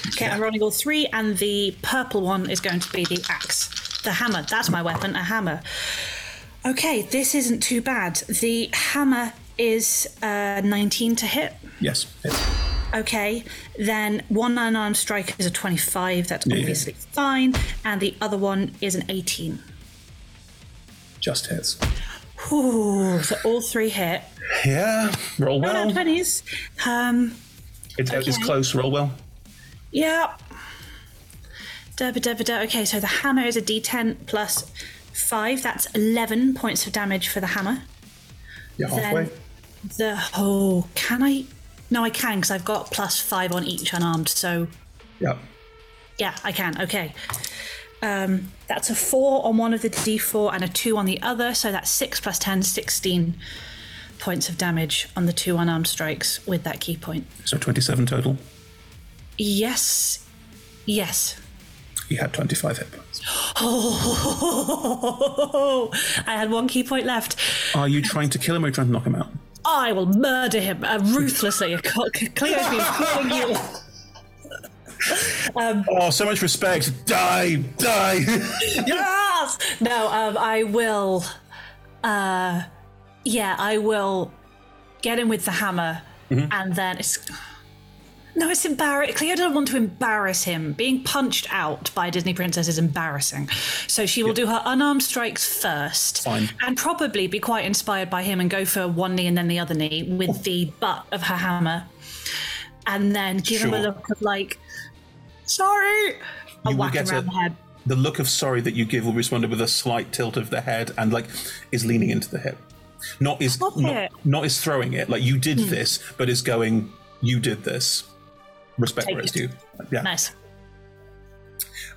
Okay, I'm rolling all three, and the purple one is going to be the axe. The hammer. That's my weapon, a hammer. Okay, this isn't too bad. The hammer is uh, 19 to hit. Yes. hit. Okay, then one unarmed strike is a 25. That's Yeah. obviously fine. And the other one is an 18. Just hits. Ooh, so all three hit. Yeah. Roll No, well. no, 20s. Um, It's, it's close. Roll well. Yeah. Da, ba, da, ba, da. Okay, so the hammer is a d10 plus 5. That's 11 points of damage for the hammer. You're halfway. Then the. Oh, can I? No, I can because I've got plus 5 on each unarmed. So, Yep. yeah, I can. Okay. Um, that's a 4 on one of the d4 and a 2 on the other. So that's 6 plus 10, 16 points of damage on the two unarmed strikes with that ki point. So 27 total. Yes. Yes. You had 25 hit points. Oh, I had one ki point left. Are you trying to kill him or are you trying to knock him out? I will murder him uh, ruthlessly. Clio's been calling you. Um, oh, so much respect. Die, die. yes. No, um, I will. Uh, yeah, I will get him with the hammer, Mhm. and then it's. No, it's embarrassing. Clio doesn't want to embarrass him. Being punched out by a Disney princess is embarrassing. So she will do her unarmed strikes first. Fine. And probably be quite inspired by him and go for one knee and then the other knee with the butt of her hammer. And then give him a look of like, sorry. You will whack get around a- the head. The look of sorry that you give will be responded with a slight tilt of the head and like is leaning into the hip. Not is not, not is throwing it like you did Hmm. this, but is going you did this. Respect Take where it's it. due. Yeah. Nice.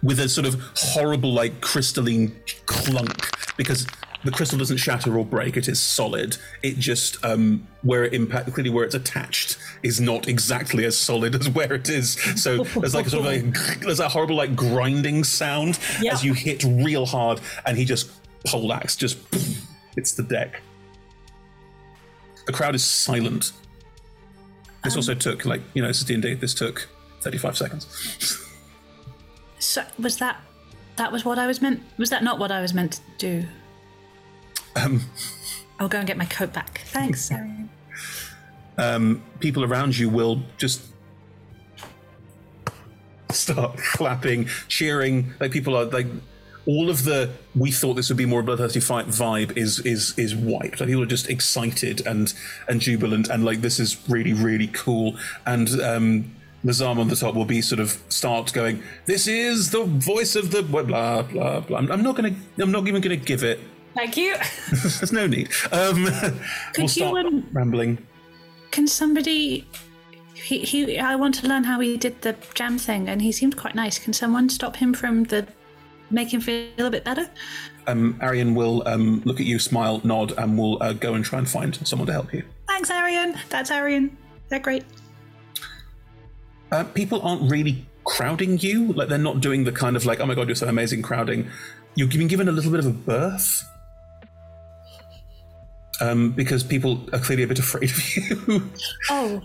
With a sort of horrible like crystalline clunk because the crystal doesn't shatter or break, it is solid. It just um where it impact clearly where it's attached is not exactly as solid as where it is. So there's like a sort of like there's a horrible like grinding sound Yeah. as you hit real hard and he just poleaxe just hits the deck. The crowd is silent. This also took like, you know, this is D&D, this took 35 seconds. So was that that was what I was meant was that not what I was meant to do? Um I'll go and get my coat back. Thanks, um, people around you will just start clapping, cheering. Like people are like all of the we thought this would be more a bloodthirsty fight vibe is is is wiped. Like people are just excited and and jubilant and like this is really really cool. And um, Lazam on the top will be sort of start going. This is the voice of the blah blah blah. blah. I'm, I'm not gonna. I'm not even gonna give it. Thank you. There's no need. Um, we'll you, start um, rambling. Can somebody he, he I want to learn how he did the jam thing and he seemed quite nice. Can someone stop him from the make him feel a bit better? um, Arian will um, look at you, smile, nod, and will uh, go and try and find someone to help you. Thanks, Arian. That's Arian. They're great. Uh, people aren't really crowding you. Like they're not doing the kind of like, oh my god, you're so amazing crowding. You've been given a little bit of a berth. Um, because people are clearly a bit afraid of you. Oh.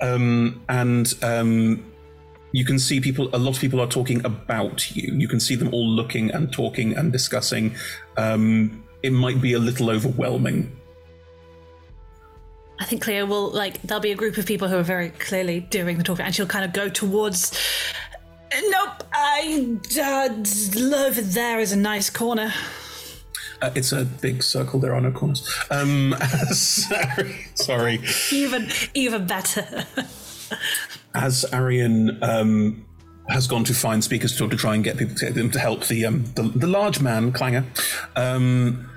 um, and um, you can see people, a lot of people are talking about you. You can see them all looking and talking and discussing. Um, it might be a little overwhelming. I think Clio will like there'll be a group of people who are very clearly doing the talking and she'll kind of go towards Nope, I uh, over there is a nice corner. Uh, it's a big circle. There are no corners. Um, sorry, sorry. Even even better. As Arian um, has gone to find speakers to to try and get people to get them to help the um, the, the large man Clanger. Um,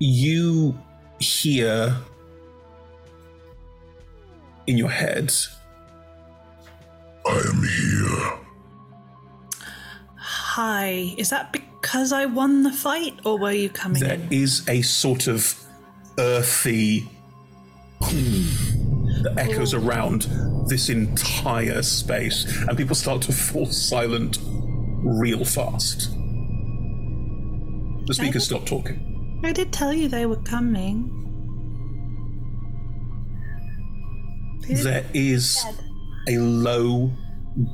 you hear in your head I am here. Hi. Is that because I won the fight, or were you coming There in? is a sort of earthy that echoes around this entire space, and people start to fall silent real fast. The speakers stop talking. I did tell you they were coming. There is a low,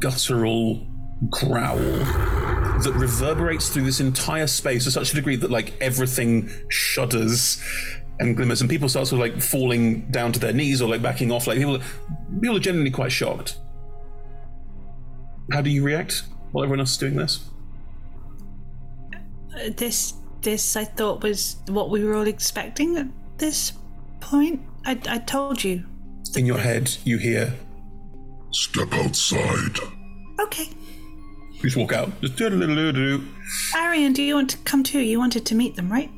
guttural growl that reverberates through this entire space to such a degree that, like, everything shudders and glimmers, and people start sort of like falling down to their knees or like backing off. Like people, people are genuinely quite shocked. How do you react while everyone else is doing this? Uh, This, this, I thought was what we were all expecting at this point. I, I told you. In your head, you hear Step outside. Okay. You just walk out. Just do Arian, do you want to come too? You wanted to meet them, right?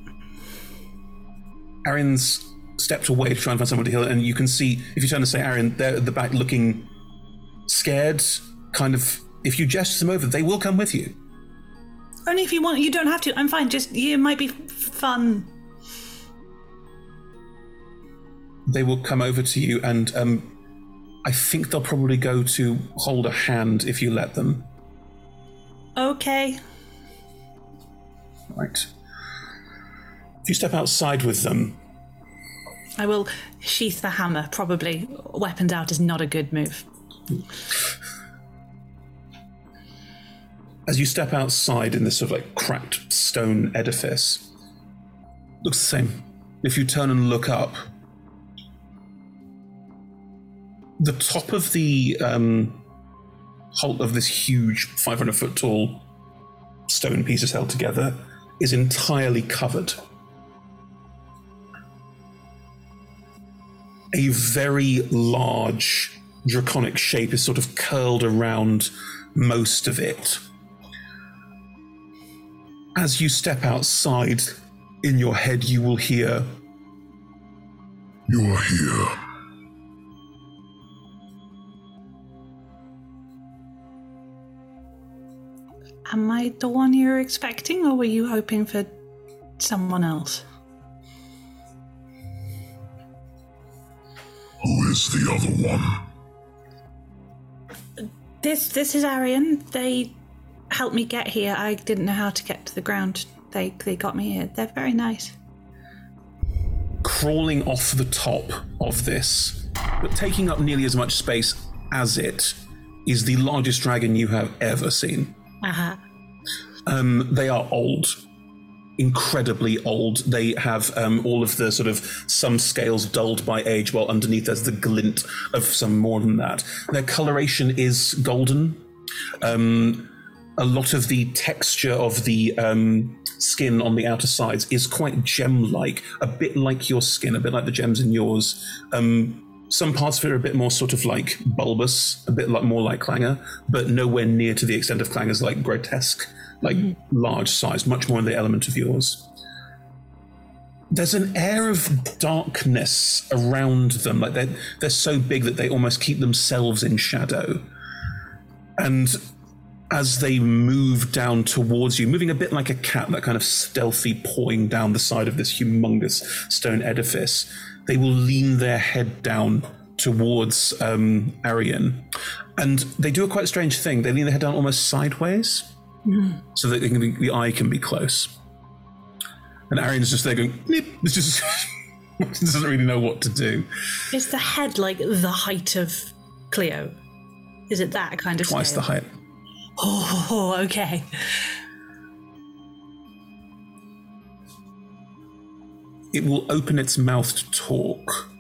Arian's stepped away to try and find someone to heal, and you can see if you turn to say Aaron, they're at the back looking scared. Kind of, if you gesture them over, they will come with you. Only if you want. You don't have to. I'm fine. Just it might be fun. They will come over to you, and um, I think they'll probably go to hold a hand if you let them. Okay. Right. If you step outside with them, I will sheath the hammer. Probably weapons out is not a good move. as you step outside in this sort of like cracked stone edifice, looks the same. If you turn and look up, the top of the um, whole of this huge 500 foot tall stone pieces held together is entirely covered. A very large draconic shape is sort of curled around most of it. As you step outside, in your head, you will hear You are here. Am I the one you're expecting, or were you hoping for someone else? Who is the other one? This this is Arian. They helped me get here. I didn't know how to get to the ground. They they got me here. They're very nice. crawling off the top of this, but taking up nearly as much space as it, is the largest dragon you have ever seen. Uh-huh. Um, they are old, incredibly old. They have um, all of the sort of some scales dulled by age, while underneath there's the glint of some more than that. Their coloration is golden. Um, a lot of the texture of the um, skin on the outer sides is quite gem-like, a bit like your skin, a bit like the gems in yours. Um, some parts of it are a bit more sort of like bulbous, a bit like more like Clanger, but nowhere near to the extent of Clanger's like grotesque, like large size, much more in the element of yours. There's an air of darkness around them, like they're they're so big that they almost keep themselves in shadow. And as they move down towards you, moving a bit like a cat, that kind of stealthy pawing down the side of this humongous stone edifice, they will lean their head down towards um, Arian. And they do a quite strange thing. They lean their head down almost sideways Mm-hmm. so that can be, the eye can be close. And Arian's just there going, Nip. It's just doesn't really know what to do. Is the head like the height of Clio? Is it that kind of Twice the height. Oh, okay. it will open its mouth to talk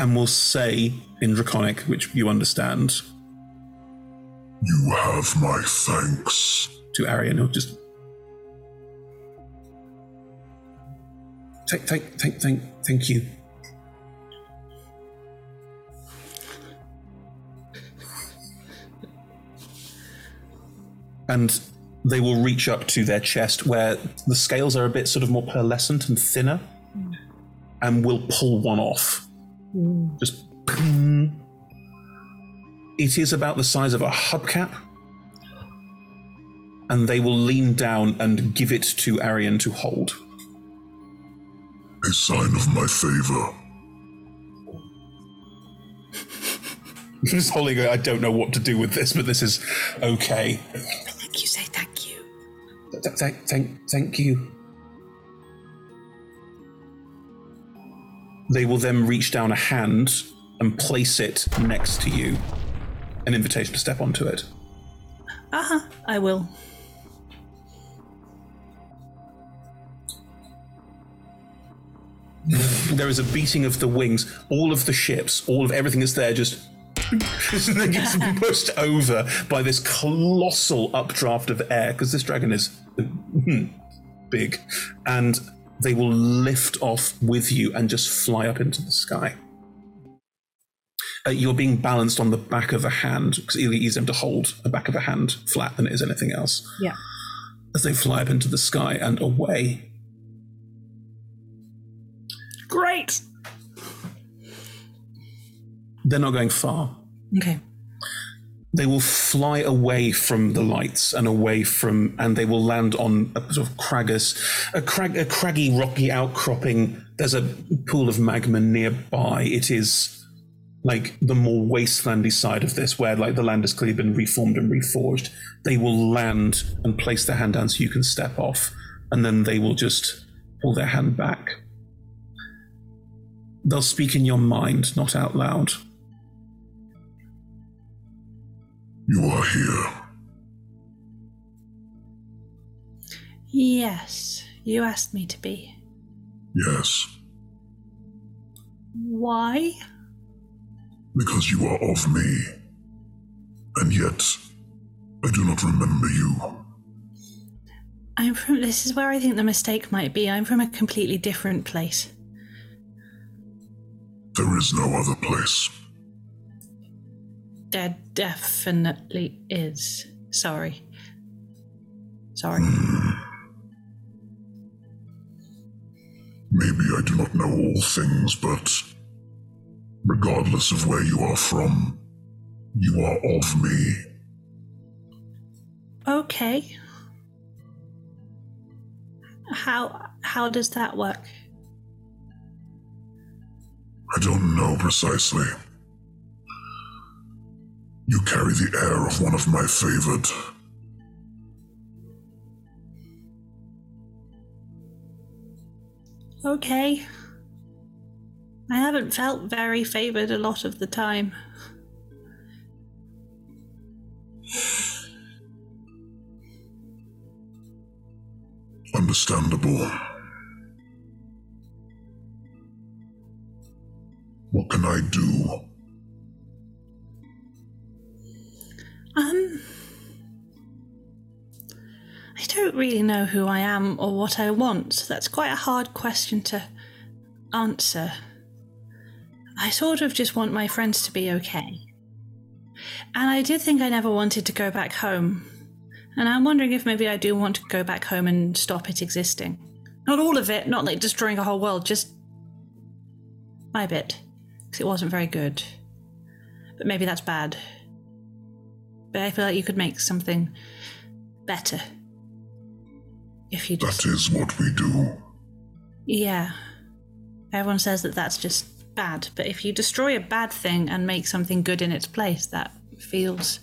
and will say in Draconic, which you understand, You have my thanks. to Arian, who'll just. Thank, thank, thank, thank, thank you. And they will reach up to their chest where the scales are a bit sort of more pearlescent and thinner mm. and will pull one off. Mm. Just. ping. It is about the size of a hubcap. And they will lean down and give it to Arian to hold. A sign of my favor. Just holding it. I don't know what to do with this, but this is okay. Thank you. Say thank you. Th- Thank, thank, thank you. They will then reach down a hand and place it next to you. An invitation to step onto it. Uh huh. I will. There is a beating of the wings. All of the ships, all of everything that's there, just gets pushed over by this colossal updraft of air because this dragon is hmm, big, and they will lift off with you and just fly up into the sky. Uh, you're being balanced on the back of a hand because it's easier to hold the back of a hand flat than it is anything else. Yeah. As they fly up into the sky and away. Great. They're not going far. Okay. they will fly away from the lights and away from, and they will land on a sort of craggus, a crag, a craggy, rocky outcropping. There's a pool of magma nearby. It is like the more wastelandy side of this, where like the land has clearly been reformed and reforged. They will land and place their hand down so you can step off, and then they will just pull their hand back. They'll speak in your mind, not out loud. You are here. Yes, you asked me to be. Yes, Why? Because you are of me. And yet, I do not remember you. I'm from. This is where I think the mistake might be. I'm from a completely different place. There is no other place. There definitely is. Sorry. Sorry. Hmm. Maybe I do not know all things, but regardless of where you are from, you are of me. Okay. How how does that work? I don't know precisely. You carry the air of one of my favored. Okay. I haven't felt very favored a lot of the time. Understandable. What can I do? Um I don't really know who I am or what I want. That's quite a hard question to answer. I sort of just want my friends to be okay. And I did think I never wanted to go back home. And I'm wondering if maybe I do want to go back home and stop it existing. Not all of it, not like destroying a whole world, just my bit. Because it wasn't very good. But maybe that's bad. But I feel like you could make something better. If you just. That is what we do. Yeah. Everyone says that that's just bad, but if you destroy a bad thing and make something good in its place, that feels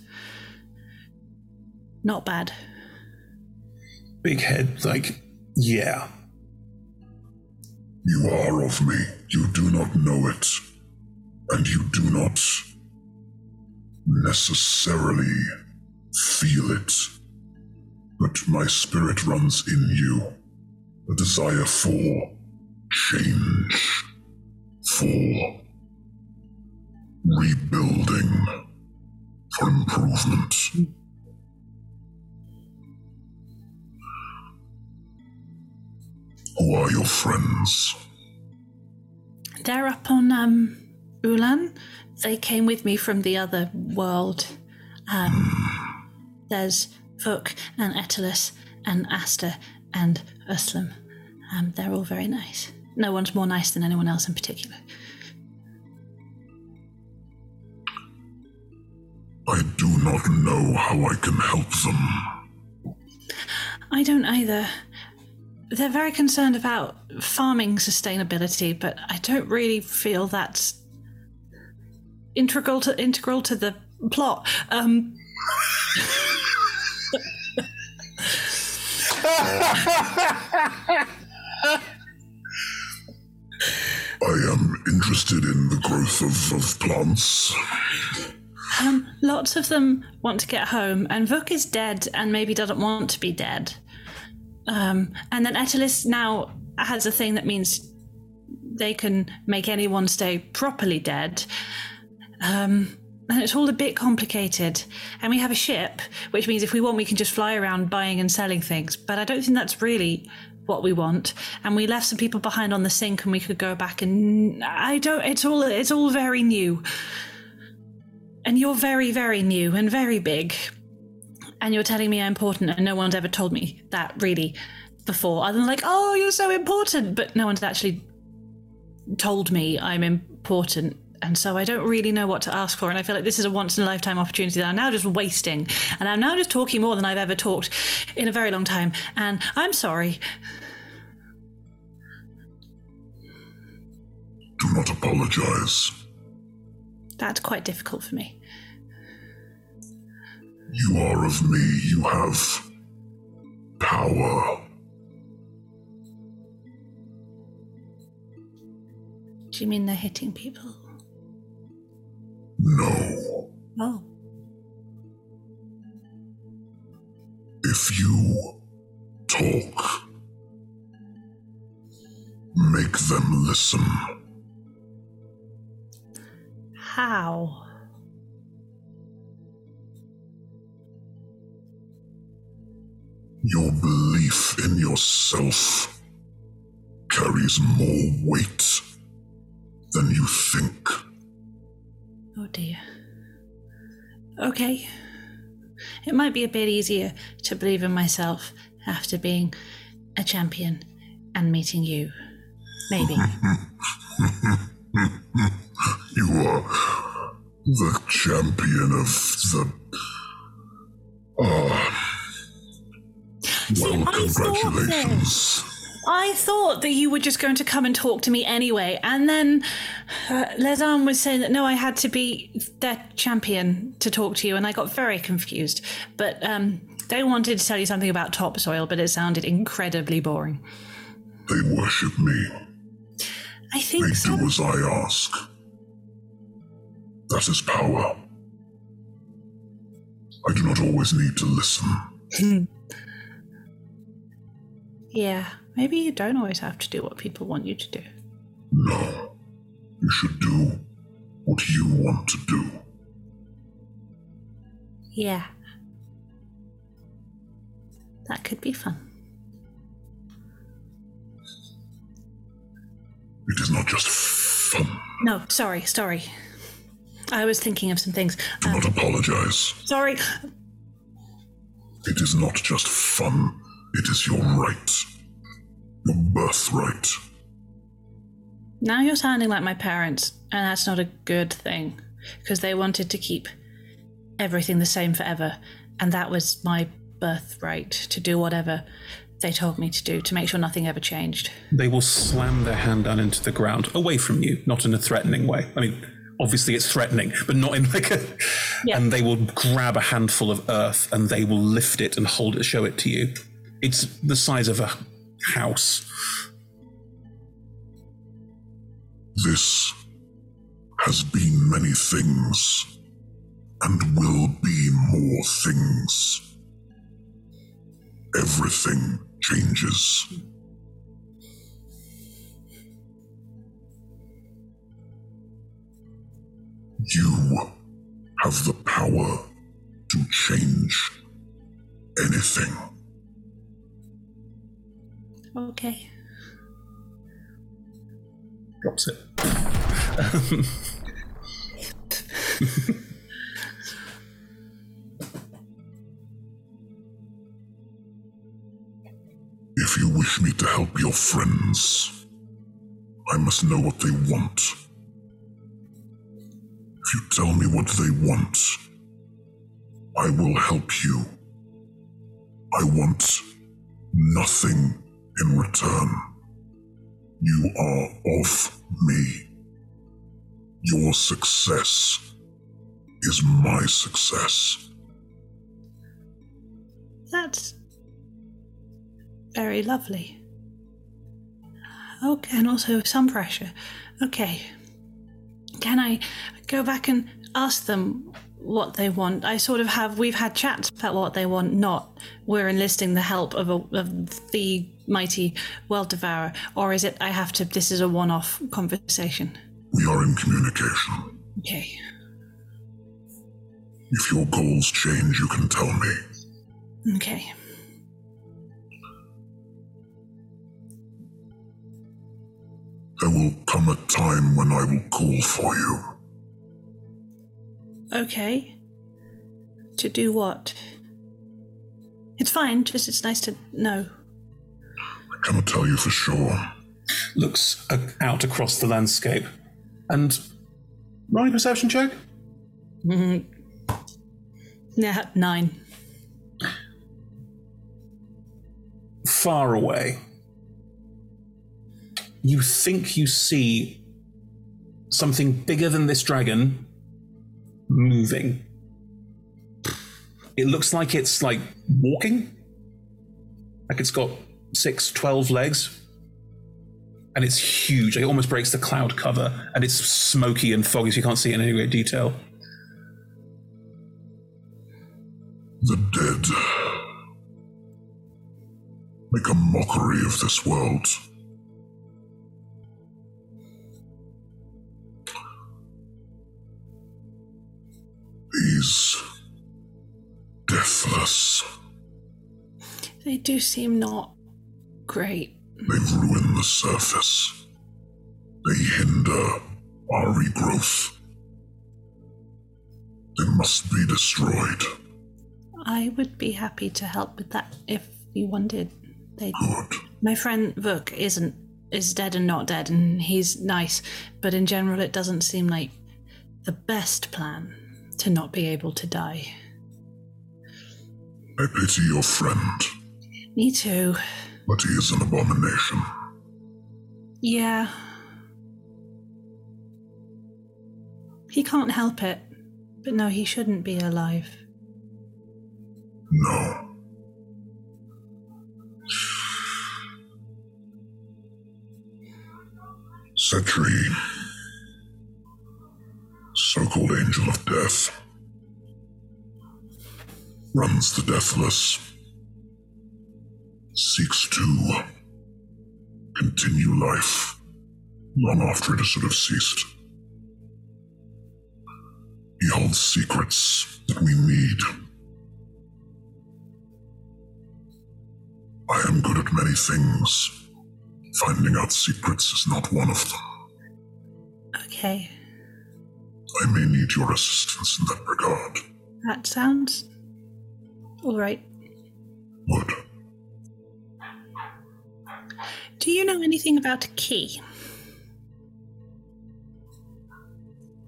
not bad. Big head, like, yeah. You are of me. You do not know it. And you do not necessarily feel it. But my spirit runs in you. A desire for change. For rebuilding. For improvement. Who are your friends? They're up on um Ulan. They came with me from the other world. Um there's Vuk and Etelus and Asta and Uslam. Um, they're all very nice. No one's more nice than anyone else in particular. I do not know how I can help them. I don't either. They're very concerned about farming sustainability, but I don't really feel that's integral to integral to the plot. Um, I am interested in the growth of, of plants. um, lots of them want to get home, and Vuk is dead and maybe doesn't want to be dead. Um, and then Etelis now has a thing that means they can make anyone stay properly dead. Um, and it's all a bit complicated. And we have a ship, which means if we want, we can just fly around buying and selling things. But I don't think that's really what we want. And we left some people behind on the sink, and we could go back and I don't. It's all. It's all very new. And you're very, very new and very big. And you're telling me I'm important, and no one's ever told me that really before. Other than like, oh, you're so important, but no one's actually told me I'm important. And so I don't really know what to ask for. And I feel like this is a once in a lifetime opportunity that I'm now just wasting. And I'm now just talking more than I've ever talked in a very long time. And I'm sorry. Do not apologize. That's quite difficult for me. You are of me. You have power. Do you mean they're hitting people? No. Oh. If you talk, make them listen. How? Your belief in yourself carries more weight than you think. Dear. Okay. It might be a bit easier to believe in myself after being a champion and meeting you. Maybe. you are the champion of the. Ah. well, congratulations. I thought that you were just going to come and talk to me anyway, and then uh, Lesan was saying that no, I had to be their champion to talk to you, and I got very confused. But um, they wanted to tell you something about topsoil, but it sounded incredibly boring. They worship me. I think they so. do as I ask. That is power. I do not always need to listen. yeah, maybe you don't always have to do what people want you to do. No. You should do what you want to do. Yeah. That could be fun. It is not just fun. No, sorry, sorry. I was thinking of some things. Do not um, apologize. Sorry. It is not just fun. It is your right. Your birthright. Now you're sounding like my parents, and that's not a good thing, because they wanted to keep everything the same forever, and that was my birthright to do whatever they told me to do to make sure nothing ever changed. They will slam their hand down into the ground, away from you, not in a threatening way. I mean, obviously it's threatening, but not in like a. And they will grab a handful of earth and they will lift it and hold it, show it to you. It's the size of a house. This has been many things and will be more things. Everything changes. You have the power to change anything. Okay. Drops it. If you wish me to help your friends, I must know what they want. If you tell me what they want, I will help you. I want nothing in return. You are of me. Your success is my success. That's very lovely. Okay, and also some pressure. Okay. Can I go back and ask them what they want? I sort of have, we've had chats about what they want, not we're enlisting the help of, a, of the mighty world devourer, or is it I have to, this is a one off conversation? We are in communication. Okay. If your goals change, you can tell me. Okay. There will come a time when I will call for you. Okay. To do what? It's fine, just it's nice to know. I cannot tell you for sure. Looks uh, out across the landscape. And roll a perception check. Mm-hmm. Yeah, nine. Far away, you think you see something bigger than this dragon moving. It looks like it's like walking. Like it's got six, twelve legs. And it's huge. It almost breaks the cloud cover. And it's smoky and foggy, so you can't see it in any great detail. The dead make a mockery of this world. These deathless, They do seem not great. they've ruined the surface. They hinder our regrowth. They must be destroyed. I would be happy to help with that if you wanted. They My friend Vuk isn't is dead and not dead and he's nice, but in general it doesn't seem like the best plan to not be able to die. I pity your friend, Me too. But he is an abomination. Yeah. He can't help it. But no, he shouldn't be alive. No. Setri, so called angel of death, runs the deathless, seeks to continue life long after it has sort of ceased. He holds secrets that we need. I am good at many things. Finding out secrets is not one of them. Okay. I may need your assistance in that regard. That sounds alright. Good. Do you know anything about a key?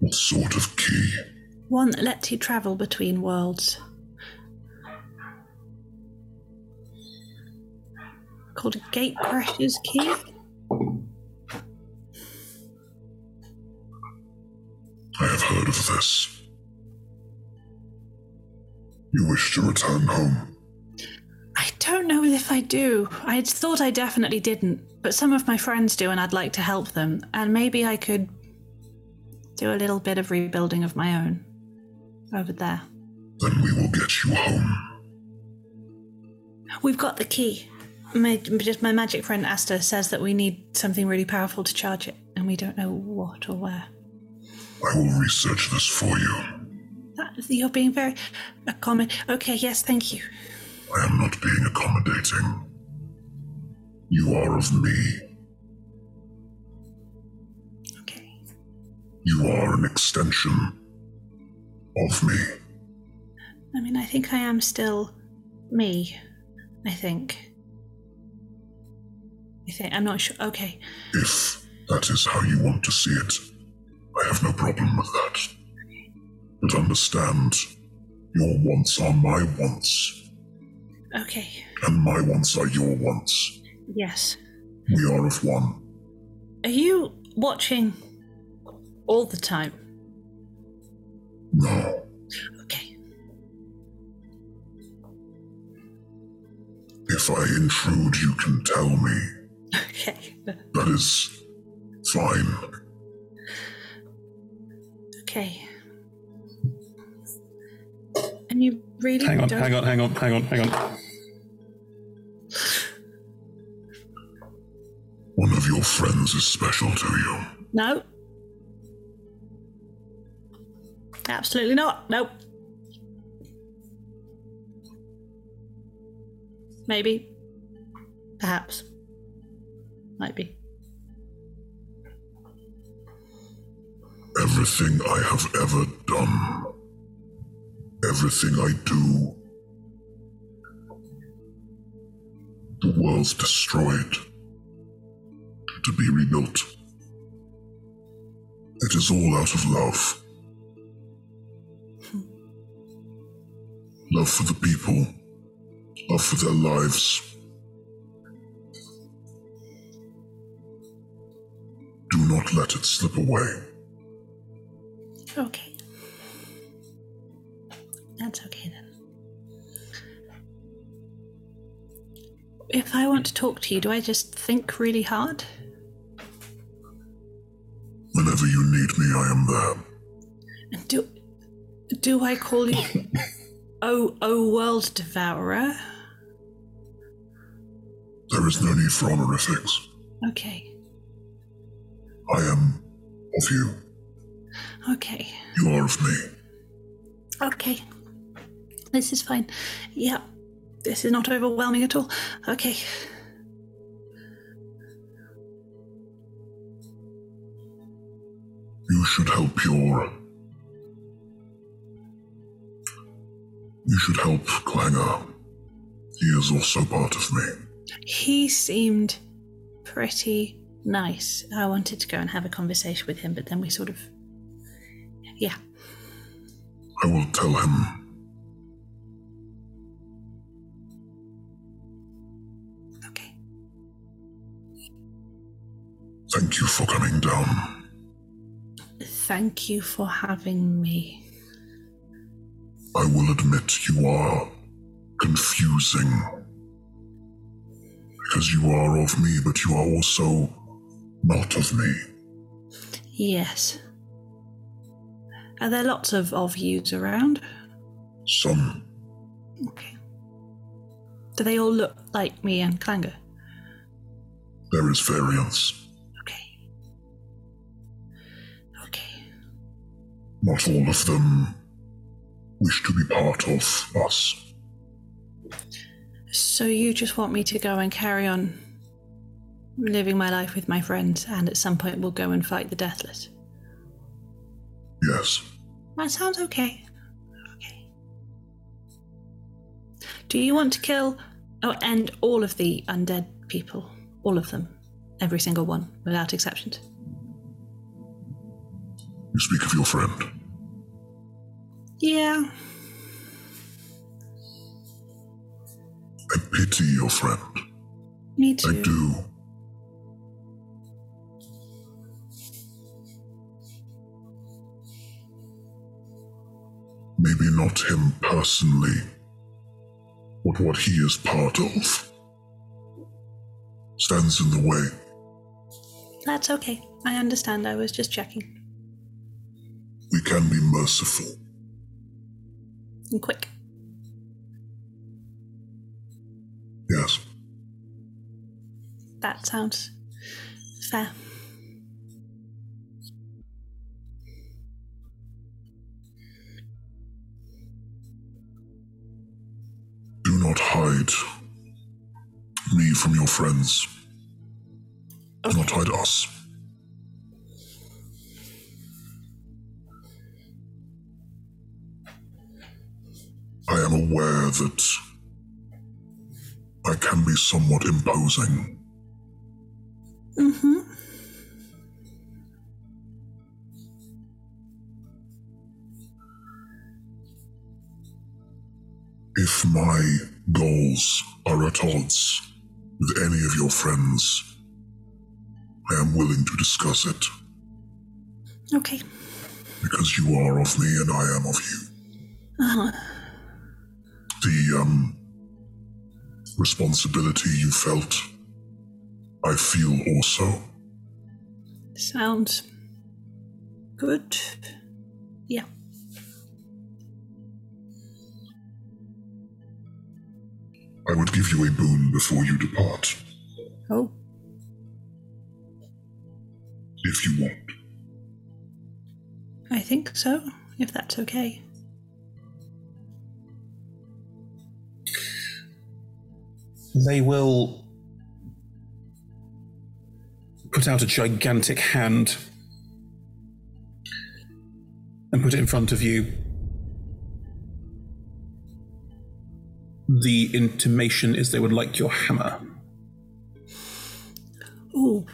What sort of key? One that lets you travel between worlds. Called a Gatecrasher's Key? I have heard of this. You wish to return home. I don't know if I do. I thought I definitely didn't, but some of my friends do, and I'd like to help them. And maybe I could do a little bit of rebuilding of my own over there. Then we will get you home. We've got the key. My, just my magic friend Asta says that we need something really powerful to charge it, and we don't know what or where. I will research this for you. That, you're being very accommodating. Okay, yes, thank you. I am not being accommodating. You are of me. Okay. You are an extension of me. I mean, I think I am still me. I think. You think I'm not sure. Okay. If that is how you want to see it, I have no problem with that. But understand, your wants are my wants, Okay. and my wants are your wants. Yes. We are of one. Are you watching all the time? No. Okay. If I intrude, you can tell me. Okay. That is fine. Okay. And you really Hang on, don't hang on, hang on, hang on, hang on. One of your friends is special to you. No. Absolutely not. Nope. Maybe. Perhaps. Might be. Everything I have ever done, everything I do, the world's destroyed to be rebuilt. It is all out of love. Love for the people, love for their lives. Do not let it slip away. Okay. That's okay then. If I want to talk to you, do I just think really hard? Whenever you need me, I am there. Do do I call you Oh Oh World Devourer? There is no need for honorifics. Okay. I am of you. Okay. You are of me. Okay. This is fine. Yeah. This is not overwhelming at all. Okay. You should help your. You should help Clanger. He is also part of me. He seemed pretty nice. I wanted to go and have a conversation with him, but then we sort of. Yeah. I will tell him. Thank you for coming down. Thank you for having me. I will admit you are confusing. Because you are of me, but you are also not of me. Yes. Are there lots of of yous around? Some. Okay. Do they all look like me and Clanger? There is variance. Not all of them wish to be part of us. So you just want me to go and carry on living my life with my friends, and at some point we'll go and fight the Deathless? Yes. That sounds okay. Okay. Do you want to kill oh, or end all of the undead people? All of them? Every single one, without exceptions? You speak of your friend. Yeah. I pity your friend. Me too. I do. Maybe not him personally, but what he is part of stands in the way. That's okay. I understand. I was just checking. We can be merciful. And quick. Yes. That sounds fair. Do not hide me from your friends. Do not hide us. I am aware that I can be somewhat imposing. Mm-hmm. If my goals are at odds with any of your friends, I am willing to discuss it Okay. because you are of me and I am of you. Uh-huh. The um responsibility you felt, I feel also. Sounds good. Yeah. I would give you a boon before you depart, Oh. if you want. I think so, if that's okay. They will put out a gigantic hand and put it in front of you. The intimation is they would like your hammer. Ooh.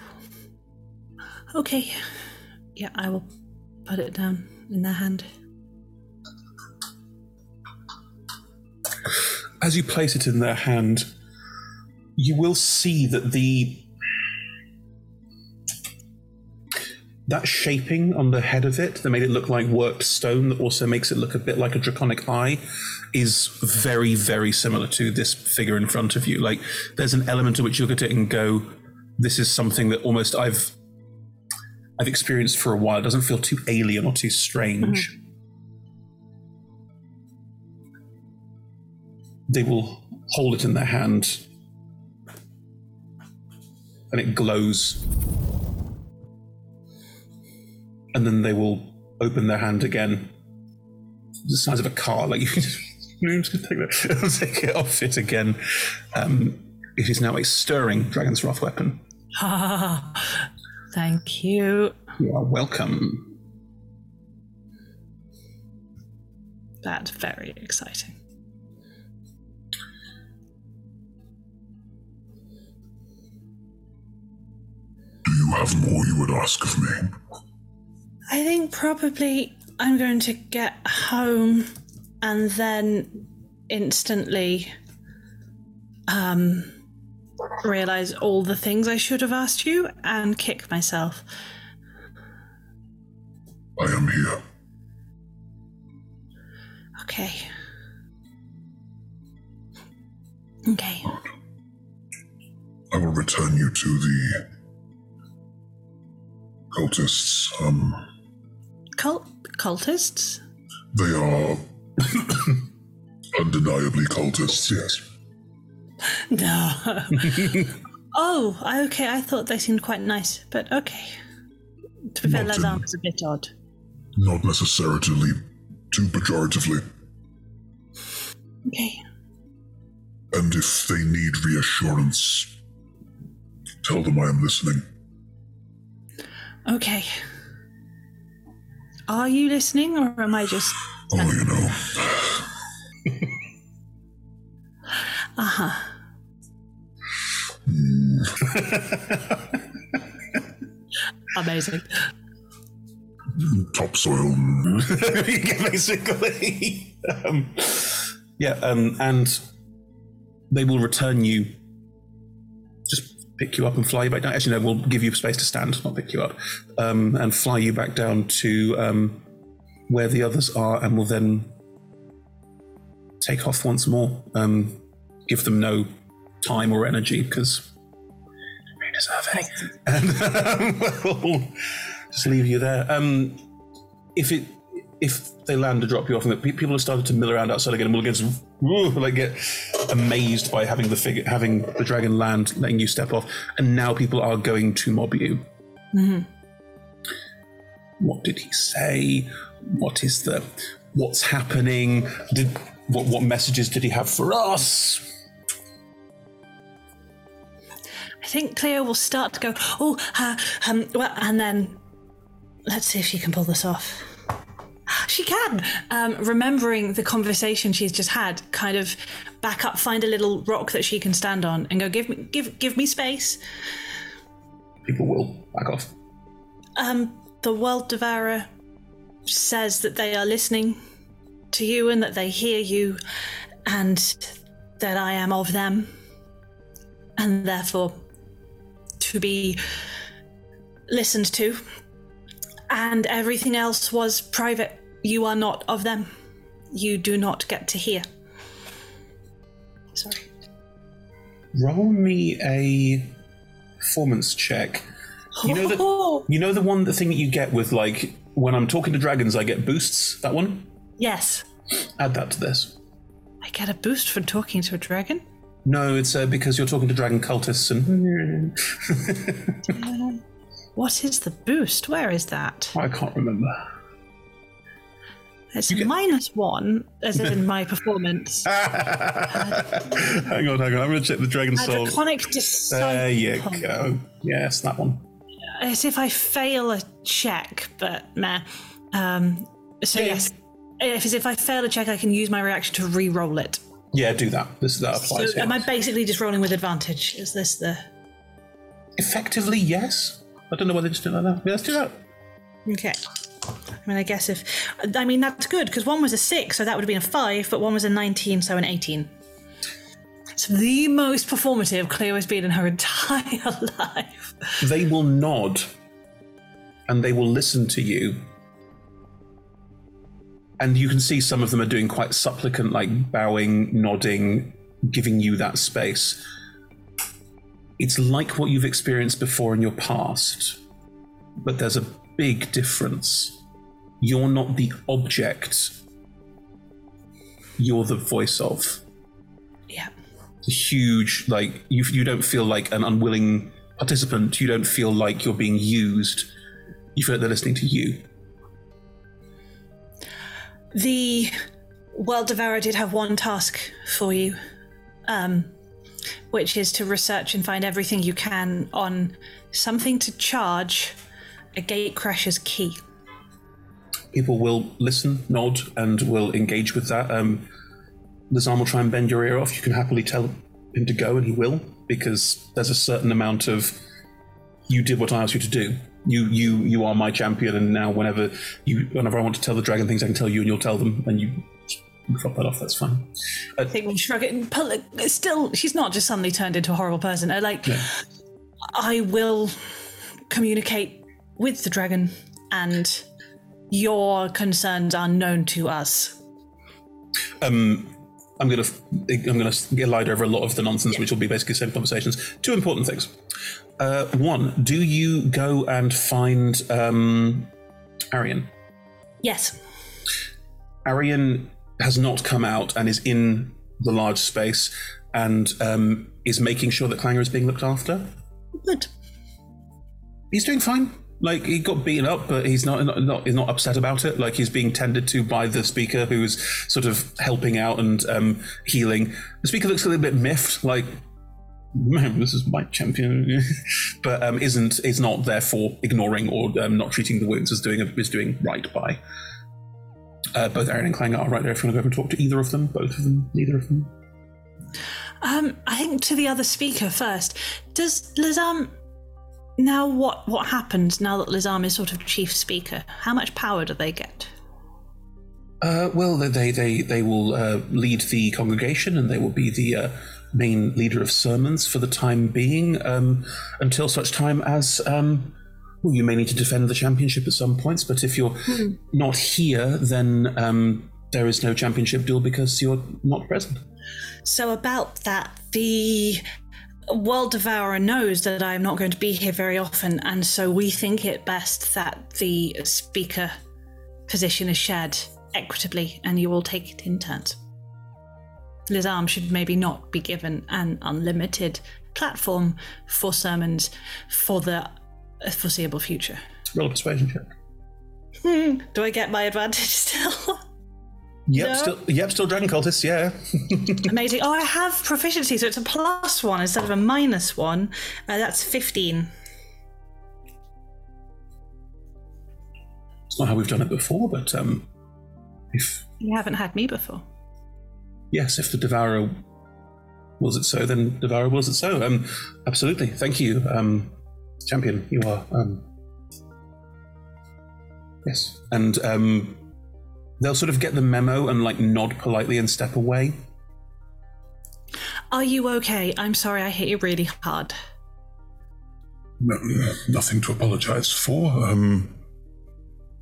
Okay. Yeah, I will put it down in their hand. As you place it in their hand, you will see that the that shaping on the head of it that made it look like worked stone that also makes it look a bit like a draconic eye is very very similar to this figure in front of you. Like there's an element to which you look at it and go this is something that almost i've i've experienced for a while. It doesn't feel too alien or too strange. Mm-hmm. They will hold it in their hand and it glows. And then they will open their hand again. The size of a car like you can just, I'm just gonna take, that, take it off it again. Um, it is now a stirring dragon's wrath weapon. Ah, thank you. you are welcome. That's very exciting. You have more you would ask of me? I think probably I'm going to get home and then instantly um realize all the things I should have asked you and kick myself. I am here. Okay. Okay. I will return you to the cultists. Um, Cult cultists? they are undeniably cultists, yes. No. oh, okay. I thought they seemed quite nice, but okay. To be fair, Not Lazarm is a bit odd. Not necessarily too pejoratively. Okay. And if they need reassurance, tell them I am listening. Okay. Are you listening, or am I just? Oh, you know. Uh huh. Amazing. Topsoil. basically um, yeah um, and they will return you just pick you up and fly you back down. Actually no we'll give you space to stand not pick you up. Um, and fly you back down to um, where the others are and we'll then take off once more. Um, give them no time or energy because they deserve it. And um, we'll just leave you there. Um, if it if they land to drop you off, and people have started to mill around outside again, and will get some- woo, like get amazed by having the figure, having the dragon land, letting you step off, and now people are going to mob you. Mm-hmm. What did he say? What is the? What's happening? Did what? What messages did he have for us? I think Clio will start to go. Oh, uh, um, well, and then let's see if she can pull this off. She can. Um, remembering the conversation she's just had, kind of back up, find a little rock that she can stand on, and go. Give me, give, give me space. people will back off. Um, the World Devourer says that they are listening to you and that they hear you and that I am of them and therefore to be listened to. And everything else was private. You are not of them. You do not get to hear. Sorry. Roll me a performance check. You know the you know the one the thing that you get with like when I'm talking to dragons, I get boosts. That one. Yes. Add that to this. I get a boost for talking to a dragon. No, it's uh, because you're talking to dragon cultists and. What is the boost? Where is that? I can't remember. It's minus one, as in my performance. hang on, hang on. I'm going to check the dragon soul. draconic There you go. Yes, that one. As if I fail a check, but meh. Um, so yes, if, as if I fail a check, I can use my reaction to re-roll it. Yeah, do that. This that So applies. here. am I basically just rolling with advantage? Is this the? Effectively, yes. I don't know why they just did it like that. Yeah, let's do that. Okay. I mean, I guess if I mean that's good because one was a six, so that would have been a five, but one was a nineteen, so an eighteen. It's the most performative Clio has been in her entire life. They will nod and they will listen to you. And you can see some of them are doing quite supplicant, like bowing, nodding, giving you that space. It's like what you've experienced before in your past, but there's a big difference. You're not the object, you're the voice of. Yeah. It's a huge, like, you, you don't feel like an unwilling participant, you don't feel like you're being used, you feel like they're listening to you. The World Devourer did have one task for you, um, which is to research and find everything you can on something to charge a gatecrasher's key. People will listen, nod, and will engage with that. Um, Lazar will try and bend your ear off. You can happily tell him to go, and he will, because there's a certain amount of you did what I asked you to do. You, you, you are my champion, and now whenever you, whenever I want to tell the dragon things, I can tell you, and you'll tell them, and you drop that off. That's fine. I think we shrug it and pull it. Still, she's not just suddenly turned into a horrible person. I like, I will communicate with the dragon, and your concerns are known to us. Um, I'm gonna I'm gonna glide over a lot of the nonsense, which will be basically the same conversations. Two important things. Uh, one, do you go and find um, Arian? Yes. Arian has not come out and is in the large space and um, is making sure that Clanger is being looked after. Good. He's doing fine. Like he got beaten up, but he's not not, not he's not upset about it. Like he's being tended to by the speaker, who's sort of helping out and um, healing. The speaker looks a little bit miffed, like man, this is my champion, but um, isn't is not therefore ignoring or um, not treating the wounds as doing is doing right by. Uh, both Arian and Clanger are right there. If you want to go and talk to either of them, both of them, neither of them. Um, I think to the other speaker first. Does Lizam now what what happens now that Lizam is sort of chief speaker? How much power do they get? Uh, well, they they they, they will uh, lead the congregation, and they will be the uh, main leader of sermons for the time being, um, until such time as um, well, you may need to defend the championship at some points. But if you're not here, then um, there is no championship duel because you're not present. So about that, the World Devourer knows that I'm not going to be here very often, and so we think it best that the speaker position is shared equitably, and you all take it in turns. Lizarm should maybe not be given an unlimited platform for sermons for the foreseeable future. Roll a persuasion check. Hmm, do I get my advantage still? Yep, No. still yep, still dragon cultists. Yeah. Amazing. Oh, I have proficiency, so it's a plus one instead of a minus one. Uh, that's 15. it's not how we've done it before, but um, if You haven't had me before. yes, if the devourer wills it so, then devourer wills it so. Um, absolutely. Thank you. Um, champion, you are. Um, yes, and um, they'll sort of get the memo and like nod politely and step away. Are you okay? I'm sorry I hit you really hard. No, nothing to apologize for. Um,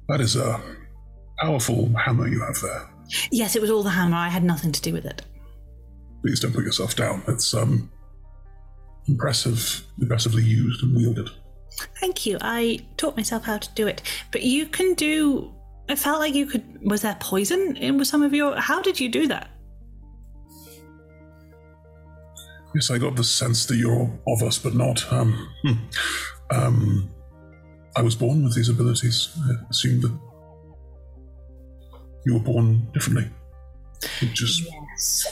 that is a powerful hammer you have there. Yes, it was all the hammer. I had nothing to do with it. Please don't put yourself down. It's um impressive, impressively used and wielded. Thank you. I taught myself how to do it. But you can do. It felt like you could. Was there poison in with some of your. How did you do that? Yes, I got the sense that you're of us, but not. Um, hmm. um, I was born with these abilities. I assumed that you were born differently. It just Yes.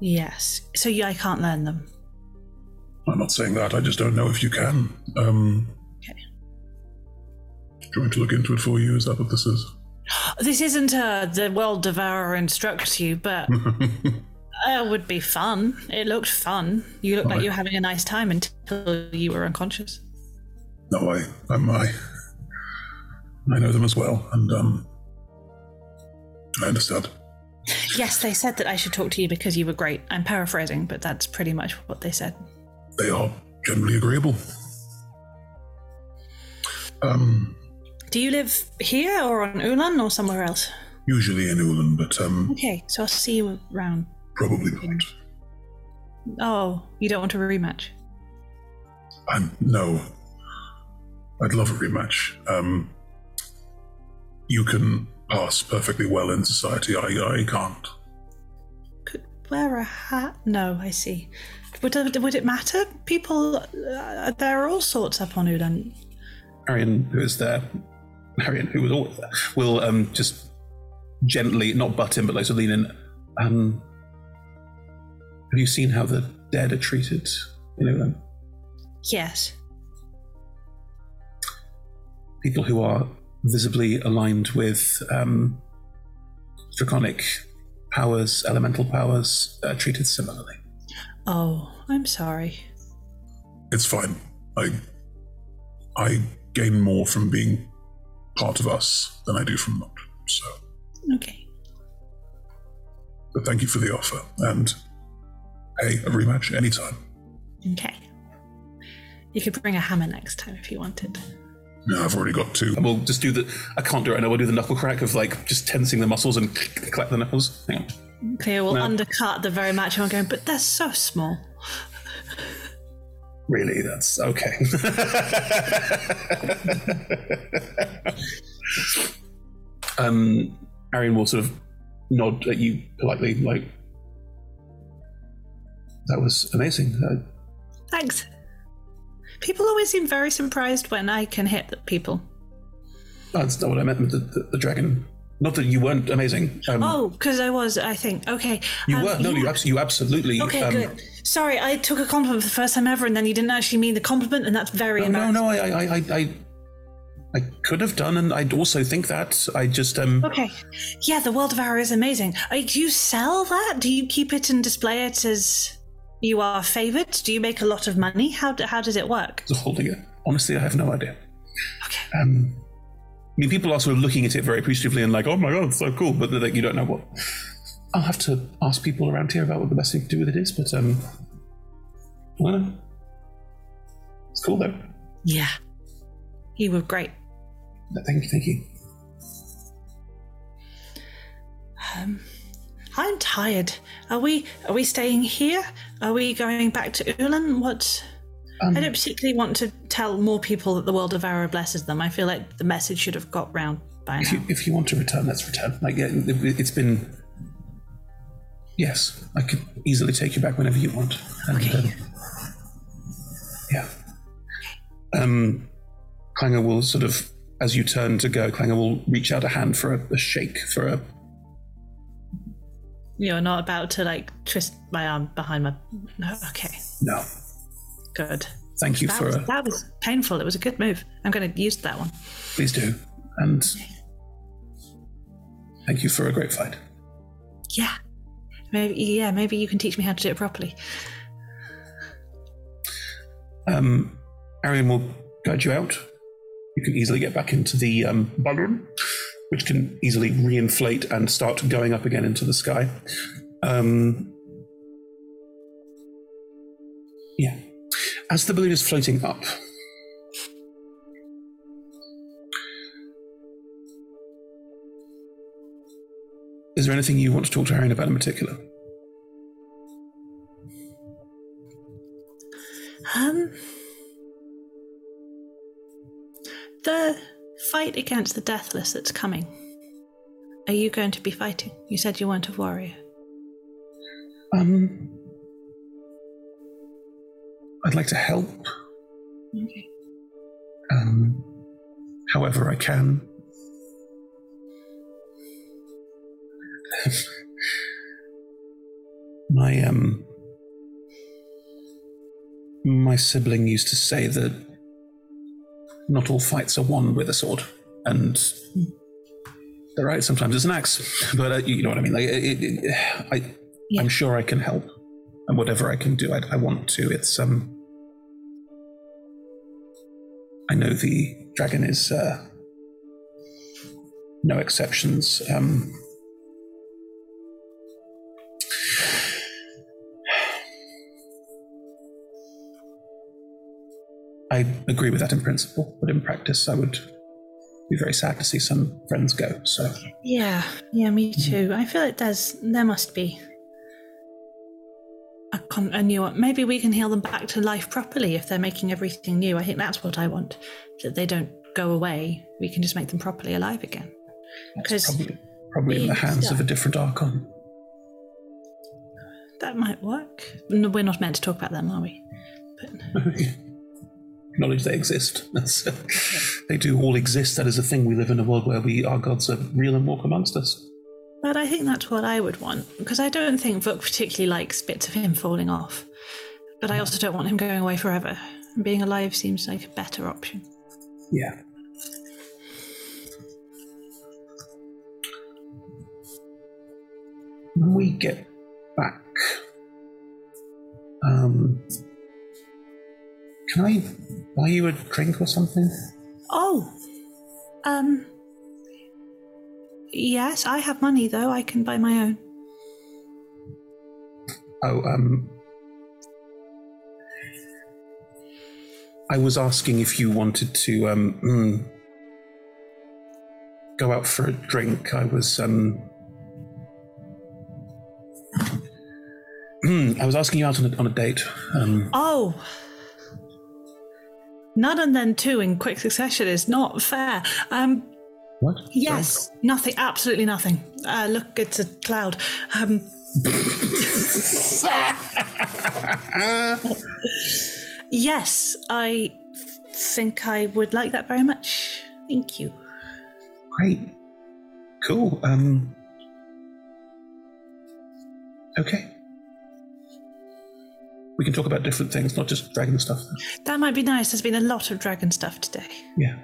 Yes. So yeah, I can't learn them. I'm not saying that. I just don't know if you can. Um, Okay. Do you want me to look into it for you? Is that what this is? This isn't uh, the world devourer instructs you, but it would be fun. It looked fun. You looked like you were having a nice time until you were unconscious. No, I, I'm I. I know them as well, and um, I understand. Yes, they said that I should talk to you because you were great. I'm paraphrasing, but that's pretty much what they said. They are generally agreeable. Um, Do you live here or on Ulan or somewhere else? usually in Ulan, but um, Okay, so I'll see you around. probably not. Oh, you don't want a rematch? I'm no. I'd love a rematch. Um, you can pass perfectly well in society. I, I can't. Could wear a hat? No, I see. Would it, would it matter? People, uh, there are all sorts up on Ulan. Marion, who is there, Marion, who was always there, will um, just gently, not butt in, but like to lean in. Um, have you seen how the dead are treated? You know, um, Yes. people who are visibly aligned with um, draconic powers, elemental powers, are treated similarly. Oh, I'm sorry. It's fine. I I gain more from being part of us than I do from not. So, Okay. but thank you for the offer. And hey, a rematch anytime. Okay. You could bring a hammer next time if you wanted. No, I've already got two. And we'll just do the. I can't do it right now. We'll do the knuckle crack of like just tensing the muscles and clap the knuckles. Hang on. Clio will No. undercut the very match I'm going, but they're so small. Really, that's okay. um, Arian will sort of nod at you politely, like, that was amazing. Uh, Thanks. People always seem very surprised when I can hit the people. that's not what I meant with the, the, the dragon. Not that you weren't amazing. Um, oh, because I was, I think. Okay. you um, were. No, you, abs- you absolutely. Okay, um, good. Sorry, I took a compliment for the first time ever, and then you didn't actually mean the compliment, and that's very No, no, embarrassing. no. I, I, I, I, I could have done, and I'd also think that. I just um. Okay. Yeah, the World Devourer is amazing. Uh, do you sell that? Do you keep it and display it as you are favored? Do you make a lot of money? How, how does it work? holding it. Honestly, I have no idea. Okay. Um, mean, people are sort of looking at it very appreciatively and like, "Oh my god, it's so cool," but like, you don't know what. I'll have to ask people around here about what the best thing to do with it is, but um, I. It's cool though. Yeah. You were great. Thank you, thank you. Um, I'm tired. Are we are we staying here? Are we going back to Ulan? What? Um, I don't particularly want to tell more people that the world devourer blesses them. I feel like the message should have got round by If now. you if you want to return, let's return. Like, yeah, it, it's been. Yes, I could easily take you back whenever you want. And, okay. yeah. Um, Clanger will sort of, as you turn to go, Clanger will reach out a hand for a, a shake for a. You're not about to like twist my arm behind my. No. Okay. No, Good. thank you that for was, a. that was painful. It was a good move. I'm going to use that one. Please do, and thank you for a great fight. Yeah. Maybe yeah. Maybe you can teach me how to do it properly. Um, Arian will guide you out. You can easily get back into the um, balloon, which can easily reinflate and start going up again into the sky. Um, yeah. As the balloon is floating up, is there anything you want to talk to Arian about in particular? Um, the fight against the Deathless that's coming. Are you going to be fighting? You said you weren't a warrior. Um, I'd like to help. Okay. Um, however I can. my um, my sibling used to say that not all fights are won with a sword, and they're right. Sometimes it's an axe, but uh, you know what I mean. Like, it, it, I, I'm sure I can help, and whatever I can do, I, I want to. It's um, I know the dragon is uh, no exceptions. Um, I agree with that in principle, but in practice, I would be very sad to see some friends go. So, Yeah, yeah, me too. I feel like there's there must be con- a new one. Maybe we can heal them back to life properly if they're making everything new. I think that's what I want. That they don't go away. We can just make them properly alive again. Because probably, probably in the hands of a different archon. that might work. No, we're not meant to talk about them, are we? Knowledge they exist. That's, uh, they do all exist. That is a thing. We live in a world where we our gods are real and walk amongst us. But I think that's what I would want because I don't think Vuk particularly likes bits of him falling off. But I also don't want him going away forever. Being alive seems like a better option. Yeah. When we get back, um, can I buy you a drink or something? Oh, um, yes, I have money though. I can buy my own. Oh, um, I was asking if you wanted to um mm, go out for a drink. I was um. I was asking you out on a, on a date. Um, Oh, none and then two in quick succession is not fair. Um, what? Yes, nothing. Absolutely nothing. Uh, look, it's a cloud. Um, yes, I think I would like that very much. Thank you. Great. Cool. Um. Okay. We can talk about different things, not just dragon stuff. That might be nice. There's been a lot of dragon stuff today. Yeah.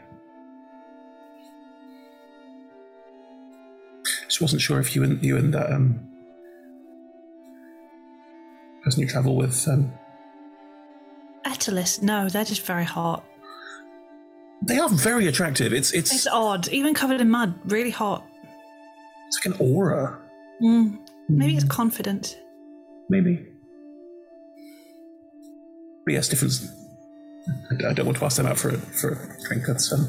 Just wasn't sure if you and you and that um person you travel with um Etelis, no, they're just very hot. they are very attractive. It's it's It's odd, even covered in mud, really hot. it's like an aura. Mm. Maybe it's confident. Maybe. But yes, different. I, I don't want to ask them out for a, for a drink. That's um.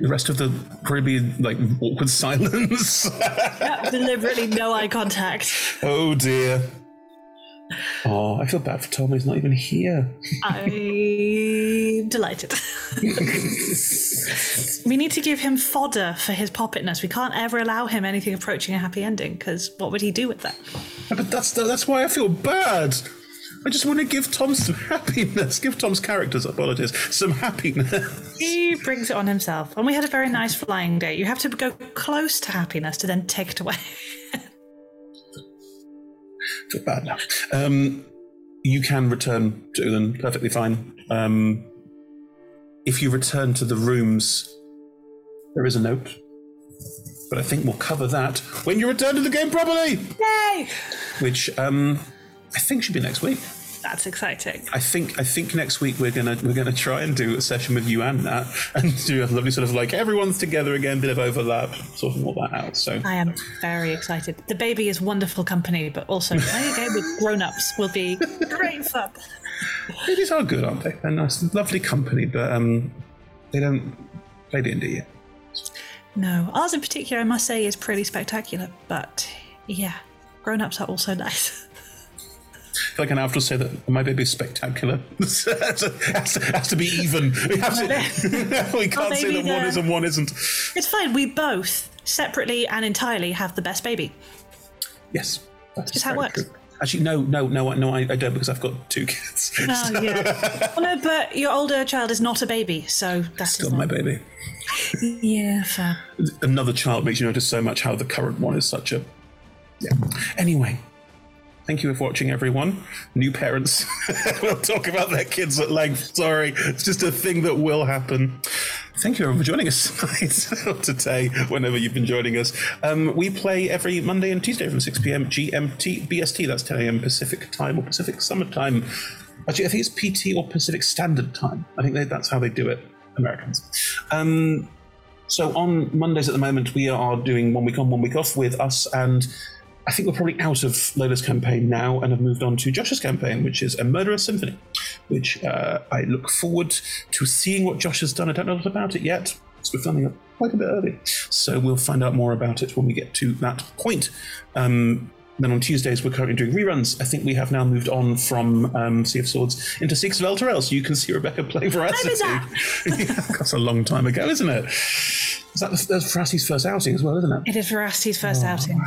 The rest of the probably like awkward silence. Yeah, deliberately no eye contact. oh dear. Oh, I feel bad for Tom. He's not even here. I'm delighted. we need to give him fodder for his poppetness. We can't ever allow him anything approaching a happy ending because what would he do with that? Yeah, But that's that's why I feel bad. I just want to give Tom some happiness. Give Tom's characters, apologies, some happiness. He brings it on himself. And we had a very nice flying day. You have to go close to happiness to then take it away. feel bad now. Um, you can return to Ulan perfectly fine. Um, if you return to the rooms, there is a note, but I think we'll cover that when you return to the game properly, Yay! which um, I think should be next week. That's exciting. I think I think next week we're gonna we're gonna try and do a session with you and Nat and do a lovely sort of like everyone's together again, bit of overlap, sorting all that out. So I am very excited. The baby is wonderful company, but also playing a game with grown-ups will be great fun. babies are good, aren't they? They're nice, lovely company, but um, they don't play D and D yet. No, ours in particular, I must say, is pretty spectacular. But yeah, grown-ups are also nice. I feel like I now have to say that my baby is spectacular. it has, to, has to- has to be even. We, to, we can't say that one is and um, one isn't. It's fine. We both separately and entirely have the best baby. Yes, That's Just how it works. true. Actually, no, no, no, no. I, I don't because I've got two kids. Oh yeah. well, no, but your older child is not a baby, so that's Still my baby. Yeah, fair. Another child makes you notice so much how the current one is such a. Yeah. Anyway, thank you for watching, everyone. New parents. we'll talk about their kids at length. Sorry, it's just a thing that will happen. Thank you everyone for joining us tonight today, whenever you've been joining us. Um, we play every Monday and Tuesday from 6 p.m. GMT BST. That's 10 a.m. Pacific time or Pacific Summer Time. Actually, I think it's PT or Pacific Standard Time. I think they, that's how they do it, Americans. Um, so on Mondays at the moment, we are doing one week on, one week off with us, and I think we're probably out of Lola's campaign now and have moved on to Josh's campaign, which is a Murderous Symphony, which uh, I look forward to seeing what Josh has done. I don't know a lot about it yet, because we're filming it quite a bit early. So we'll find out more about it when we get to that point. Um, then on Tuesdays, we're currently doing reruns. I think we have now moved on from um, Sea of Swords into Six of Elturel, so you can see Rebecca play Veracity. Yeah, That's a long time ago, isn't it? Is that that's Veracity's first outing as well, isn't it? It is Veracity's first Oh, outing.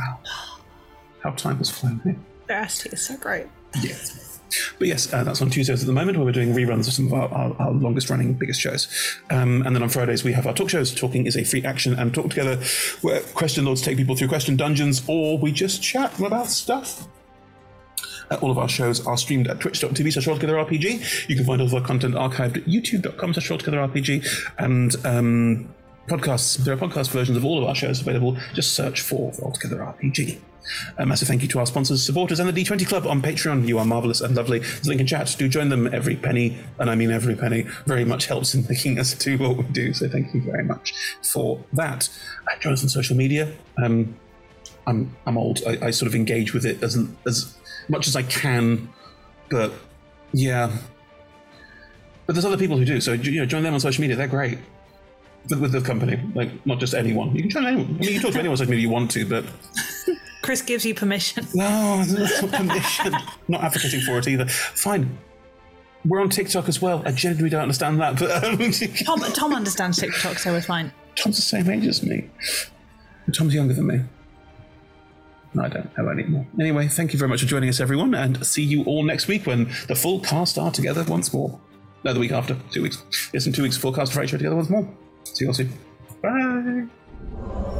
How time has flown. eh? Veracity is so great. Yes. But yes, uh, that's on Tuesdays at the moment where we're doing reruns of some of our, our, our longest running, biggest shows. Um, and then on Fridays, we have our talk shows. Talking is a free action and talk together where question lords take people through question dungeons or we just chat about stuff. Uh, all of our shows are streamed at twitch.tv slash rolltogetherrpg. You can find all of our content archived at youtube.com slash rolltogetherrpg. And um, podcasts, there are podcast versions of all of our shows available. Just search for Roll Together RPG. A massive thank you to our sponsors, supporters, and the D20 Club on Patreon. You are marvellous and lovely. There's a link in chat. Do join them. Every penny, and I mean every penny, very much helps in making us do what we do. So thank you very much for that. Join us on social media. Um, I'm I'm old. I, I sort of engage with it as as much as I can, but yeah. But there's other people who do. So you know, join them on social media. They're great with, with the company. Like not just anyone. You can join anyone. I mean, you can talk to anyone on social media you want to, but Chris gives you permission. no, that's not permission. not advocating for it either. Fine. We're on TikTok as well. I genuinely don't understand that, but um, Tom, Tom understands TikTok, so we're fine. Tom's the same age as me. Tom's younger than me. No, I don't have any more. Anyway, thank you very much for joining us, everyone, and see you all next week when the full cast are together once more. No, the week after. Two weeks. Yes, in two weeks, full cast of together once more. See you all soon. Bye.